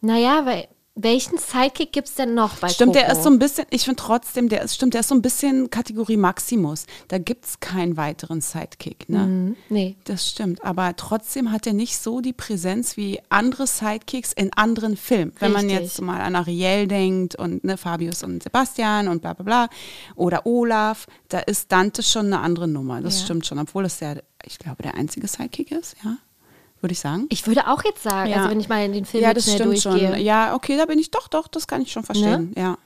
Naja, weil welchen Sidekick gibt es denn noch bei Stimmt, Coco? der ist so ein bisschen, ich finde trotzdem, der ist, stimmt, der ist so ein bisschen Kategorie Maximus. Da gibt es keinen weiteren Sidekick, ne? Hm, Nee. Das stimmt, aber trotzdem hat er nicht so die Präsenz wie andere Sidekicks in anderen Filmen. Wenn man Richtig. jetzt mal an Ariel denkt und ne, Fabius und Sebastian und bla bla bla oder Olaf, da ist Dante schon eine andere Nummer. Das Ja. stimmt schon, obwohl es der, ich glaube, der einzige Sidekick ist, ja, würde ich sagen. Ich würde auch jetzt sagen, Ja. also wenn ich mal in den Film ja, jetzt das schnell stimmt durchgehe. Ne? schon. Ja, okay, da bin ich doch, doch, das kann ich schon verstehen. Ja.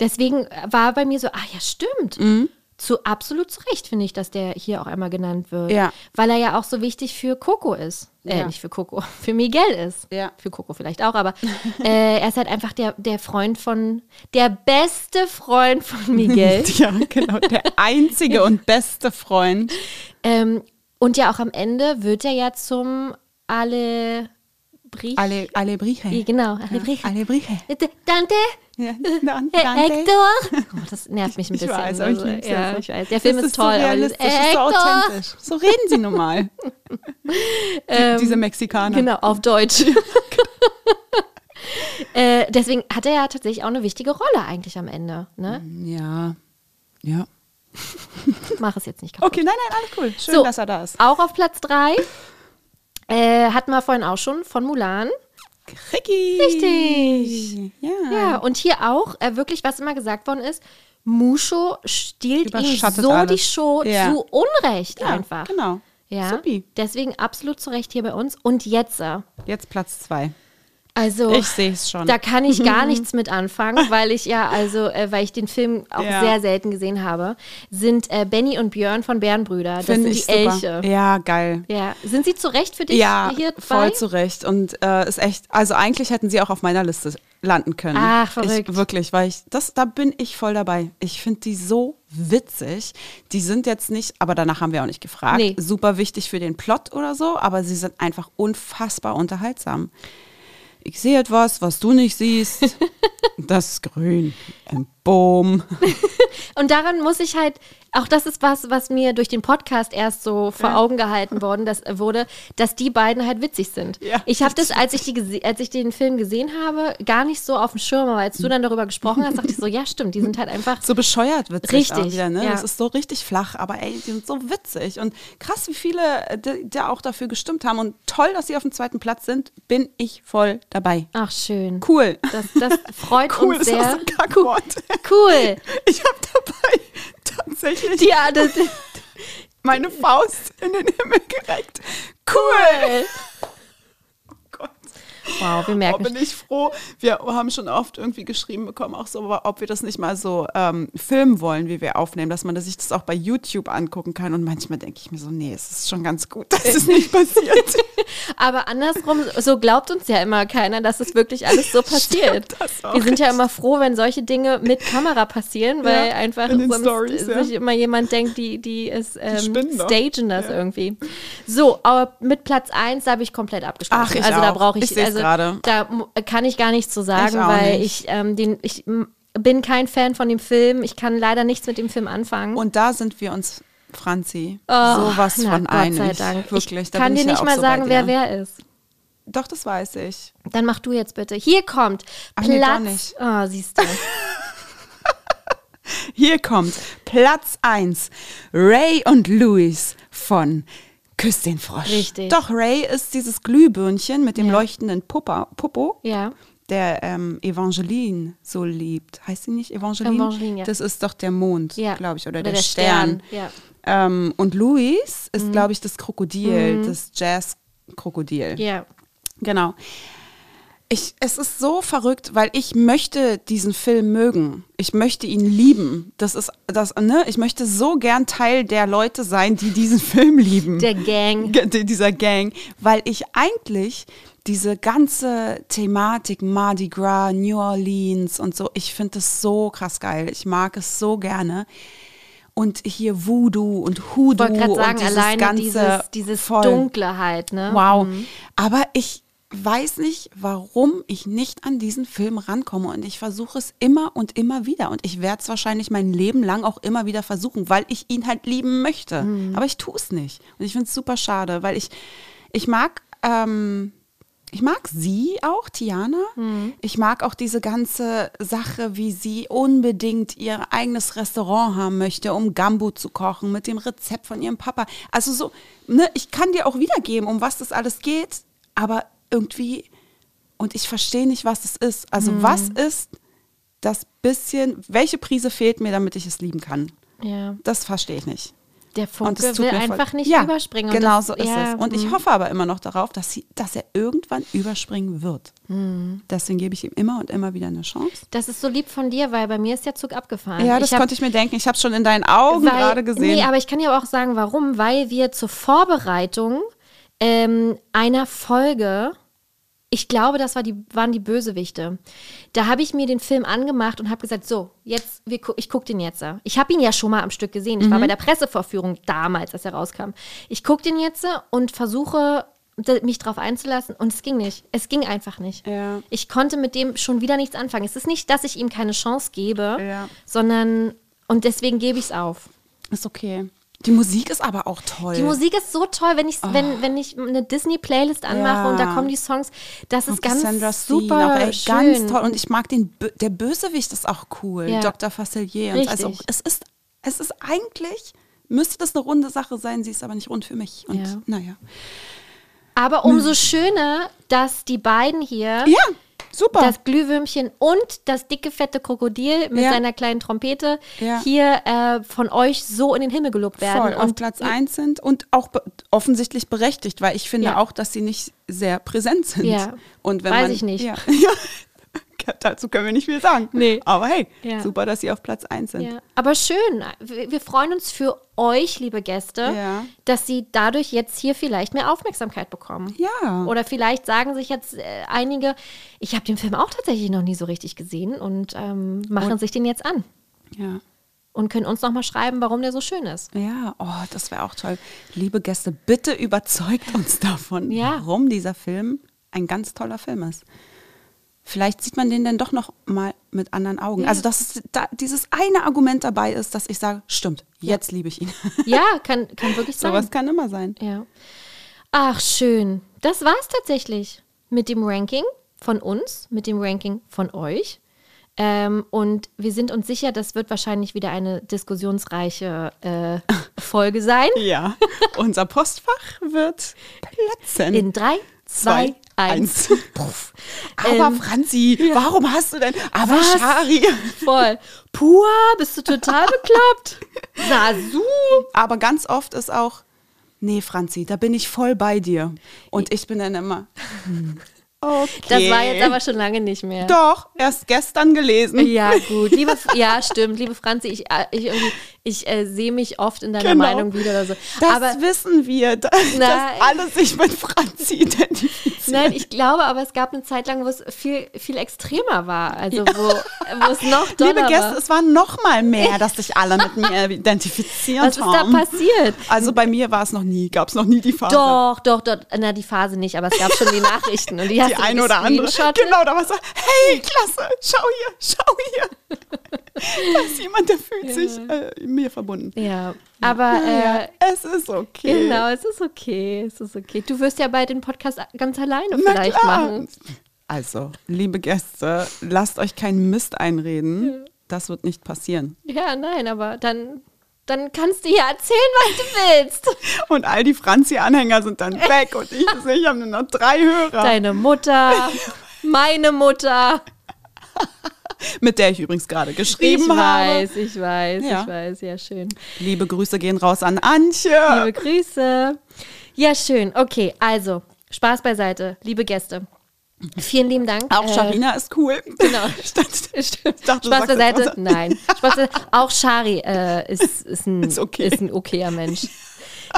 Deswegen war bei mir so, ah ja, stimmt. Mhm. Zu absolut zu Recht finde ich, dass der hier auch einmal genannt wird. Ja. Weil er ja auch so wichtig für Coco ist. Äh, Ja. nicht für Coco, für Miguel ist. Ja. Für Coco vielleicht auch, aber äh, er ist halt einfach der, der Freund von, der beste Freund von Miguel. Ja, genau. Der einzige und beste Freund. ähm, und ja, auch am Ende wird er ja zum alle Brich. Ale, Alebrije. Ja, genau, Alebrije. Alebrije. Dante, Ja, Dan- Äh, Dante. Hector. Oh, das nervt mich ein Ich bisschen. weiß, aber ich Also, lieb's ja, ich weiß. Der Film das ist, toll. So realistisch, ist so authentisch. So reden sie nun mal. Die, diese Mexikaner. Genau, auf Deutsch. äh, deswegen hat er ja tatsächlich auch eine wichtige Rolle eigentlich am Ende. Ne? Ja. Ja. Mach es jetzt nicht kaputt. Okay, nein, nein, alles cool. Schön, So, dass er da ist. Auch auf Platz 3 äh, hatten wir vorhin auch schon von Mulan. Ricky. Richtig. Ja. Ja, und hier auch äh, wirklich, was immer gesagt worden ist, Musho stiehlt ihm so alles. die Show Ja. zu Unrecht Ja, einfach. Genau. Ja, Supi. deswegen absolut zu Recht hier bei uns. Und jetzt, äh, Jetzt Platz zwei. Also Ich sehe es schon. da kann ich gar nichts mit anfangen, weil ich ja, also, äh, weil ich den Film auch Ja. sehr selten gesehen habe, sind äh, Benny und Björn von Bärenbrüder. Das Finde sind die ich super. Elche. Ja, geil. Ja. Sind sie zu Recht für dich Ja, hier voll bei? zu Recht. Und äh, ist echt, also eigentlich hätten sie auch auf meiner Liste landen können. Ach, verrückt. Ich, wirklich, weil ich, das, da bin ich voll dabei. Ich finde die so witzig. Die sind jetzt nicht, aber danach haben wir auch nicht gefragt, Nee. super wichtig für den Plot oder so, aber sie sind einfach unfassbar unterhaltsam. Ich sehe etwas, was du nicht siehst. das ist grün. Ein Boom. Und daran muss ich halt, auch das ist was, was mir durch den Podcast erst so vor Augen gehalten worden, dass, wurde, dass die beiden halt witzig sind. Ja, ich habe das, als ich, die, als ich den Film gesehen habe, gar nicht so auf dem Schirm, aber als du dann darüber gesprochen hast, dachte ich so, ja stimmt, die sind halt einfach So bescheuert witzig Richtig, wieder, ne? ja. Das ist so richtig flach, aber ey, die sind so witzig und krass, wie viele äh, da auch dafür gestimmt haben und toll, dass sie auf dem zweiten Platz sind, bin ich voll dabei. Ach, schön. Cool. Das, das freut cool, uns ist auch sehr. so ein Kackwort. Cool. Ich habe dabei tatsächlich Ja, das, meine Faust in den Himmel gereckt. Cool. Gott. Wow, wir Oh, merken. bin ich froh. Wir haben schon oft irgendwie geschrieben bekommen, auch so, ob wir das nicht mal so ähm, filmen wollen, wie wir aufnehmen, dass man sich das auch bei YouTube angucken kann. Und manchmal denke ich mir so, nee, es ist schon ganz gut, dass es nicht passiert. Aber andersrum, so glaubt uns ja immer keiner, dass es wirklich alles so passiert. Wir sind ja immer froh, wenn solche Dinge mit Kamera passieren, weil Ja, einfach sonst Stories, ja. sich immer jemand denkt, die, die es ähm, doch. stagen das irgendwie. So, aber mit Platz 1 habe ich komplett abgesprochen. Ach, ich also da auch. brauche ich, Ich also gerade. da kann ich gar nichts zu sagen, Ich weil nicht. ich ähm, den ich bin kein Fan von dem Film. Ich kann leider nichts mit dem Film anfangen. Und da sind wir uns, Franzi, Oh, sowas na, von Gott einig. sei Dank. Wirklich, ich da kann dir ich ja nicht auch mal so sagen, wer wer ist. Doch, das weiß ich. Dann mach du jetzt bitte. Hier kommt Ach nee, Platz. nicht. Oh, siehst du. Hier kommt Platz 1. Ray und Louis von Küss den Frosch. Richtig. Doch, Ray ist dieses Glühbirnchen mit dem Ja. leuchtenden Puppa, Popo, ja. der ähm, Evangeline so liebt. Heißt sie nicht Evangeline? Evangeline, ja. Das ist doch der Mond, Ja. glaube ich, oder, Oder der, der Stern. Stern, ja. Ähm, und Louis ist, glaube ich, das Krokodil, das Jazz-Krokodil. Ja. Genau. Ich, es ist so verrückt, weil ich möchte diesen Film mögen. Ich möchte ihn lieben. Das ist das, ne? Ich möchte so gern Teil der Leute sein, die diesen Film lieben. Der Gang. Die- dieser Gang, weil ich eigentlich diese ganze Thematik Mardi Gras, New Orleans und so, ich finde das so krass geil. Ich mag es so gerne. Und hier Voodoo und Hoodoo Ich wollte gerade und sagen, dieses alleine ganze dieses, dieses. Dunkle halt, ne? Wow. Aber ich weiß nicht, warum ich nicht an diesen Film rankomme. Und ich versuche es immer und immer wieder. Und ich werde es wahrscheinlich mein Leben lang auch immer wieder versuchen, weil ich ihn halt lieben möchte. Aber ich tue es nicht. Und ich finde es super schade, weil ich, ich mag. Ähm, ich mag sie auch, Tiana. Ich mag auch diese ganze Sache, wie sie unbedingt ihr eigenes Restaurant haben möchte, um Gambo zu kochen mit dem Rezept von ihrem Papa. Also so, ne, ich kann dir auch wiedergeben, um was das alles geht, aber irgendwie, und ich verstehe nicht, was es ist. Also was ist das bisschen, welche Prise fehlt mir, damit ich es lieben kann? Ja. Das verstehe ich nicht. Der Funke will voll- einfach nicht ja, überspringen. Genau das- so ist ja, es. Und ich mm. hoffe aber immer noch darauf, dass, sie, dass er irgendwann überspringen wird. Mm. Deswegen gebe ich ihm immer und immer wieder eine Chance. Das ist so lieb von dir, weil bei mir ist der Zug abgefahren. Ja, das ich hab- konnte ich mir denken. Ich habe es schon in deinen Augen weil- gerade gesehen. Nee, aber ich kann ja auch sagen, warum. Weil wir zur Vorbereitung ähm, einer Folge, ich glaube, das war die, waren die Bösewichte. Da habe ich mir den Film angemacht und habe gesagt, so, jetzt, wir, ich gucke den jetzt. Ich habe ihn ja schon mal am Stück gesehen. Ich war Mhm. bei der Pressevorführung damals, als er rauskam. Ich gucke den jetzt und versuche mich drauf einzulassen und es ging nicht. Es ging einfach nicht. Ja. Ich konnte mit dem schon wieder nichts anfangen. Es ist nicht, dass ich ihm keine Chance gebe, Ja. sondern und deswegen gebe ich es auf. ist okay. Die Musik ist aber auch toll. Die Musik ist so toll, wenn ich, wenn, wenn ich eine Disney-Playlist anmache Ja. und da kommen die Songs. Das ist ganz Sandra Steen, super auch, ey, schön. ganz toll. Und ich mag den, der Bösewicht ist auch cool. Ja. Dr. Facilier. Also es ist, es ist eigentlich, müsste das eine runde Sache sein, sie ist aber nicht rund für mich. Und Ja. naja. Aber umso schöner, dass die beiden hier, Ja, super. das Glühwürmchen und das dicke, fette Krokodil mit Ja. seiner kleinen Trompete, Ja. hier äh, von euch so in den Himmel gelobt werden. voll auf und Platz 1 sind und auch be offensichtlich berechtigt, weil ich finde Ja. auch, dass sie nicht sehr präsent sind. Ja. Und wenn Weiß man, ich nicht. Ja. Dazu können wir nicht viel sagen. Nee. Aber hey, Ja. super, dass sie auf Platz 1 sind. Ja, aber schön. Wir freuen uns für euch, liebe Gäste, Ja. dass sie dadurch jetzt hier vielleicht mehr Aufmerksamkeit bekommen. Ja. Oder vielleicht sagen sich jetzt äh, einige, ich habe den Film auch tatsächlich noch nie so richtig gesehen und ähm, machen sich den jetzt an Ja. und können uns nochmal schreiben, warum der so schön ist. Ja, oh, das wäre auch toll. Liebe Gäste, bitte überzeugt uns davon, warum dieser Film ein ganz toller Film ist. Vielleicht sieht man den dann doch noch mal mit anderen Augen. Also, dass es da dieses eine Argument dabei ist, dass ich sage, stimmt, jetzt liebe ich ihn. Ja, kann, kann wirklich sein. Sowas kann immer sein. Ja. Ach, schön. Das war's tatsächlich mit dem Ranking von uns, mit dem Ranking von euch. Ähm, und wir sind uns sicher, das wird wahrscheinlich wieder eine diskussionsreiche äh, Folge sein. Ja, unser Postfach wird platzen. In drei, zwei, eins. Aber Ähm, Franzi, warum hast du denn aber Was? Shari? Voll. Pua, bist du total bekloppt? Sasu. Aber ganz oft ist auch, nee, Franzi, da bin ich voll bei dir. Und ich bin dann immer, hm, okay. Das war jetzt aber schon lange nicht mehr. Doch, erst gestern gelesen. Ja, gut. Liebe, ja, stimmt. Liebe Franzi, ich, äh, ich, ich äh, sehe mich oft in deiner Genau. Meinung wieder oder so. Das aber wissen wir, da- dass alle sich mit Franzi identifizieren. Nein, ich glaube, aber es gab eine Zeit lang, wo es viel, viel extremer war. Also wo, wo es noch doller Liebe Gäste, war. es war noch mal mehr, dass sich alle mit mir identifiziert Was ist da haben. passiert? Also bei mir war es noch nie, gab es noch nie die Phase. Doch, doch, doch. Na, die Phase nicht, aber es gab schon die Nachrichten. Und die, Die eine oder andere. Genau, da war so, hey, klasse, schau hier, schau hier. da ist jemand, der fühlt sich äh, mir verbunden. Ja, aber Ja, äh, es ist okay. genau, es ist okay, es ist okay. Du wirst ja bald den Podcast ganz alleine vielleicht machen. Also, liebe Gäste, lasst euch keinen Mist einreden. Das wird nicht passieren. Ja, nein, aber dann, dann kannst du ja erzählen, was du willst. Und all die Franzi-Anhänger sind dann weg und ich, ich habe nur noch drei Hörer. Deine Mutter, meine Mutter. mit der ich übrigens gerade geschrieben ich habe. weiß, ich weiß, Ja. ich weiß, ja schön. Liebe Grüße gehen raus an Antje. Liebe Grüße. Ja, schön. Okay, also, Spaß beiseite, liebe Gäste. Vielen lieben Dank. Auch Äh, Sharina ist cool. Genau. Stimmt. Ich dachte, Spaß beiseite. Nein. Spaß beiseite. Auch Shari äh, ist, ist, ein, Ist okay. ist ein okayer Mensch.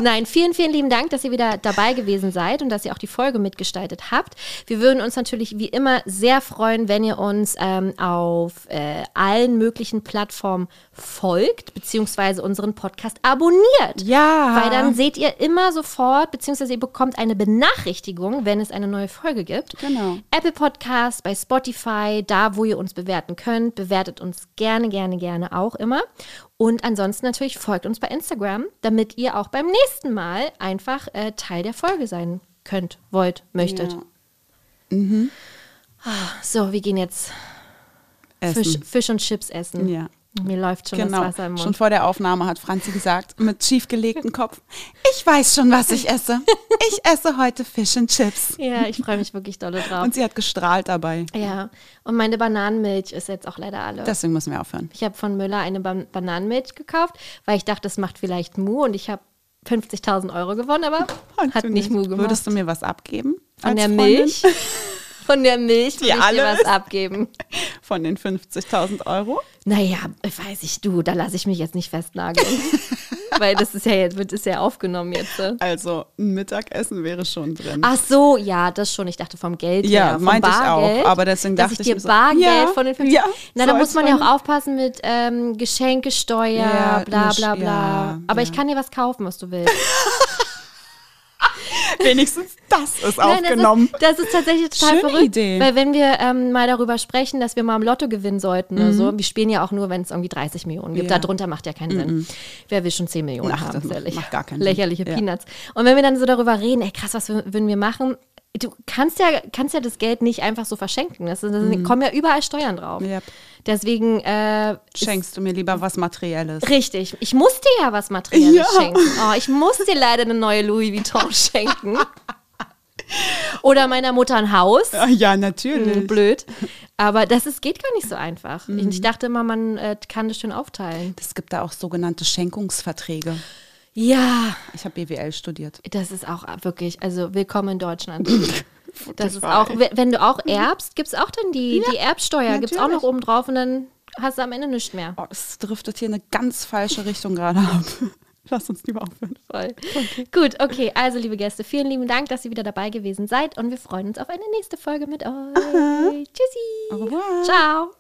Nein, vielen, vielen lieben Dank, dass ihr wieder dabei gewesen seid und dass ihr auch die Folge mitgestaltet habt. Wir würden uns natürlich wie immer sehr freuen, wenn ihr uns ähm, auf äh, allen möglichen Plattformen folgt, beziehungsweise unseren Podcast abonniert. Ja. Weil dann seht ihr immer sofort, beziehungsweise ihr bekommt eine Benachrichtigung, wenn es eine neue Folge gibt. Genau. Apple Podcast, bei Spotify, da wo ihr uns bewerten könnt. Bewertet uns gerne, gerne, gerne auch immer. Und ansonsten natürlich folgt uns bei Instagram, damit ihr auch beim nächsten Mal einfach äh, Teil der Folge sein könnt, wollt, möchtet. Ja. Ah, So, wir gehen jetzt. Fisch, Fisch und Chips essen. Ja. Mir läuft schon Genau. das Wasser im Mund. Schon vor der Aufnahme hat Franzi gesagt, mit schiefgelegtem Kopf, ich weiß schon, was ich esse. Ich esse heute Fish and Chips. ja, ich freue mich wirklich dolle drauf. Und sie hat gestrahlt dabei. ja, und meine Bananenmilch ist jetzt auch leider alle. Deswegen müssen wir aufhören. Ich habe von Müller eine Ban Bananenmilch gekauft, weil ich dachte, das macht vielleicht Mu und ich habe 50.000 Euro gewonnen, aber hat du nicht Mu gemacht. Würdest du mir was abgeben? von als der Freundin? Milch? Von der Milch Die würde ich dir was abgeben. Von den 50.000 Euro? Naja, weiß ich du, da lasse ich mich jetzt nicht festnageln. weil das ist ja jetzt, wird ist ja aufgenommen jetzt. Also ein Mittagessen wäre schon drin. Ach so, ja, das schon. Ich dachte vom Geld Ja, her. Vom meinte ich auch, Bargeld, aber deswegen dachte ich ich dir so, Bargeld ja, von den 50. ja, Na, da muss man ja auch aufpassen mit ähm, Geschenkesteuer, Ja, bla bla bla. ja, aber ich kann dir was kaufen, was du willst. Wenigstens das ist Nein, aufgenommen. Das ist, das ist tatsächlich total Schöne verrückt. Idee. Weil wenn wir ähm, mal darüber sprechen, dass wir mal im Lotto gewinnen sollten oder so, wir spielen ja auch nur, wenn es irgendwie 30 Millionen gibt. Mhm. Ja. Darunter macht ja keinen Sinn. Wer will schon 10 Millionen Ach, haben? das ja macht- macht gar keinen Sinn. Lächerliche Ja. Peanuts. Und wenn wir dann so darüber reden, ey krass, was wür- würden wir machen? Du kannst ja, kannst ja das Geld nicht einfach so verschenken. Das, das kommen ja überall Steuern drauf. Mhm. Yep. Deswegen äh, Schenkst du mir lieber was Materielles? Richtig. Ich muss dir ja was Materielles Ja. schenken. Oh, ich muss dir leider eine neue Louis Vuitton schenken. Oder meiner Mutter ein Haus. Ah, Ja, natürlich. Hm, Blöd. Aber das ist, geht gar nicht so einfach. Mhm. Ich dachte immer, man äh, kann das schön aufteilen. Es gibt da auch sogenannte Schenkungsverträge. Ja, Ich habe BWL studiert. das ist auch wirklich, also willkommen in Deutschland. Das ist auch, we- wenn du auch erbst, gibt es auch dann die, die Erbsteuer, gibt es auch noch oben drauf und dann hast du am Ende nichts mehr. Oh, es driftet hier eine ganz falsche Richtung gerade ab. Lass uns lieber aufhören. Voll. Gut, okay. Also, liebe Gäste, vielen lieben Dank, dass ihr wieder dabei gewesen seid und wir freuen uns auf eine nächste Folge mit euch. Tschüssi. Au revoir. Ciao.